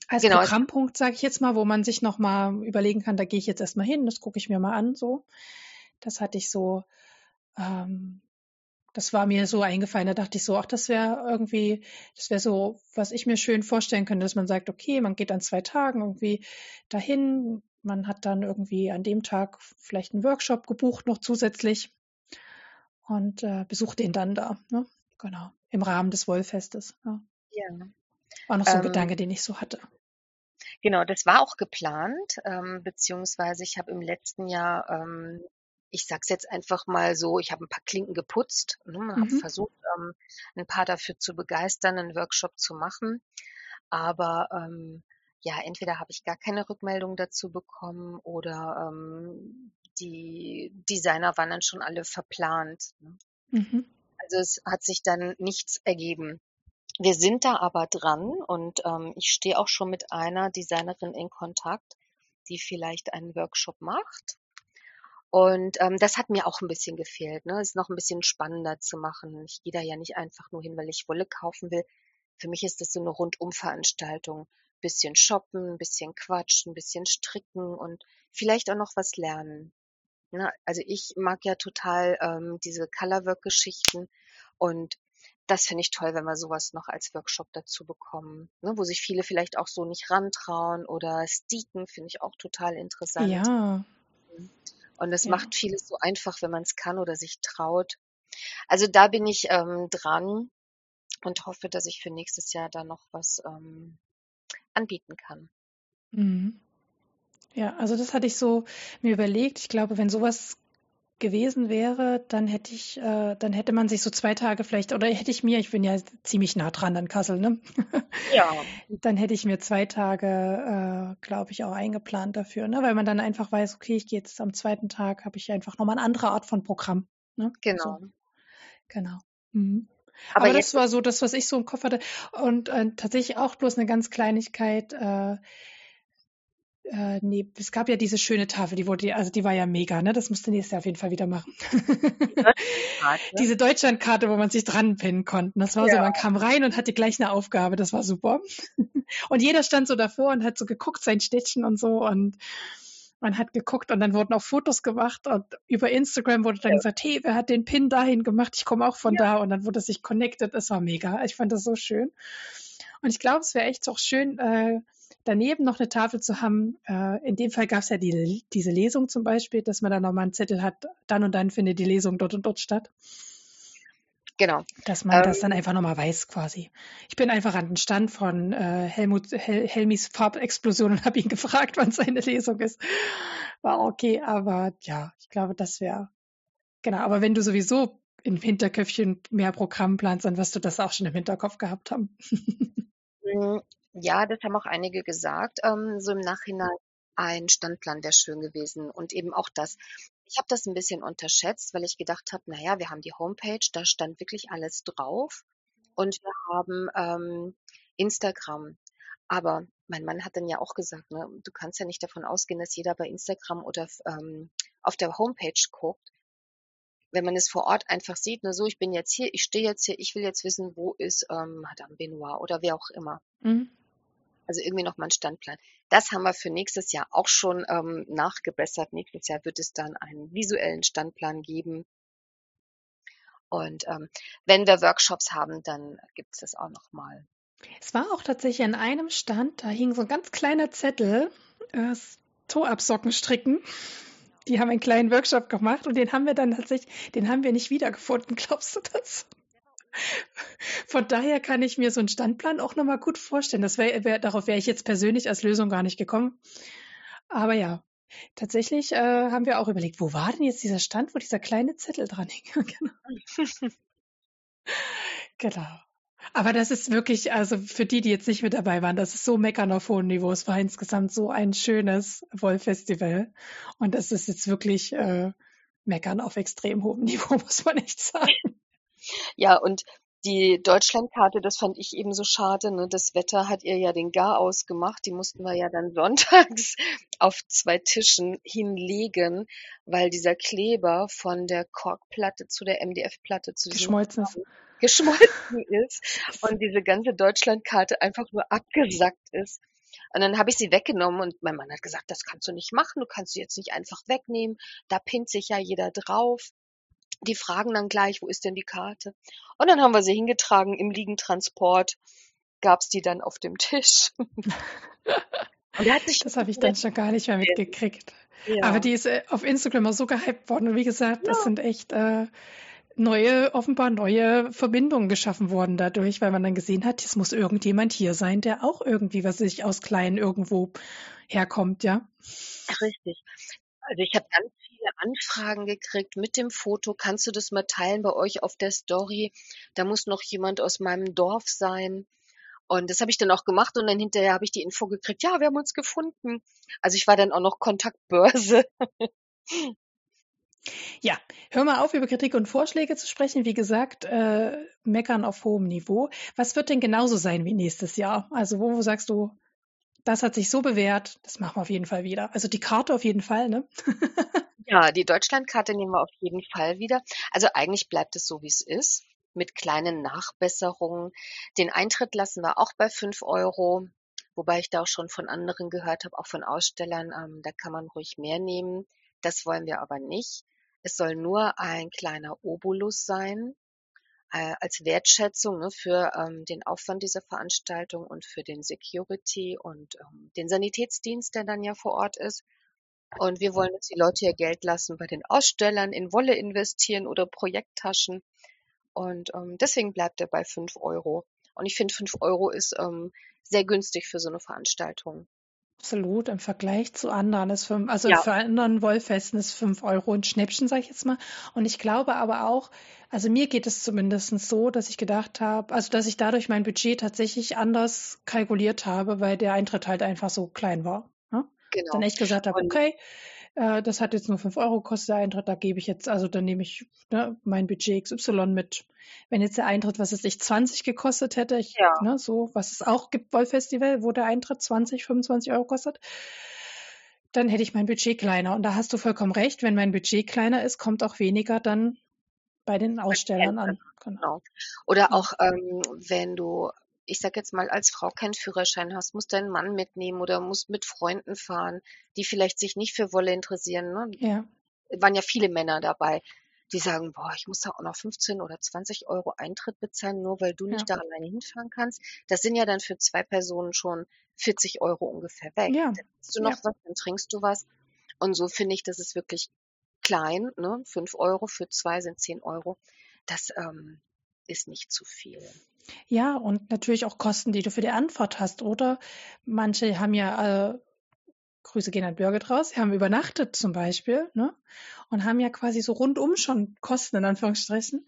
Als genau. Programmpunkt, sage ich jetzt mal, wo man sich nochmal überlegen kann, da gehe ich jetzt erstmal hin, das gucke ich mir mal an, so. Das hatte ich so, ähm, das war mir so eingefallen. Da dachte ich so, ach, das wäre irgendwie, das wäre so, was ich mir schön vorstellen könnte, dass man sagt, okay, man geht an zwei Tagen irgendwie dahin, man hat dann irgendwie an dem Tag vielleicht einen Workshop gebucht noch zusätzlich und äh, besucht den dann da. Ne? Genau, im Rahmen des Wollfestes. Ja. ja. War noch so ein ähm, Gedanke, den ich so hatte. Genau, das war auch geplant, ähm, beziehungsweise ich habe im letzten Jahr ähm, ich sag's jetzt einfach mal so, ich habe ein paar Klinken geputzt, ne, mhm. habe versucht, ähm, ein paar dafür zu begeistern, einen Workshop zu machen. Aber ähm, ja, entweder habe ich gar keine Rückmeldung dazu bekommen oder ähm, die Designer waren dann schon alle verplant. Ne? Mhm. Also es hat sich dann nichts ergeben. Wir sind da aber dran und ähm, ich stehe auch schon mit einer Designerin in Kontakt, die vielleicht einen Workshop macht. Und ähm, das hat mir auch ein bisschen gefehlt, ne? Es noch ein bisschen spannender zu machen. Ich gehe da ja nicht einfach nur hin, weil ich Wolle kaufen will. Für mich ist das so eine Rundumveranstaltung. Bisschen shoppen, bisschen quatschen, bisschen stricken und vielleicht auch noch was lernen. Ne? Also ich mag ja total ähm, diese Colorwork-Geschichten und das finde ich toll, wenn wir sowas noch als Workshop dazu bekommen, ne? wo sich viele vielleicht auch so nicht rantrauen oder Sticken finde ich auch total interessant. Ja, und es ja. macht vieles so einfach, wenn man es kann oder sich traut. Also da bin ich ähm, dran und hoffe, dass ich für nächstes Jahr da noch was ähm, anbieten kann. Mhm. Ja, also das hatte ich so mir überlegt. Ich glaube, wenn sowas gewesen wäre, dann hätte ich, äh, dann hätte man sich so zwei Tage vielleicht, oder hätte ich mir, ich bin ja ziemlich nah dran an Kassel, ne? Ja. dann hätte ich mir zwei Tage, äh, glaube ich, auch eingeplant dafür, ne? Weil man dann einfach weiß, okay, ich gehe jetzt am zweiten Tag, habe ich einfach nochmal eine andere Art von Programm. Ne? Genau. So. Genau. Mhm. Aber, Aber das war so das, was ich so im Kopf hatte. Und äh, tatsächlich auch bloß eine ganz Kleinigkeit. Äh, äh, nee, es gab ja diese schöne Tafel, die wurde, also die war ja mega, ne? Das musste nächstes Jahr auf jeden Fall wieder machen. diese Deutschlandkarte, wo man sich dran pinnen konnte. Das war ja. so, man kam rein und hatte gleich eine Aufgabe, das war super. und jeder stand so davor und hat so geguckt, sein Städtchen und so und man hat geguckt und dann wurden auch Fotos gemacht und über Instagram wurde dann ja. gesagt, hey, wer hat den Pin dahin gemacht? Ich komme auch von ja. da und dann wurde sich connected. Das war mega. Ich fand das so schön. Und ich glaube, es wäre echt auch schön, äh, daneben noch eine Tafel zu haben. Äh, in dem Fall gab es ja die, diese Lesung zum Beispiel, dass man da nochmal einen Zettel hat, dann und dann findet die Lesung dort und dort statt. Genau. Dass man ähm, das dann einfach nochmal weiß quasi. Ich bin einfach an den Stand von äh, Helmut, Hel Helmis Farbexplosion und habe ihn gefragt, wann seine Lesung ist. War okay, aber ja, ich glaube, das wäre genau. Aber wenn du sowieso im Hinterköpfchen mehr Programm planst, dann wirst du das auch schon im Hinterkopf gehabt haben. Mm, ja, das haben auch einige gesagt, ähm, so im Nachhinein. Ein Standplan wäre schön gewesen und eben auch das. Ich habe das ein bisschen unterschätzt, weil ich gedacht habe, na ja, wir haben die Homepage, da stand wirklich alles drauf und wir haben ähm, Instagram. Aber mein Mann hat dann ja auch gesagt, ne, du kannst ja nicht davon ausgehen, dass jeder bei Instagram oder ähm, auf der Homepage guckt. Wenn man es vor Ort einfach sieht, ne, so, ich bin jetzt hier, ich stehe jetzt hier, ich will jetzt wissen, wo ist ähm, Madame Benoit oder wer auch immer. Mhm. Also irgendwie nochmal einen Standplan. Das haben wir für nächstes Jahr auch schon ähm, nachgebessert. Nächstes Jahr wird es dann einen visuellen Standplan geben. Und ähm, wenn wir Workshops haben, dann gibt es das auch nochmal. Es war auch tatsächlich an einem Stand, da hing so ein ganz kleiner Zettel, äh, Toabsocken stricken. Die haben einen kleinen Workshop gemacht und den haben wir dann tatsächlich, den haben wir nicht wiedergefunden, glaubst du das? Von daher kann ich mir so einen Standplan auch nochmal gut vorstellen. Das wär, wär, darauf wäre ich jetzt persönlich als Lösung gar nicht gekommen. Aber ja, tatsächlich äh, haben wir auch überlegt, wo war denn jetzt dieser Stand, wo dieser kleine Zettel dran hing? genau. genau. Aber das ist wirklich, also für die, die jetzt nicht mit dabei waren, das ist so meckern auf hohem Niveau. Es war insgesamt so ein schönes Wollfestival. Und das ist jetzt wirklich äh, meckern auf extrem hohem Niveau, muss man echt sagen. Ja, und die Deutschlandkarte, das fand ich eben so schade. Ne? Das Wetter hat ihr ja den Gar ausgemacht. Die mussten wir ja dann sonntags auf zwei Tischen hinlegen, weil dieser Kleber von der Korkplatte zu der MDF-Platte zu geschmolzen ist. geschmolzen ist und diese ganze Deutschlandkarte einfach nur abgesackt ist. Und dann habe ich sie weggenommen und mein Mann hat gesagt, das kannst du nicht machen, du kannst sie jetzt nicht einfach wegnehmen, da pinnt sich ja jeder drauf. Die fragen dann gleich, wo ist denn die Karte? Und dann haben wir sie hingetragen im Liegentransport, gab's die dann auf dem Tisch. das habe ich dann schon gar nicht mehr mitgekriegt. Ja. Aber die ist äh, auf Instagram auch so gehypt worden. Und wie gesagt, ja. das sind echt äh, neue, offenbar neue Verbindungen geschaffen worden dadurch, weil man dann gesehen hat, es muss irgendjemand hier sein, der auch irgendwie, was sich aus Klein irgendwo herkommt, ja. Richtig. Also ich habe ganz viele Anfragen gekriegt mit dem Foto. Kannst du das mal teilen bei euch auf der Story? Da muss noch jemand aus meinem Dorf sein. Und das habe ich dann auch gemacht und dann hinterher habe ich die Info gekriegt, ja, wir haben uns gefunden. Also ich war dann auch noch Kontaktbörse. Ja, hör mal auf, über Kritik und Vorschläge zu sprechen. Wie gesagt, äh, meckern auf hohem Niveau. Was wird denn genauso sein wie nächstes Jahr? Also wo, wo sagst du, das hat sich so bewährt, das machen wir auf jeden Fall wieder. Also die Karte auf jeden Fall, ne? ja, die Deutschlandkarte nehmen wir auf jeden Fall wieder. Also eigentlich bleibt es so, wie es ist, mit kleinen Nachbesserungen. Den Eintritt lassen wir auch bei fünf Euro, wobei ich da auch schon von anderen gehört habe, auch von Ausstellern, ähm, da kann man ruhig mehr nehmen. Das wollen wir aber nicht. Es soll nur ein kleiner Obolus sein, äh, als Wertschätzung ne, für ähm, den Aufwand dieser Veranstaltung und für den Security und ähm, den Sanitätsdienst, der dann ja vor Ort ist. Und wir wollen jetzt die Leute hier Geld lassen bei den Ausstellern, in Wolle investieren oder Projekttaschen. Und ähm, deswegen bleibt er bei fünf Euro. Und ich finde, fünf Euro ist ähm, sehr günstig für so eine Veranstaltung. Absolut, im Vergleich zu anderen ist fünf, also ja. für anderen Wollfesten ist fünf Euro ein Schnäppchen, sage ich jetzt mal. Und ich glaube aber auch, also mir geht es zumindest so, dass ich gedacht habe, also dass ich dadurch mein Budget tatsächlich anders kalkuliert habe, weil der Eintritt halt einfach so klein war. Ne? Genau. Dann echt gesagt habe, okay, äh, das hat jetzt nur fünf Euro gekostet, der Eintritt, da gebe ich jetzt, also dann nehme ich ne, mein Budget XY mit. Wenn jetzt der Eintritt, was es sich 20 gekostet hätte, ich, ja. ne, so, was es auch gibt, Wollfestival, wo der Eintritt 20, 25 Euro kostet, dann hätte ich mein Budget kleiner. Und da hast du vollkommen recht, wenn mein Budget kleiner ist, kommt auch weniger dann bei den Ausstellern an. Genau. genau. Oder auch, ähm, wenn du ich sag jetzt mal, als Frau keinen Führerschein hast, musst deinen Mann mitnehmen oder musst mit Freunden fahren, die vielleicht sich nicht für Wolle interessieren. Ne? Ja. Waren ja viele Männer dabei, die sagen, boah, ich muss da auch noch 15 oder 20 Euro Eintritt bezahlen, nur weil du nicht ja. da alleine hinfahren kannst. Das sind ja dann für zwei Personen schon 40 Euro ungefähr weg. Ja. Dann hast du noch ja. was, dann trinkst du was. Und so finde ich, das ist wirklich klein, ne? 5 Euro für zwei sind 10 Euro. Das ähm, ist nicht zu viel. Ja, und natürlich auch Kosten, die du für die Anfahrt hast, oder? Manche haben ja, äh, Grüße gehen an Birgit raus, sie haben übernachtet zum Beispiel, ne? Und haben ja quasi so rundum schon Kosten in Anführungsstrichen.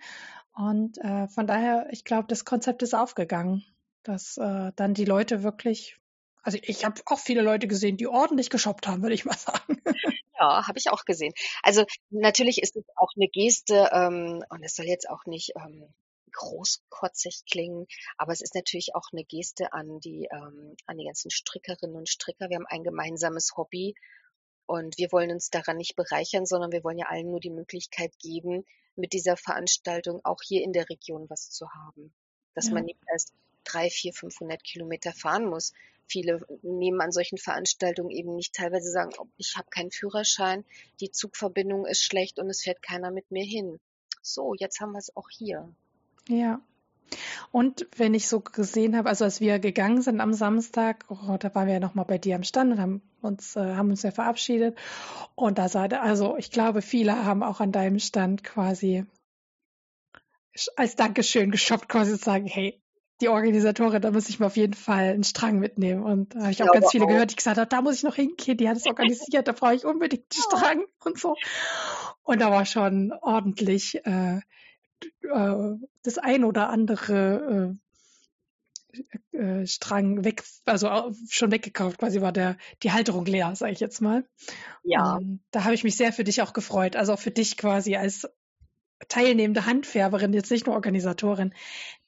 Und äh, von daher, ich glaube, das Konzept ist aufgegangen, dass äh, dann die Leute wirklich, also ich habe auch viele Leute gesehen, die ordentlich geshoppt haben, würde ich mal sagen. Ja, habe ich auch gesehen. Also natürlich ist es auch eine Geste ähm, und es soll jetzt auch nicht ähm, großkotzig klingen, aber es ist natürlich auch eine Geste an die, ähm, an die ganzen Strickerinnen und Stricker. Wir haben ein gemeinsames Hobby und wir wollen uns daran nicht bereichern, sondern wir wollen ja allen nur die Möglichkeit geben, mit dieser Veranstaltung auch hier in der Region was zu haben. Dass ja. man nicht erst drei, vier, 500 Kilometer fahren muss. Viele nehmen an solchen Veranstaltungen eben nicht teilweise sagen, oh, ich habe keinen Führerschein, die Zugverbindung ist schlecht und es fährt keiner mit mir hin. So, jetzt haben wir es auch hier. Ja. Und wenn ich so gesehen habe, also als wir gegangen sind am Samstag, oh, da waren wir ja nochmal bei dir am Stand und haben uns, äh, haben uns ja verabschiedet. Und da sah, also ich glaube, viele haben auch an deinem Stand quasi als Dankeschön geshoppt, quasi zu sagen, hey, die Organisatorin, da muss ich mir auf jeden Fall einen Strang mitnehmen. Und da habe ich auch ganz viele auch. gehört, die gesagt haben, da muss ich noch hingehen, die hat es organisiert, da brauche ich unbedingt einen Strang und so. Und da war schon ordentlich äh, äh, das ein oder andere äh, Strang weg, also schon weggekauft, quasi war der die Halterung leer, sage ich jetzt mal. Ja. Und da habe ich mich sehr für dich auch gefreut, also auch für dich quasi als teilnehmende Handfärberin, jetzt nicht nur Organisatorin,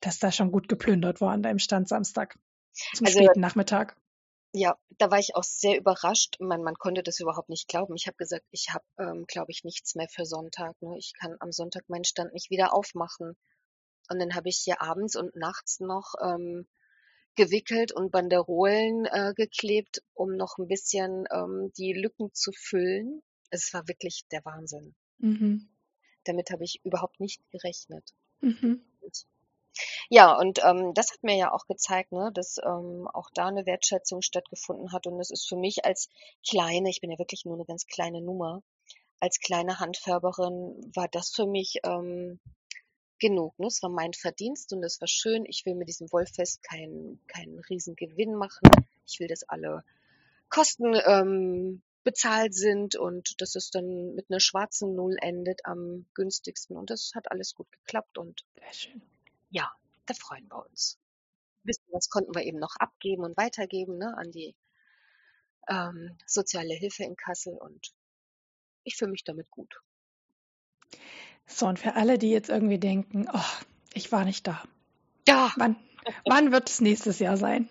dass da schon gut geplündert war an deinem Stand Samstag zum also, späten Nachmittag. Ja, da war ich auch sehr überrascht. Man, man konnte das überhaupt nicht glauben. Ich habe gesagt, ich habe, ähm, glaube ich, nichts mehr für Sonntag. Ne? Ich kann am Sonntag meinen Stand nicht wieder aufmachen. Und dann habe ich hier abends und nachts noch ähm, gewickelt und Banderolen äh, geklebt, um noch ein bisschen ähm, die Lücken zu füllen. Es war wirklich der Wahnsinn. Mhm. Damit habe ich überhaupt nicht gerechnet. Mhm. Ja, und ähm, das hat mir ja auch gezeigt, ne, dass ähm, auch da eine Wertschätzung stattgefunden hat. Und es ist für mich als kleine, ich bin ja wirklich nur eine ganz kleine Nummer, als kleine Handfärberin war das für mich ähm, genug. Ne? Es war mein Verdienst und es war schön. Ich will mit diesem Wollfest keinen keinen riesen Gewinn machen. Ich will, dass alle Kosten ähm, bezahlt sind und dass es dann mit einer schwarzen Null endet am günstigsten. Und das hat alles gut geklappt und Sehr schön ja, da freuen wir uns. Was konnten wir eben noch abgeben und weitergeben ne, an die ähm, soziale Hilfe in Kassel und ich fühle mich damit gut. So, und für alle, die jetzt irgendwie denken, oh, ich war nicht da. Ja. Wann, wann wird es nächstes Jahr sein?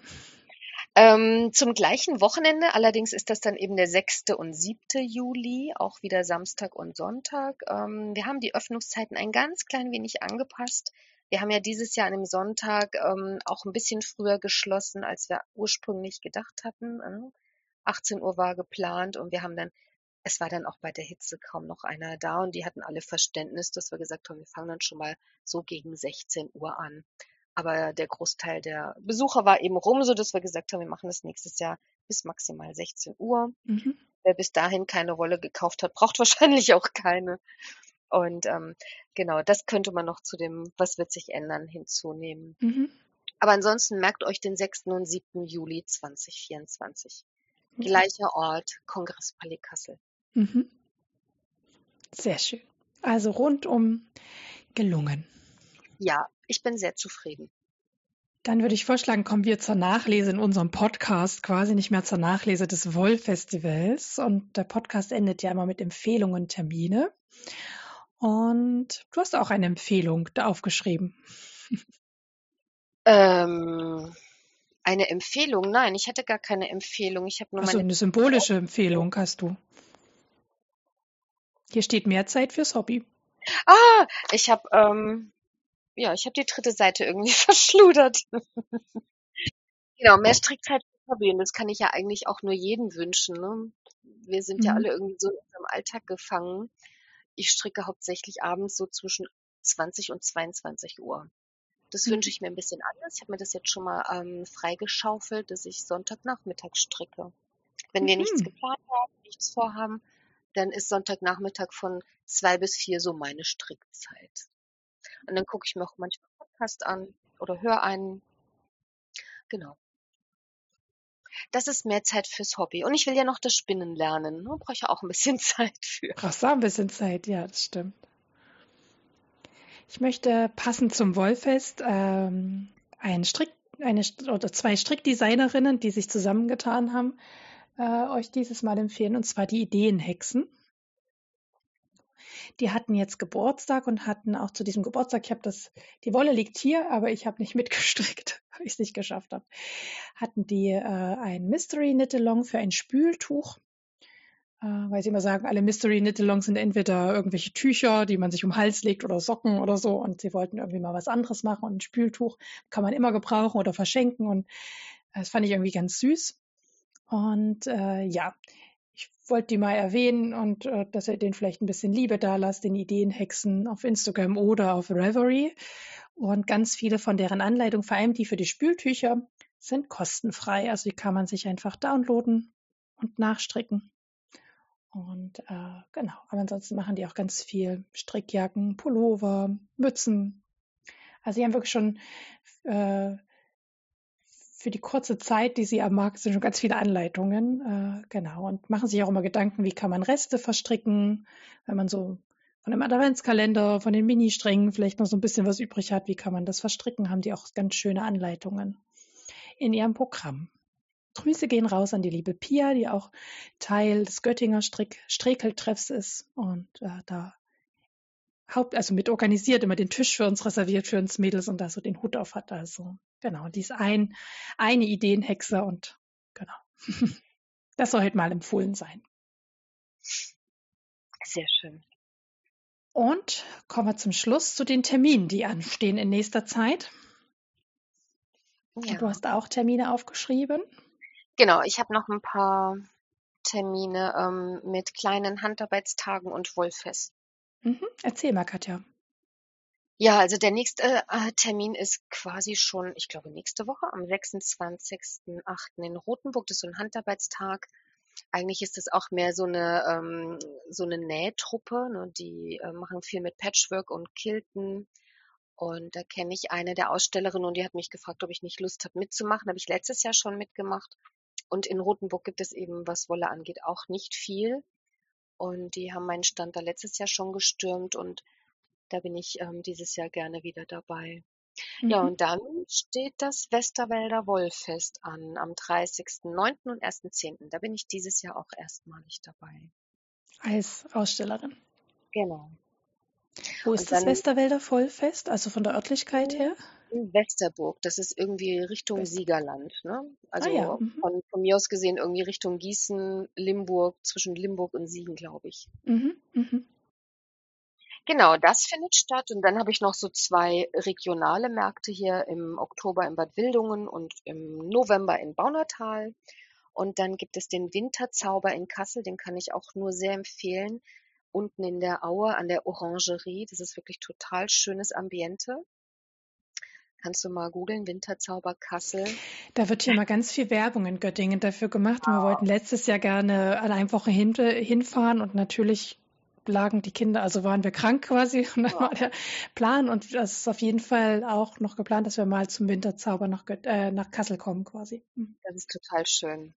Ähm, zum gleichen Wochenende, allerdings ist das dann eben der 6. und 7. Juli, auch wieder Samstag und Sonntag. Ähm, wir haben die Öffnungszeiten ein ganz klein wenig angepasst. Wir haben ja dieses Jahr an dem Sonntag ähm, auch ein bisschen früher geschlossen, als wir ursprünglich gedacht hatten. 18 äh, Uhr war geplant und wir haben dann, es war dann auch bei der Hitze kaum noch einer da und die hatten alle Verständnis, dass wir gesagt haben, wir fangen dann schon mal so gegen 16 Uhr an. Aber der Großteil der Besucher war eben rum, so dass wir gesagt haben, wir machen das nächstes Jahr bis maximal 16 Uhr. Mhm. Wer bis dahin keine Wolle gekauft hat, braucht wahrscheinlich auch keine. Und ähm, genau, das könnte man noch zu dem, was wird sich ändern, hinzunehmen. Mhm. Aber ansonsten merkt euch den 6. und 7. Juli 2024. Mhm. Gleicher Ort, Kongresspalais Kassel. Mhm. Sehr schön. Also rundum gelungen. Ja, ich bin sehr zufrieden. Dann würde ich vorschlagen, kommen wir zur Nachlese in unserem Podcast, quasi nicht mehr zur Nachlese des Woll-Festivals. Und der Podcast endet ja immer mit Empfehlungen, Termine. Und du hast auch eine Empfehlung da aufgeschrieben. Ähm, eine Empfehlung? Nein, ich hatte gar keine Empfehlung. Ich habe nur also meine eine symbolische Empfehlung hast du. Hier steht mehr Zeit fürs Hobby. Ah, ich habe ähm, ja, ich habe die dritte Seite irgendwie verschludert. genau, mehr Strickzeit fürs Hobby und das kann ich ja eigentlich auch nur jedem wünschen. Ne? Wir sind mhm. ja alle irgendwie so in unserem Alltag gefangen ich stricke hauptsächlich abends so zwischen 20 und 22 Uhr. Das mhm. wünsche ich mir ein bisschen anders. Ich habe mir das jetzt schon mal ähm, freigeschaufelt, dass ich Sonntagnachmittag stricke. Wenn wir mhm. nichts geplant haben, nichts vorhaben, dann ist Sonntagnachmittag von zwei bis vier so meine Strickzeit. Und dann gucke ich mir auch manchmal Podcast an oder höre einen. Genau das ist mehr Zeit fürs Hobby. Und ich will ja noch das Spinnen lernen. Ne? Brauche ich auch ein bisschen Zeit für. Brauchst du auch ein bisschen Zeit, ja, das stimmt. Ich möchte passend zum Wollfest ähm, einen Strick, eine oder zwei Strickdesignerinnen, die sich zusammengetan haben, äh, euch dieses Mal empfehlen, und zwar die Ideenhexen. Die hatten jetzt Geburtstag und hatten auch zu diesem Geburtstag, ich habe das, die Wolle liegt hier, aber ich habe nicht mitgestrickt, ich es nicht geschafft habe, hatten die äh, ein Mystery Knit-Along für ein Spültuch. Äh, weil sie immer sagen, alle Mystery Knit-Alongs sind entweder irgendwelche Tücher, die man sich um den Hals legt oder Socken oder so und sie wollten irgendwie mal was anderes machen und ein Spültuch kann man immer gebrauchen oder verschenken und das fand ich irgendwie ganz süß. Und äh, ja, ich wollte die mal erwähnen und äh, dass ihr denen vielleicht ein bisschen Liebe da lasst, den Ideenhexen auf Instagram oder auf Reverie. Und ganz viele von deren Anleitungen, vor allem die für die Spültücher, sind kostenfrei. Also die kann man sich einfach downloaden und nachstricken. Und äh, genau, aber ansonsten machen die auch ganz viel Strickjacken, Pullover, Mützen. Also sie haben wirklich schon äh, für die kurze Zeit, die sie am Markt sind, schon ganz viele Anleitungen. Äh, genau. Und machen sich auch immer Gedanken, wie kann man Reste verstricken, wenn man so von dem Adventskalender, von den Mini-Strängen vielleicht noch so ein bisschen was übrig hat, wie kann man das verstricken, haben die auch ganz schöne Anleitungen. in ihrem Programm. Grüße gehen raus an die liebe Pia, die auch Teil des Göttinger Strick Strekeltreffs ist und äh, da Haupt, also mit organisiert, immer den Tisch für uns reserviert, für uns Mädels und da so den Hut auf hat. Also genau, die ist ein, eine Ideenhexe und genau. Das soll heute mal empfohlen sein. Sehr schön. Und kommen wir zum Schluss zu den Terminen, die anstehen in nächster Zeit. Ja. Du hast auch Termine aufgeschrieben. Genau, ich habe noch ein paar Termine ähm, mit kleinen Handarbeitstagen und Wollfest. Mhm. Erzähl mal, Katja. Ja, also der nächste äh, Termin ist quasi schon, ich glaube, nächste Woche am 26.08. in Rothenburg. Das ist so ein Handarbeitstag. Eigentlich ist es auch mehr so eine, ähm, so eine Nähtruppe. Ne? Die äh, machen viel mit Patchwork und Kilten. Und da kenne ich eine der Ausstellerinnen und die hat mich gefragt, ob ich nicht Lust habe mitzumachen. Habe ich letztes Jahr schon mitgemacht. Und in Rothenburg gibt es eben, was Wolle angeht, auch nicht viel. Und die haben meinen Stand da letztes Jahr schon gestürmt und da bin ich ähm, dieses Jahr gerne wieder dabei. Mhm. Ja, und dann steht das Westerwälder Wollfest an am 30.09. und 1.10. Da bin ich dieses Jahr auch erstmalig dabei. Als Ausstellerin. Genau. Wo ist und das Westerwälder Vollfest, also von der Örtlichkeit her? in Westerburg. Das ist irgendwie Richtung Siegerland. Ne? Also ah, ja. mhm. von, von, mir aus gesehen irgendwie Richtung Gießen, Limburg, zwischen Limburg und Siegen, glaube ich. Mhm. Mhm. Genau, das findet statt. Und dann habe ich noch so zwei regionale Märkte hier im Oktober in Bad Wildungen und im November in Baunatal. Und dann gibt es den Winterzauber in Kassel, den kann ich auch nur sehr empfehlen. Unten in der Aue an der Orangerie. Das ist wirklich total schönes Ambiente. Kannst du mal googeln, Winterzauber Kassel. Da wird hier mal ganz viel Werbung in Göttingen dafür gemacht. Wow. Wir wollten letztes Jahr gerne an einer Woche hin, hinfahren und natürlich lagen die Kinder, also waren wir krank quasi und dann wow. war der Plan und das ist auf jeden Fall auch noch geplant, dass wir mal zum Winterzauber nach, äh, nach Kassel kommen quasi. Mhm. Das ist total schön.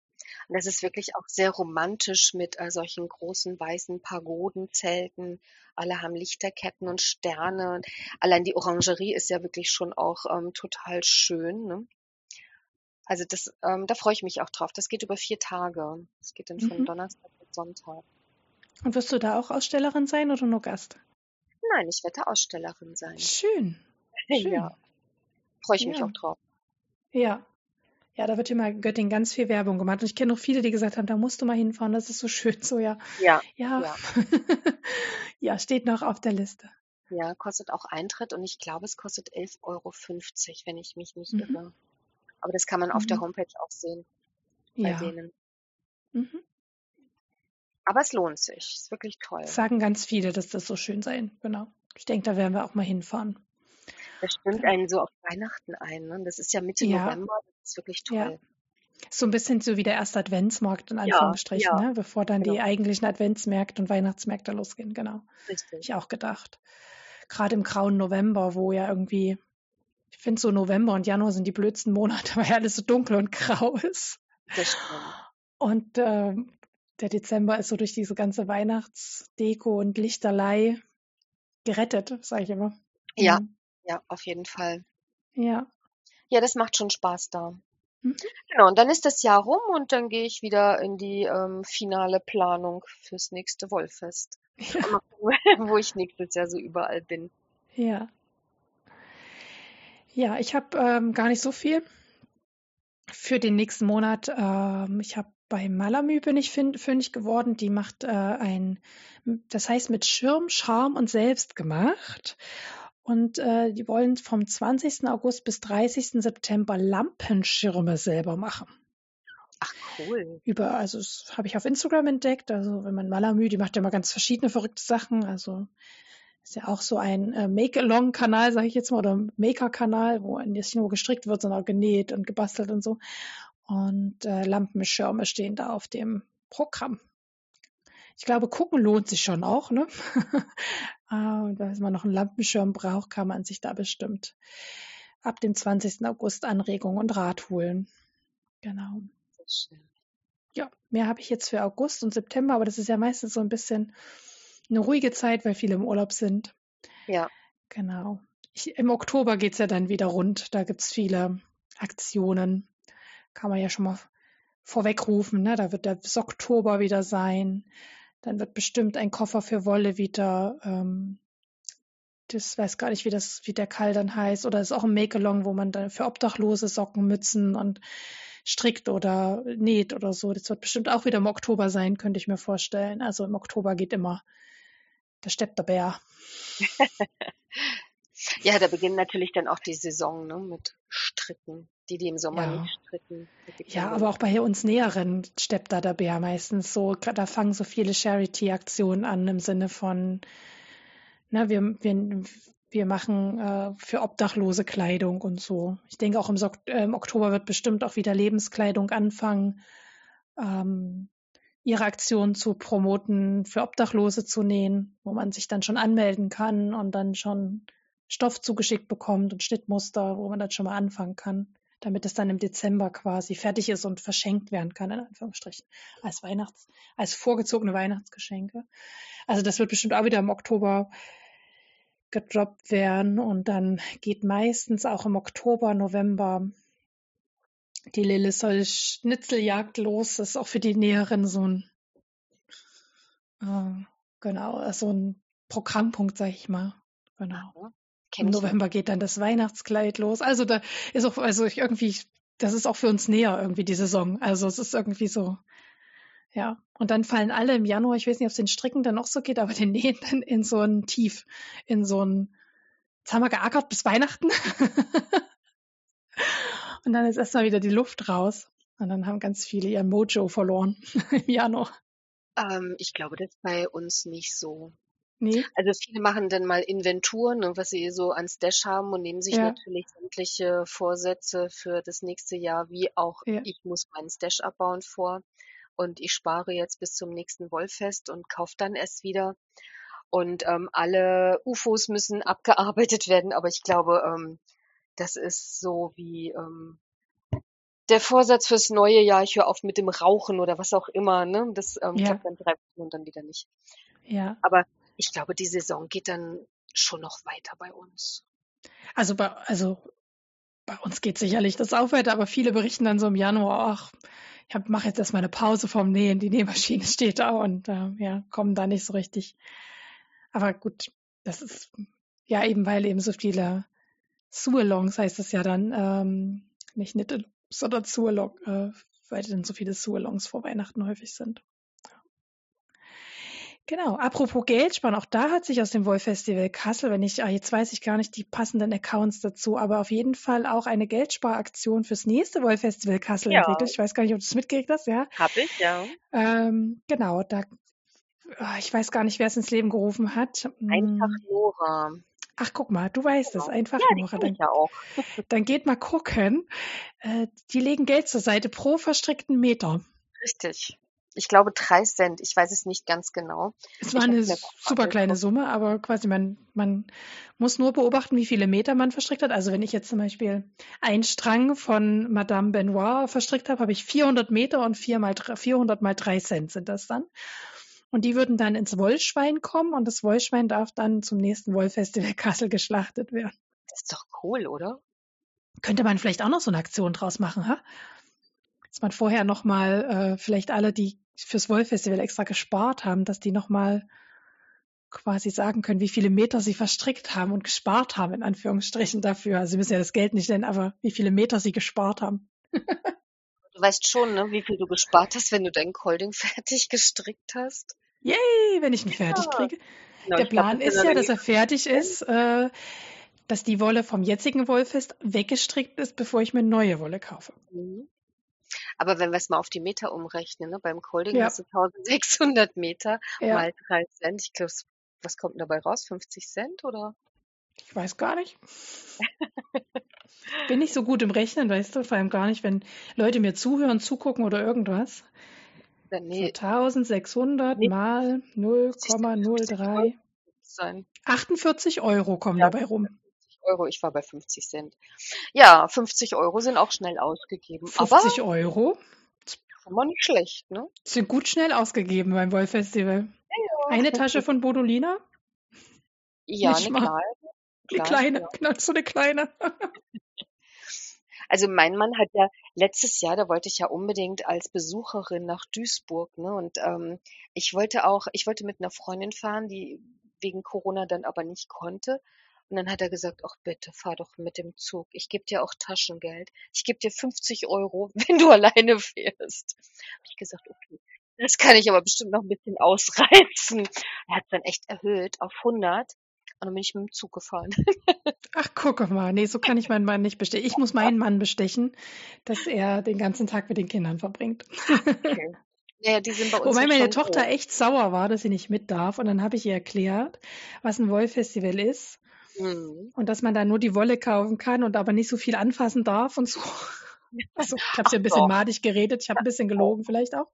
Und das ist wirklich auch sehr romantisch mit äh, solchen großen weißen Pagodenzelten. Alle haben Lichterketten und Sterne. Allein die Orangerie ist ja wirklich schon auch ähm, total schön. Ne? Also das, ähm, da freue ich mich auch drauf. Das geht über vier Tage. Das geht dann von mhm. Donnerstag bis Sonntag. Und wirst du da auch Ausstellerin sein oder nur Gast? Nein, ich werde Ausstellerin sein. Schön. Schön. Ja. Freue ich ja. mich auch drauf. Ja. Ja, da wird immer Göttingen ganz viel Werbung gemacht. Und ich kenne noch viele, die gesagt haben, da musst du mal hinfahren, das ist so schön. So, ja. Ja. Ja, ja. ja steht noch auf der Liste. Ja, kostet auch Eintritt und ich glaube, es kostet 11,50 Euro, wenn ich mich nicht mhm. irre. Aber das kann man auf mhm. der Homepage auch sehen. Bei ja. denen. Mhm. Aber es lohnt sich. Es ist wirklich toll. sagen ganz viele, dass das so schön sei. Genau. Ich denke, da werden wir auch mal hinfahren. Das stimmt einen so auf Weihnachten ein. Ne? Das ist ja Mitte ja. November. Das ist wirklich toll. Ja. So ein bisschen so wie der erste Adventsmarkt in Anführungsstrichen, ja, ja. Ne? bevor dann genau. die eigentlichen Adventsmärkte und Weihnachtsmärkte losgehen. Genau. Richtig. Ich auch gedacht. Gerade im grauen November, wo ja irgendwie, ich finde so November und Januar sind die blödsten Monate, weil ja alles so dunkel und grau ist. Das stimmt. Und äh, der Dezember ist so durch diese ganze Weihnachtsdeko und Lichterlei gerettet, sage ich immer. Ja, mhm. ja, auf jeden Fall. Ja. Ja, das macht schon Spaß da. Mhm. Genau, und dann ist das Jahr rum und dann gehe ich wieder in die ähm, finale Planung fürs nächste Wollfest. Ja. wo ich nächstes Jahr so überall bin. Ja. Ja, ich habe ähm, gar nicht so viel für den nächsten Monat. Ähm, ich habe bei Malamü bin ich fündig geworden. Die macht äh, ein, das heißt mit Schirm, Charme und Selbstgemacht. Und äh, die wollen vom 20. August bis 30. September Lampenschirme selber machen. Ach cool. Über, also das habe ich auf Instagram entdeckt. Also wenn man Malamü, die macht ja immer ganz verschiedene verrückte Sachen. Also ist ja auch so ein äh, Make-Along-Kanal, sage ich jetzt mal, oder Maker-Kanal, wo nicht nur gestrickt wird, sondern auch genäht und gebastelt und so und äh, Lampenschirme stehen da auf dem Programm. Ich glaube, gucken lohnt sich schon auch, ne? Ah, und wenn man noch einen Lampenschirm braucht, kann man sich da bestimmt ab dem 20. August Anregungen und Rat holen. Genau. Ja, mehr habe ich jetzt für August und September, aber das ist ja meistens so ein bisschen eine ruhige Zeit, weil viele im Urlaub sind. Ja. Genau. Ich, Im Oktober geht es ja dann wieder rund. Da gibt es viele Aktionen kann man ja schon mal vorwegrufen. Ne? Da wird der Oktober wieder sein. Dann wird bestimmt ein Koffer für Wolle wieder. Ähm, das weiß gar nicht, wie das, wie der Kall dann heißt. Oder ist auch ein Make-along, wo man dann für Obdachlose Socken, Mützen und strickt oder näht oder so. Das wird bestimmt auch wieder im Oktober sein, könnte ich mir vorstellen. Also im Oktober geht immer der steppt der Bär. ja, da beginnt natürlich dann auch die Saison ne, mit Stricken, die die im Sommer ja. nicht stricken. Ja, aber auch bei uns Näheren steppt da der Bär meistens so. Da fangen so viele Charity-Aktionen an im Sinne von, ne, wir, wir, wir machen äh, für Obdachlose Kleidung und so. Ich denke auch im, so äh, im Oktober wird bestimmt auch wieder Lebenskleidung anfangen. Ähm, ihre Aktion zu promoten, für Obdachlose zu nähen, wo man sich dann schon anmelden kann und dann schon Stoff zugeschickt bekommt und Schnittmuster, wo man dann schon mal anfangen kann, damit es dann im Dezember quasi fertig ist und verschenkt werden kann, in Anführungsstrichen, als Weihnachts-, als vorgezogene Weihnachtsgeschenke. Also das wird bestimmt auch wieder im Oktober gedroppt werden und dann geht meistens auch im Oktober, November die Lille soll Schnitzeljagd los. Das ist auch für die Näherin so ein, äh, genau, so ein Programmpunkt, sag ich mal. Genau. Im November geht dann das Weihnachtskleid los. Also da ist auch, also ich irgendwie, das ist auch für uns näher irgendwie die Saison. Also es ist irgendwie so, ja. Und dann fallen alle im Januar, ich weiß nicht, ob es den Stricken dann auch so geht, aber den Nähen dann in so ein Tief, in so ein, jetzt haben wir geackert bis Weihnachten. Und dann ist erstmal wieder die Luft raus. Und dann haben ganz viele ihr Mojo verloren im Januar. Ähm, ich glaube, das ist bei uns nicht so. Nee. Also viele machen dann mal Inventuren, ne, was sie so ans Dash haben und nehmen sich ja. natürlich sämtliche Vorsätze für das nächste Jahr, wie auch ja. ich muss meinen Stash abbauen vor. Und ich spare jetzt bis zum nächsten Wollfest und kaufe dann erst wieder. Und ähm, alle UFOs müssen abgearbeitet werden, aber ich glaube, ähm, das ist so wie ähm, der Vorsatz fürs neue Jahr, ich höre auf mit dem Rauchen oder was auch immer. Ne? Das ähm, ja. klappt dann drei Wochen und dann wieder nicht. Ja. Aber ich glaube, die Saison geht dann schon noch weiter bei uns. Also bei, also bei uns geht sicherlich das auch weiter, aber viele berichten dann so im Januar, ach, ich mache jetzt erstmal eine Pause vom Nähen, die Nähmaschine steht da und äh, ja, kommen da nicht so richtig. Aber gut, das ist ja eben, weil eben so viele Sualongs heißt es ja dann, ähm, nicht Knit sondern Sualong, äh, weil dann so viele Sualongs vor Weihnachten häufig sind. Genau, apropos Geldsparen, auch da hat sich aus dem Wolf Festival Kassel, wenn ich, ah, jetzt weiß ich gar nicht die passenden Accounts dazu, aber auf jeden Fall auch eine Geldsparaktion fürs nächste Wolf Festival Kassel ja. entwickelt. Ich weiß gar nicht, ob du es mitgekriegt hast, ja? Hab ich, ja. Ähm, genau, da, ah, ich weiß gar nicht, wer es ins Leben gerufen hat. Einfach Nora. Hm. Ach, guck mal, du weißt es, genau. einfach ja, nur. Dann, ja auch. dann geht mal gucken. Äh, die legen Geld zur Seite pro verstrickten Meter. Richtig. Ich glaube drei Cent. Ich weiß es nicht ganz genau. Es war eine super kleine Summe, aber quasi man, man muss nur beobachten, wie viele Meter man verstrickt hat. Also wenn ich jetzt zum Beispiel einen Strang von Madame Benoit verstrickt habe, habe ich 400 Meter und 4 mal, 400 mal drei Cent sind das dann. Und die würden dann ins Wollschwein kommen und das Wollschwein darf dann zum nächsten Wollfestival Kassel geschlachtet werden. Das ist doch cool, oder? Könnte man vielleicht auch noch so eine Aktion draus machen, ha? Dass man vorher nochmal, äh, vielleicht alle, die fürs Wollfestival extra gespart haben, dass die nochmal quasi sagen können, wie viele Meter sie verstrickt haben und gespart haben, in Anführungsstrichen dafür. Also sie müssen ja das Geld nicht nennen, aber wie viele Meter sie gespart haben. du weißt schon, ne, wie viel du gespart hast, wenn du dein Colding fertig gestrickt hast. Yay, wenn ich ihn fertig kriege. Genau, der Plan glaub, ist ja, dass er fertig ist, äh, dass die Wolle vom jetzigen Wollfest weggestrickt ist, bevor ich mir neue Wolle kaufe. Mhm. Aber wenn wir es mal auf die Meter umrechnen, ne, beim Colding ja. hast du 1600 Meter ja. mal 3 Cent. Ich glaube, was kommt denn dabei raus? 50 Cent oder? Ich weiß gar nicht. Bin nicht so gut im Rechnen, weißt du, vor allem gar nicht, wenn Leute mir zuhören, zugucken oder irgendwas. Nee. So 1600 nee. mal 0,03. 48 Euro kommen ja, dabei rum. Euro, ich war bei 50 Cent. Ja, 50 Euro sind auch schnell ausgegeben. 50 aber Euro? Immer nicht schlecht, ne? Sind gut schnell ausgegeben beim Wollfestival. Ja, ja. Eine Tasche von Bodolina? Ja, nicht eine kleine. Eine kleine, ja. so eine kleine. Also mein Mann hat ja letztes Jahr, da wollte ich ja unbedingt als Besucherin nach Duisburg, ne? Und ähm, ich wollte auch, ich wollte mit einer Freundin fahren, die wegen Corona dann aber nicht konnte. Und dann hat er gesagt, ach bitte, fahr doch mit dem Zug. Ich gebe dir auch Taschengeld. Ich gebe dir 50 Euro, wenn du alleine fährst. Hab ich gesagt, okay, das kann ich aber bestimmt noch ein bisschen ausreizen. Er hat dann echt erhöht auf 100. Und dann bin ich mit dem Zug gefahren. Ach, guck mal. Nee, so kann ich meinen Mann nicht bestechen. Ich muss meinen Mann bestechen, dass er den ganzen Tag mit den Kindern verbringt. Okay. Ja, die sind bei uns Wobei meine Tochter groß. echt sauer war, dass sie nicht mit darf. Und dann habe ich ihr erklärt, was ein Wollfestival ist. Mhm. Und dass man da nur die Wolle kaufen kann und aber nicht so viel anfassen darf und so. Also ich habe sie ein bisschen doch. madig geredet, ich habe ein bisschen gelogen vielleicht auch.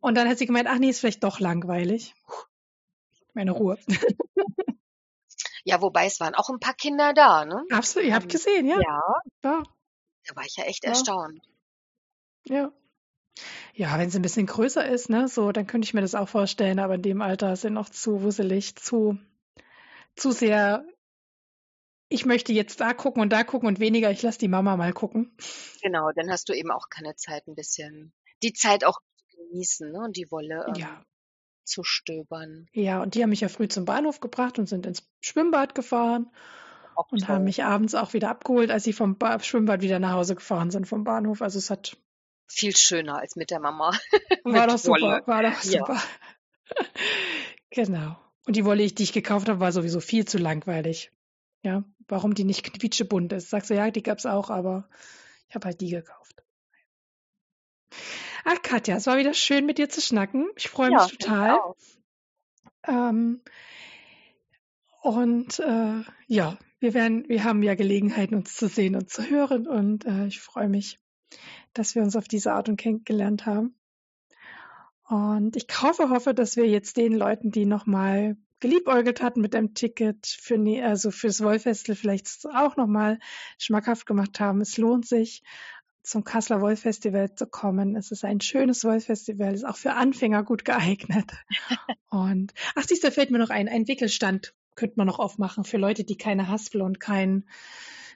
Und dann hat sie gemeint, ach nee, ist vielleicht doch langweilig. Meine Ruhe. Ja, wobei es waren auch ein paar Kinder da, ne? Absolut, ihr habt Ähm, gesehen, ja. Ja, Ja, da war ich ja echt Ja. erstaunt. ja. Ja, wenn sie ein bisschen größer ist, ne, so, dann könnte ich mir das auch vorstellen, aber in dem Alter sind noch zu wusselig, zu, zu sehr, ich möchte jetzt da gucken und da gucken und weniger, ich lasse die Mama mal gucken. Genau, dann hast du eben auch keine Zeit, ein bisschen die Zeit auch zu genießen, ne? Und die Wolle ähm, Ja. zu stöbern. Ja, und die haben mich ja früh zum Bahnhof gebracht und sind ins Schwimmbad gefahren Auch und haben toll. mich abends auch wieder abgeholt, als sie vom ba Schwimmbad wieder nach Hause gefahren sind vom Bahnhof. Also es hat, Viel schöner als mit der Mama. war doch super, Wolle. war doch Ja. super. Genau. Und die Wolle, die ich gekauft habe, war sowieso viel zu langweilig. Ja, warum die nicht quietschebunt ist. Sagst du, ja, die gab's auch, aber ich habe halt die gekauft. Ach, Katja, es war wieder schön mit dir zu schnacken. Ich freue Ja, mich total. Ähm, und äh, ja, wir werden, wir haben ja Gelegenheiten, uns zu sehen und zu hören. Und äh, ich freue mich, dass wir uns auf diese Art und kennengelernt haben. Und ich hoffe, hoffe, dass wir jetzt den Leuten, die nochmal geliebäugelt hatten mit dem Ticket für ne, also fürs Wollfestival vielleicht auch nochmal schmackhaft gemacht haben. Es lohnt sich, zum Kasseler Wollfestival zu kommen. Es ist ein schönes Wollfestival, ist auch für Anfänger gut geeignet. Und ach, siehst du, da fällt mir noch ein, ein Wickelstand könnte man noch aufmachen für Leute, die keine Haspel und kein,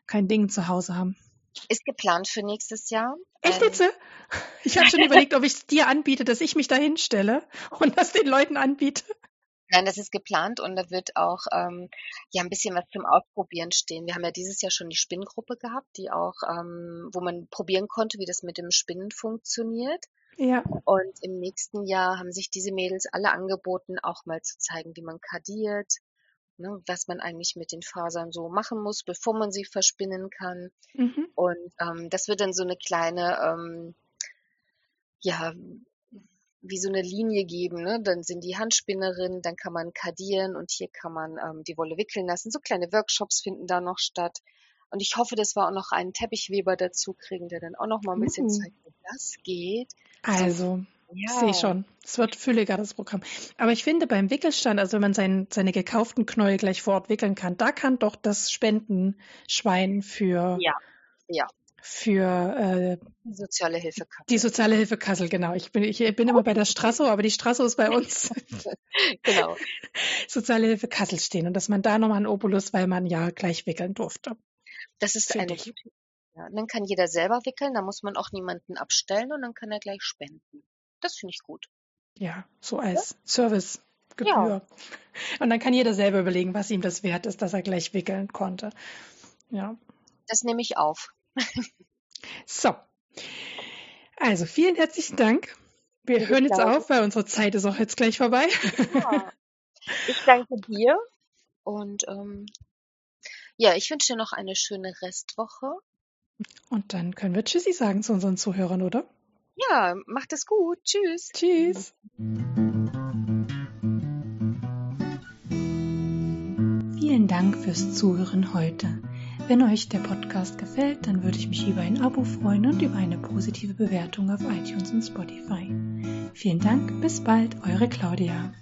kein Ding zu Hause haben. Ist geplant für nächstes Jahr. Echt Ähm, jetzt? Ich habe schon überlegt, ob ich es dir anbiete, dass ich mich da hinstelle und das den Leuten anbiete. Nein, das ist geplant und da wird auch ähm, ja ein bisschen was zum Ausprobieren stehen. Wir haben ja dieses Jahr schon die Spinngruppe gehabt, die auch, ähm, wo man probieren konnte, wie das mit dem Spinnen funktioniert. Ja, Und im nächsten Jahr haben sich diese Mädels alle angeboten, auch mal zu zeigen, wie man kadiert, ne, was man eigentlich mit den Fasern so machen muss, bevor man sie verspinnen kann. mhm. Und ähm, das wird dann so eine kleine, ähm, ja, wie so eine Linie geben. Ne? Dann sind die Handspinnerinnen, dann kann man kadieren und hier kann man ähm, die Wolle wickeln lassen. So kleine Workshops finden da noch statt. Und ich hoffe, dass wir auch noch einen Teppichweber dazu kriegen, der dann auch noch mal ein bisschen Uh. zeigt, wie das geht. also ich Ja. sehe schon, es wird fülliger, das Programm. Aber ich finde beim Wickelstand, also wenn man sein, seine gekauften Knäuel gleich vor Ort wickeln kann, da kann doch das Spendenschwein für, Ja, ja. für äh, Die soziale Hilfe kann. die Soziale Hilfe Kassel, genau. Ich bin, ich bin immer bei der Strasso, aber die Strasso ist bei uns Genau. Soziale Hilfe Kassel stehen und dass man da nochmal einen Obolus, weil man ja gleich wickeln durfte. Das ist Finde eine ich. gute ja, und Dann kann jeder selber wickeln, da muss man auch niemanden abstellen und dann kann er gleich spenden. Das finde ich gut. Ja, so als Servicegebühr. Ja. Und dann kann jeder selber überlegen, was ihm das wert ist, dass er gleich wickeln konnte. Ja. Das nehme ich auf. So. Also vielen herzlichen Dank. Wir Liebe hören jetzt Claudia. auf, weil unsere Zeit ist auch jetzt gleich vorbei. Ja. Ich danke dir und ähm, ja, ich wünsche dir noch eine schöne Restwoche. Und dann können wir Tschüssi sagen zu unseren Zuhörern, oder? Ja, macht es gut. Tschüss. Tschüss. Vielen Dank fürs Zuhören heute. Wenn euch der Podcast gefällt, dann würde ich mich über ein Abo freuen und über eine positive Bewertung auf iTunes und Spotify. Vielen Dank, bis bald, eure Claudia.